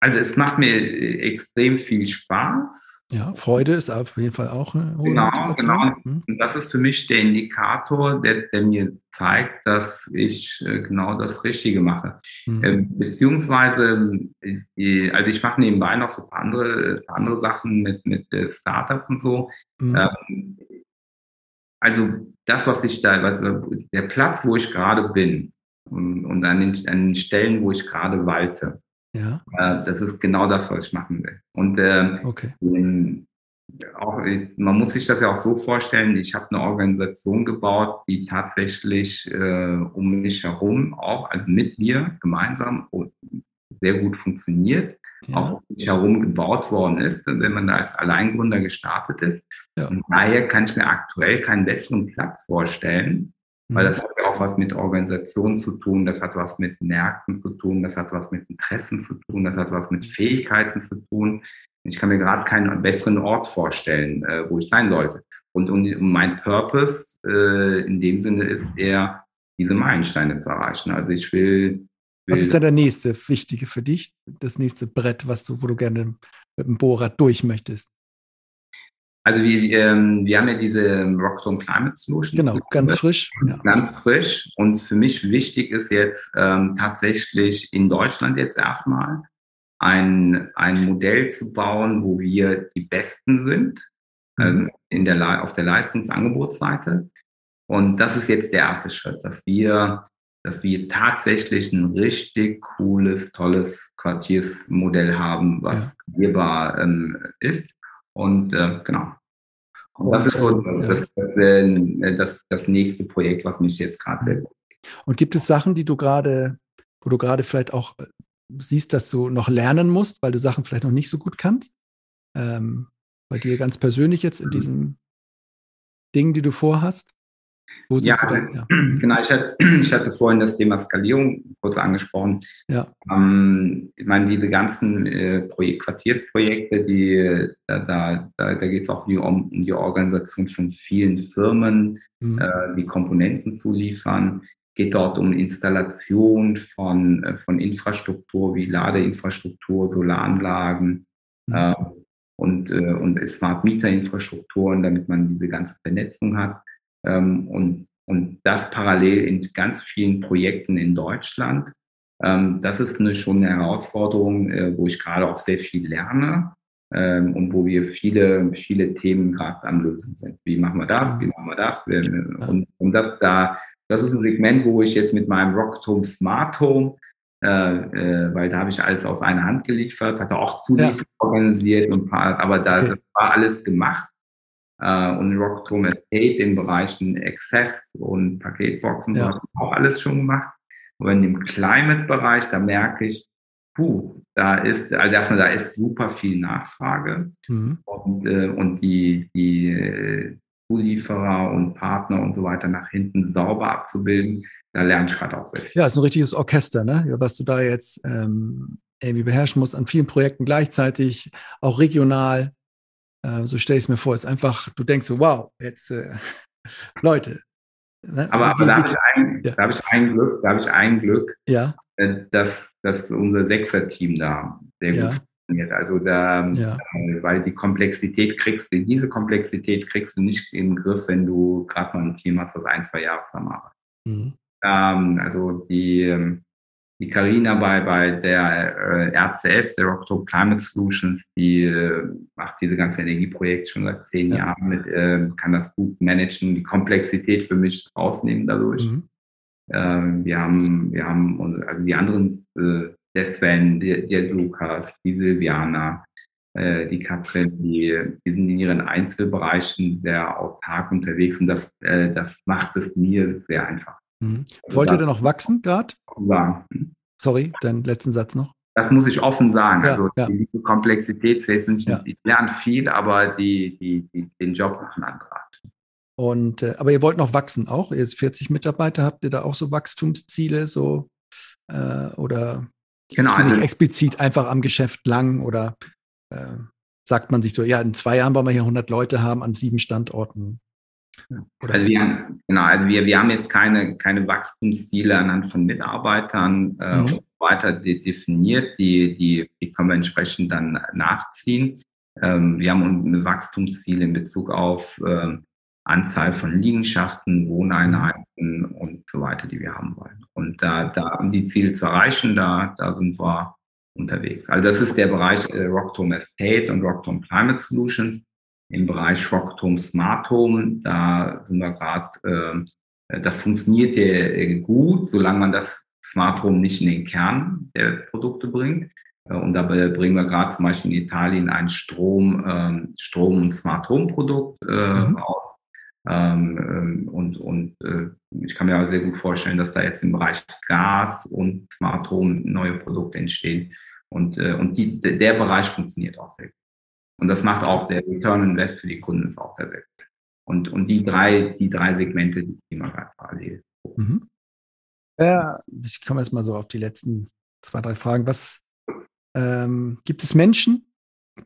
[SPEAKER 1] Also es macht mir extrem viel Spaß.
[SPEAKER 2] Ja, Freude ist auf jeden Fall auch eine
[SPEAKER 1] hohe Genau, Motivation. genau. Hm? Und das ist für mich der Indikator, der, der mir zeigt, dass ich äh, genau das Richtige mache. Mhm. Ähm, beziehungsweise, äh, also ich mache nebenbei noch so ein paar andere, paar andere Sachen mit, mit äh, Startups und so. Mhm. Ähm, also das, was ich da, also der Platz, wo ich gerade bin und, und an, den, an den Stellen, wo ich gerade walte, ja. Äh, das ist genau das, was ich machen will. Und äh, okay. auch, man muss sich das ja auch so vorstellen, ich habe eine Organisation gebaut, die tatsächlich äh, um mich herum auch, also mit mir gemeinsam sehr gut funktioniert, ja. auch um mich herum gebaut worden ist, wenn man da als Alleingründer gestartet ist. Ja. Und daher kann ich mir aktuell keinen besseren Platz vorstellen, weil mhm. das hat ja auch was mit Organisation zu tun, das hat was mit Märkten zu tun, das hat was mit Interessen zu tun, das hat was mit Fähigkeiten zu tun. Ich kann mir gerade keinen besseren Ort vorstellen, äh, wo ich sein sollte. Und, und mein Purpose äh, in dem Sinne ist eher, diese Meilensteine zu erreichen. Also ich will, will
[SPEAKER 2] was ist dann der nächste Wichtige für dich? Das nächste Brett, was du, wo du gerne mit dem Bohrrad durch möchtest?
[SPEAKER 1] Also wir, ähm, wir haben ja diese Rockstone Climate Solutions.
[SPEAKER 2] Genau, ganz frisch.
[SPEAKER 1] Ja. Ganz frisch. Und für mich wichtig ist jetzt ähm, tatsächlich in Deutschland jetzt erstmal ein, ein Modell zu bauen, wo wir die Besten sind mhm. ähm, in der, auf der Leistungsangebotsseite. Und das ist jetzt der erste Schritt, dass wir, dass wir tatsächlich ein richtig cooles, tolles Quartiersmodell haben, was ja. ähm, ist. Und äh, genau. Und das ist so das, das, äh, das, das, nächste Projekt, was mich jetzt gerade sehr
[SPEAKER 2] gut. Und gibt es Sachen, die du gerade, wo du gerade vielleicht auch äh, siehst, dass du noch lernen musst, weil du Sachen vielleicht noch nicht so gut kannst? Ähm, bei dir ganz persönlich jetzt in mhm. diesem Ding, die du vorhast?
[SPEAKER 1] Ja, ja, genau. Ich hatte, ich hatte, vorhin das Thema Skalierung kurz angesprochen. Ja. Ähm, ich meine, diese ganzen äh, Projekt, Quartiersprojekte, die, da, da, da, da geht es auch um, um, die Organisation von vielen Firmen, mhm. äh, die Komponenten zu liefern. Geht dort um Installation von, äh, von Infrastruktur wie Ladeinfrastruktur, Solaranlagen. Mhm. Äh, und, äh, und Smart Meter Infrastrukturen, damit man diese ganze Vernetzung hat. Ähm, und, und das parallel in ganz vielen Projekten in Deutschland. Ähm, das ist eine, schon eine Herausforderung, äh, wo ich gerade auch sehr viel lerne ähm, und wo wir viele, viele Themen gerade am Lösen sind. Wie machen wir das? Wie machen wir das? Und, und das da, das ist ein Segment, wo ich jetzt mit meinem Rocket Home Smart Home äh, äh, weil da habe ich alles aus einer Hand geliefert, hatte auch Zulieferung ja. organisiert und paar, aber da okay. war alles gemacht äh, und Rockturm Estate in Bereichen Access und Paketboxen ja. auch alles schon gemacht. Aber in dem Climate-Bereich, da merke ich, puh, da ist, also erstmal, da ist super viel Nachfrage mhm. und, äh, und die, die äh, Zulieferer und Partner und so weiter nach hinten sauber abzubilden, da lerne ich gerade auch sehr viel.
[SPEAKER 2] Ja, ist ein richtiges Orchester, ne? was du da jetzt ähm, irgendwie beherrschen musst an vielen Projekten gleichzeitig, auch regional. Äh, so stelle ich es mir vor. Es ist einfach, du denkst so, wow, jetzt äh, Leute.
[SPEAKER 1] Ne? Aber, aber da habe ich, ein, ja. hab ich ein Glück, da habe ich ein Glück,
[SPEAKER 2] ja.
[SPEAKER 1] äh, dass, dass unser Sechser-Team da sehr gut ja. funktioniert. Also da, ja. Äh, weil die Komplexität kriegst du, diese Komplexität kriegst du nicht in den Griff, wenn du gerade mal ein Team hast, das ein, zwei Jahre zusammenarbeitet. Mhm. Ähm, also die, ähm, die Karina bei, bei der äh, RCS, der Rocktober Climate Solutions, die äh, macht diese ganze Energieprojekte schon seit zehn ja. Jahren mit, äh, kann das gut managen, die Komplexität für mich rausnehmen dadurch. Mhm. Ähm, wir haben, wir haben, also die anderen, äh, der Sven, der, der Lukas, die Silviana, äh, die Katrin, die, die sind in ihren Einzelbereichen sehr autark unterwegs und das, äh, das macht es mir sehr einfach.
[SPEAKER 2] Mhm. Also Wollt ihr denn noch wachsen gerade? Sorry, deinen letzten Satz noch.
[SPEAKER 1] Das muss ich offen sagen. Ja, also ja. die Komplexität ist nicht, ja. ich lerne viel, aber die, die, die, den Job machen andere.
[SPEAKER 2] Und äh, aber ihr wollt noch wachsen auch? Ihr seid 40 Mitarbeiter, habt ihr da auch so Wachstumsziele so äh, oder genau, also, nicht explizit einfach am Geschäft lang oder äh, sagt man sich so, ja, in zwei Jahren wollen wir hier 100 Leute haben an sieben Standorten?
[SPEAKER 1] Also wir, haben, genau, also wir, wir haben jetzt keine, keine Wachstumsziele anhand von Mitarbeitern äh, mhm. weiter de definiert, die, die, die können wir entsprechend dann nachziehen. Ähm, wir haben ein Wachstumsziel in Bezug auf äh, Anzahl von Liegenschaften, Wohneinheiten mhm. und so weiter, die wir haben wollen. Und da, da um die Ziele zu erreichen, da, da sind wir unterwegs. Also das ist der Bereich äh, Rocktom Estate und Rocktom Climate Solutions im Bereich Rocket Home Smart Home. Da sind wir gerade, äh, das funktioniert ja äh, gut, solange man das Smart Home nicht in den Kern der Produkte bringt. Äh, und dabei bringen wir gerade zum Beispiel in Italien ein Strom, ähm, Strom- und Smart Home Produkt äh, mhm. raus. Ähm, ähm, und und äh, ich kann mir auch sehr gut vorstellen, dass da jetzt im Bereich Gas und Smart Home neue Produkte entstehen. Und, äh, und die, der Bereich funktioniert auch sehr gut. Und das macht auch der Return Invest für die Kunden ist auch der Welt. Und, und die drei, die drei Segmente, die ziehen wir gerade parallel. Mhm.
[SPEAKER 2] Ja, ich komme jetzt mal so auf die letzten zwei, drei Fragen. Was ähm, gibt es Menschen,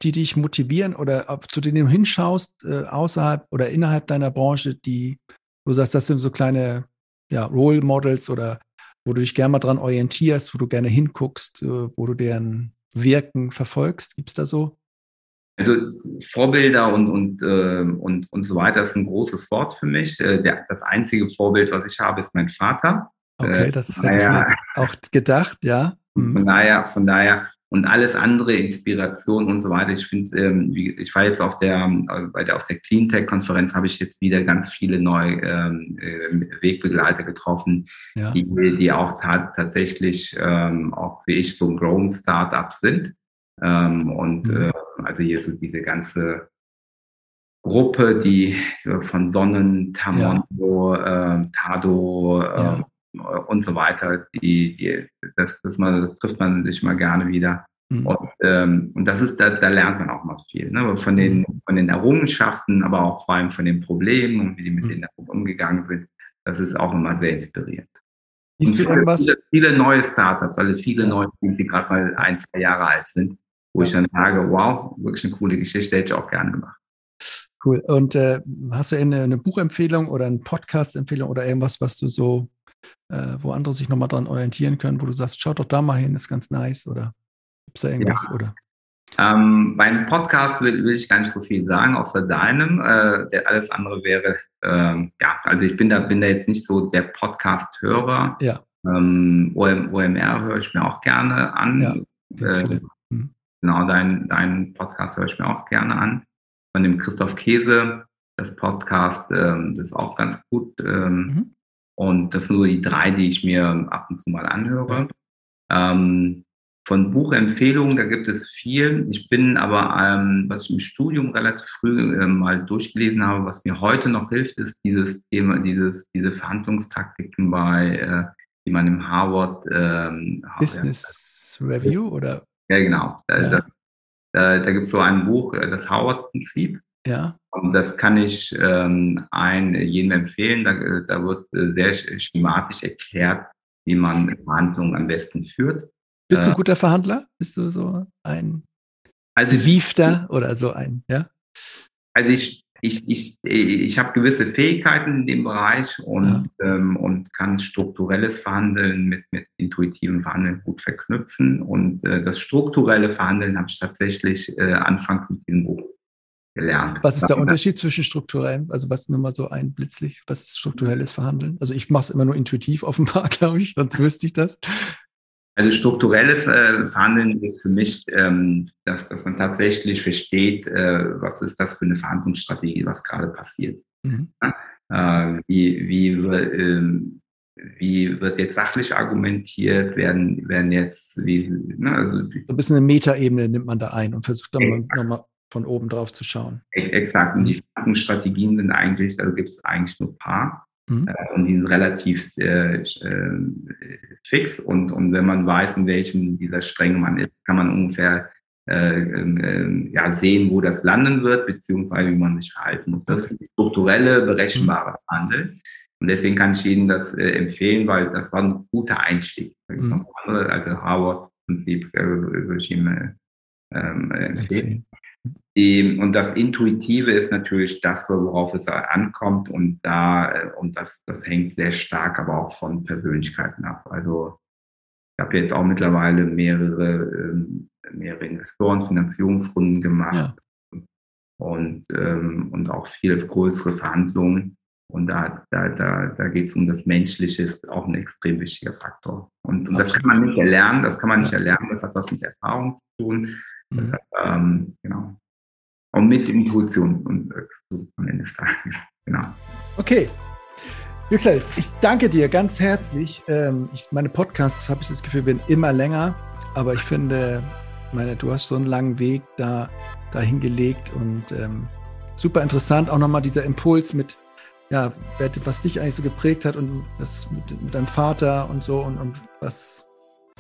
[SPEAKER 2] die dich motivieren oder auf, zu denen du hinschaust, äh, außerhalb oder innerhalb deiner Branche, die du sagst, das sind so kleine ja, Role Models oder wo du dich gerne mal dran orientierst, wo du gerne hinguckst, äh, wo du deren Wirken verfolgst? Gibt es da so
[SPEAKER 1] also Vorbilder und, und, äh, und, und so weiter ist ein großes Wort für mich. Äh, der, das einzige Vorbild, was ich habe, ist mein Vater.
[SPEAKER 2] Okay, äh, das hätte daher, ich mir auch gedacht, ja.
[SPEAKER 1] Mhm. Von daher, von daher und alles andere, Inspiration und so weiter. Ich finde, ähm, ich war jetzt auf der, äh, bei der, auf der Cleantech-Konferenz habe ich jetzt wieder ganz viele neue ähm, äh, Wegbegleiter getroffen, ja. die, die auch tatsächlich, ähm, auch wie ich, so ein Growing Startup sind. Ähm, und mhm. äh, also hier so diese ganze Gruppe, die von Sonnen, Tamondo, ja. äh, Tado äh, ja. und so weiter, die, die das, das, mal, das trifft man sich mal gerne wieder. Mhm. Und, ähm, und das ist, da, da lernt man auch mal viel. Ne? Von, den, mhm. von den Errungenschaften, aber auch vor allem von den Problemen und wie die mit mhm. denen umgegangen sind. Das ist auch immer sehr inspirierend.
[SPEAKER 2] Siehst du irgendwas?
[SPEAKER 1] Viele, viele, neue Startups, also viele neue, die gerade mal ein, zwei Jahre alt sind, wo ich dann sage, wow, wirklich eine coole Geschichte, hätte ich auch gerne gemacht.
[SPEAKER 2] Cool. Und äh, hast du eine, eine Buchempfehlung oder eine Podcast-Empfehlung oder irgendwas, was du so, äh, wo andere sich nochmal dran orientieren können, wo du sagst, schaut doch da mal hin, ist ganz nice oder gibt es da irgendwas? Ja. Oder?
[SPEAKER 1] Ähm, beim Podcast will, will, ich gar nicht so viel sagen, außer deinem. Äh, der, alles andere wäre, ähm, ja, also ich bin da, bin da jetzt nicht so der Podcast-Hörer.
[SPEAKER 2] Ja.
[SPEAKER 1] Ähm, OM, OMR höre ich mir auch gerne an. Ja, äh, mhm. Genau, deinen dein Podcast höre ich mir auch gerne an. Von dem Christoph Käse, das Podcast, ähm, das ist auch ganz gut. Ähm, mhm. Und das sind so die drei, die ich mir ab und zu mal anhöre. Ähm, von Buchempfehlungen, da gibt es viel. Ich bin aber, ähm, was ich im Studium relativ früh äh, mal durchgelesen habe, was mir heute noch hilft, ist dieses Thema, dieses, diese Verhandlungstaktiken bei, äh, die man im Harvard ähm,
[SPEAKER 2] Business ja, Review oder?
[SPEAKER 1] Ja, genau. Da, ja. da, da, gibt es so ein Buch, äh, das Howard-Prinzip.
[SPEAKER 2] Ja.
[SPEAKER 1] Und das kann ich ähm, ein, jedem empfehlen. Da, äh, da wird äh, sehr schematisch erklärt, wie man Verhandlungen am besten führt.
[SPEAKER 2] Bist du ein guter Verhandler? Bist du so ein also, Wiefter oder so ein, ja?
[SPEAKER 1] Also ich, ich, ich, ich habe gewisse Fähigkeiten in dem Bereich und, ja. ähm, und kann strukturelles Verhandeln mit, mit intuitivem Verhandeln gut verknüpfen. Und äh, das strukturelle Verhandeln habe ich tatsächlich äh, anfangs mit dem Buch gelernt.
[SPEAKER 2] Was ist der Unterschied zwischen strukturellem, also was nur mal so ein Blitzlicht, was ist strukturelles Verhandeln? Also ich mache es immer nur intuitiv offenbar, glaube ich, sonst wüsste ich das.
[SPEAKER 1] Also strukturelles äh, Verhandeln ist für mich, ähm, dass, dass man tatsächlich versteht, äh, was ist das für eine Verhandlungsstrategie, was gerade passiert. Mhm. Ja? Äh, wie, wie, ähm, wie wird jetzt sachlich argumentiert, werden, werden jetzt, wie,
[SPEAKER 2] ne, also, so ein bisschen eine Metaebene nimmt man da ein und versucht dann nochmal von oben drauf zu schauen.
[SPEAKER 1] Exakt. Und die Verhandlungsstrategien sind eigentlich, also gibt es eigentlich nur ein paar. Mhm. Äh, und die sind relativ äh, äh, fix. Und, und wenn man weiß, in welchem dieser Stränge man ist, kann man ungefähr äh, ähm, ja, sehen, wo das landen wird, beziehungsweise wie man sich verhalten muss. Das ist strukturelle, berechenbare mhm. Handel. Und deswegen kann ich Ihnen das äh, empfehlen, weil das war ein guter Einstieg. Mhm. Also Harvard-Prinzip äh, würde ich Ihnen ähm, empfehlen. Die, und das Intuitive ist natürlich das, worauf es ankommt. Und da, äh, und das, das hängt sehr stark aber auch von Persönlichkeiten ab. Also ich habe jetzt auch mittlerweile mehrere, ähm, mehrere Investoren, Finanzierungsrunden gemacht ja. und, ähm, und auch viele größere Verhandlungen. Und da, da, da, da geht es um das Menschliche, ist auch ein extrem wichtiger Faktor. Und, und das kann man nicht erlernen, das kann man nicht erlernen, das hat was mit Erfahrung zu tun. Mhm. hat, ähm, genau. Und mit Intuition und am Ende des Tages. Genau.
[SPEAKER 2] Okay. Yüksel, ich danke dir ganz herzlich. Ähm, ich, meine Podcasts, habe ich das Gefühl, werden immer länger. Aber ich finde, meine, du hast so einen langen Weg da dahin gelegt und ähm, super interessant. Auch nochmal dieser Impuls mit, ja, was dich eigentlich so geprägt hat und das mit, mit deinem Vater und so und, und was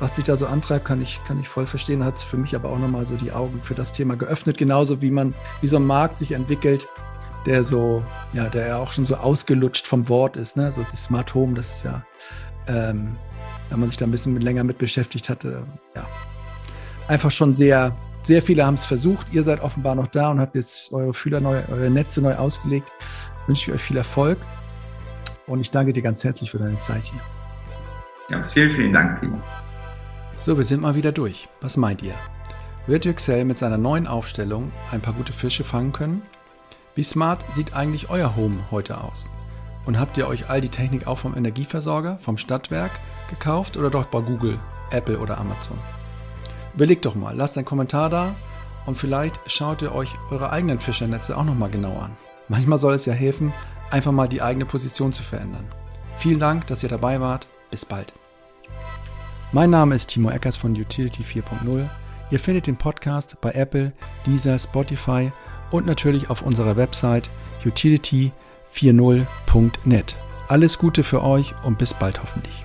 [SPEAKER 2] was dich da so antreibt, kann ich, kann ich voll verstehen. Hat für mich aber auch nochmal so die Augen für das Thema geöffnet, genauso wie man, wie so ein Markt sich entwickelt, der so, ja, der ja auch schon so ausgelutscht vom Wort ist, ne? So das Smart Home, das ist ja, ähm, wenn man sich da ein bisschen länger mit beschäftigt hatte, ja, einfach schon sehr, sehr viele haben es versucht. Ihr seid offenbar noch da und habt jetzt eure Fühler neu, eure Netze neu ausgelegt. Wünsche ich euch viel Erfolg und ich danke dir ganz herzlich für deine Zeit hier.
[SPEAKER 1] Ja, vielen, vielen Dank, Timo.
[SPEAKER 2] So, wir sind mal wieder durch. Was meint ihr? Wird Yüksel mit seiner neuen Aufstellung ein paar gute Fische fangen können? Wie smart sieht eigentlich euer Home heute aus? Und habt ihr euch all die Technik auch vom Energieversorger, vom Stadtwerk gekauft oder doch bei Google, Apple oder Amazon? Überlegt doch mal, lasst einen Kommentar da und vielleicht schaut ihr euch eure eigenen Fischernetze auch nochmal genau an. Manchmal soll es ja helfen, einfach mal die eigene Position zu verändern. Vielen Dank, dass ihr dabei wart. Bis bald. Mein Name ist Timo Eckers von Utility 4.0. Ihr findet den Podcast bei Apple, Deezer, Spotify und natürlich auf unserer Website utility40.net. Alles Gute für euch und bis bald hoffentlich.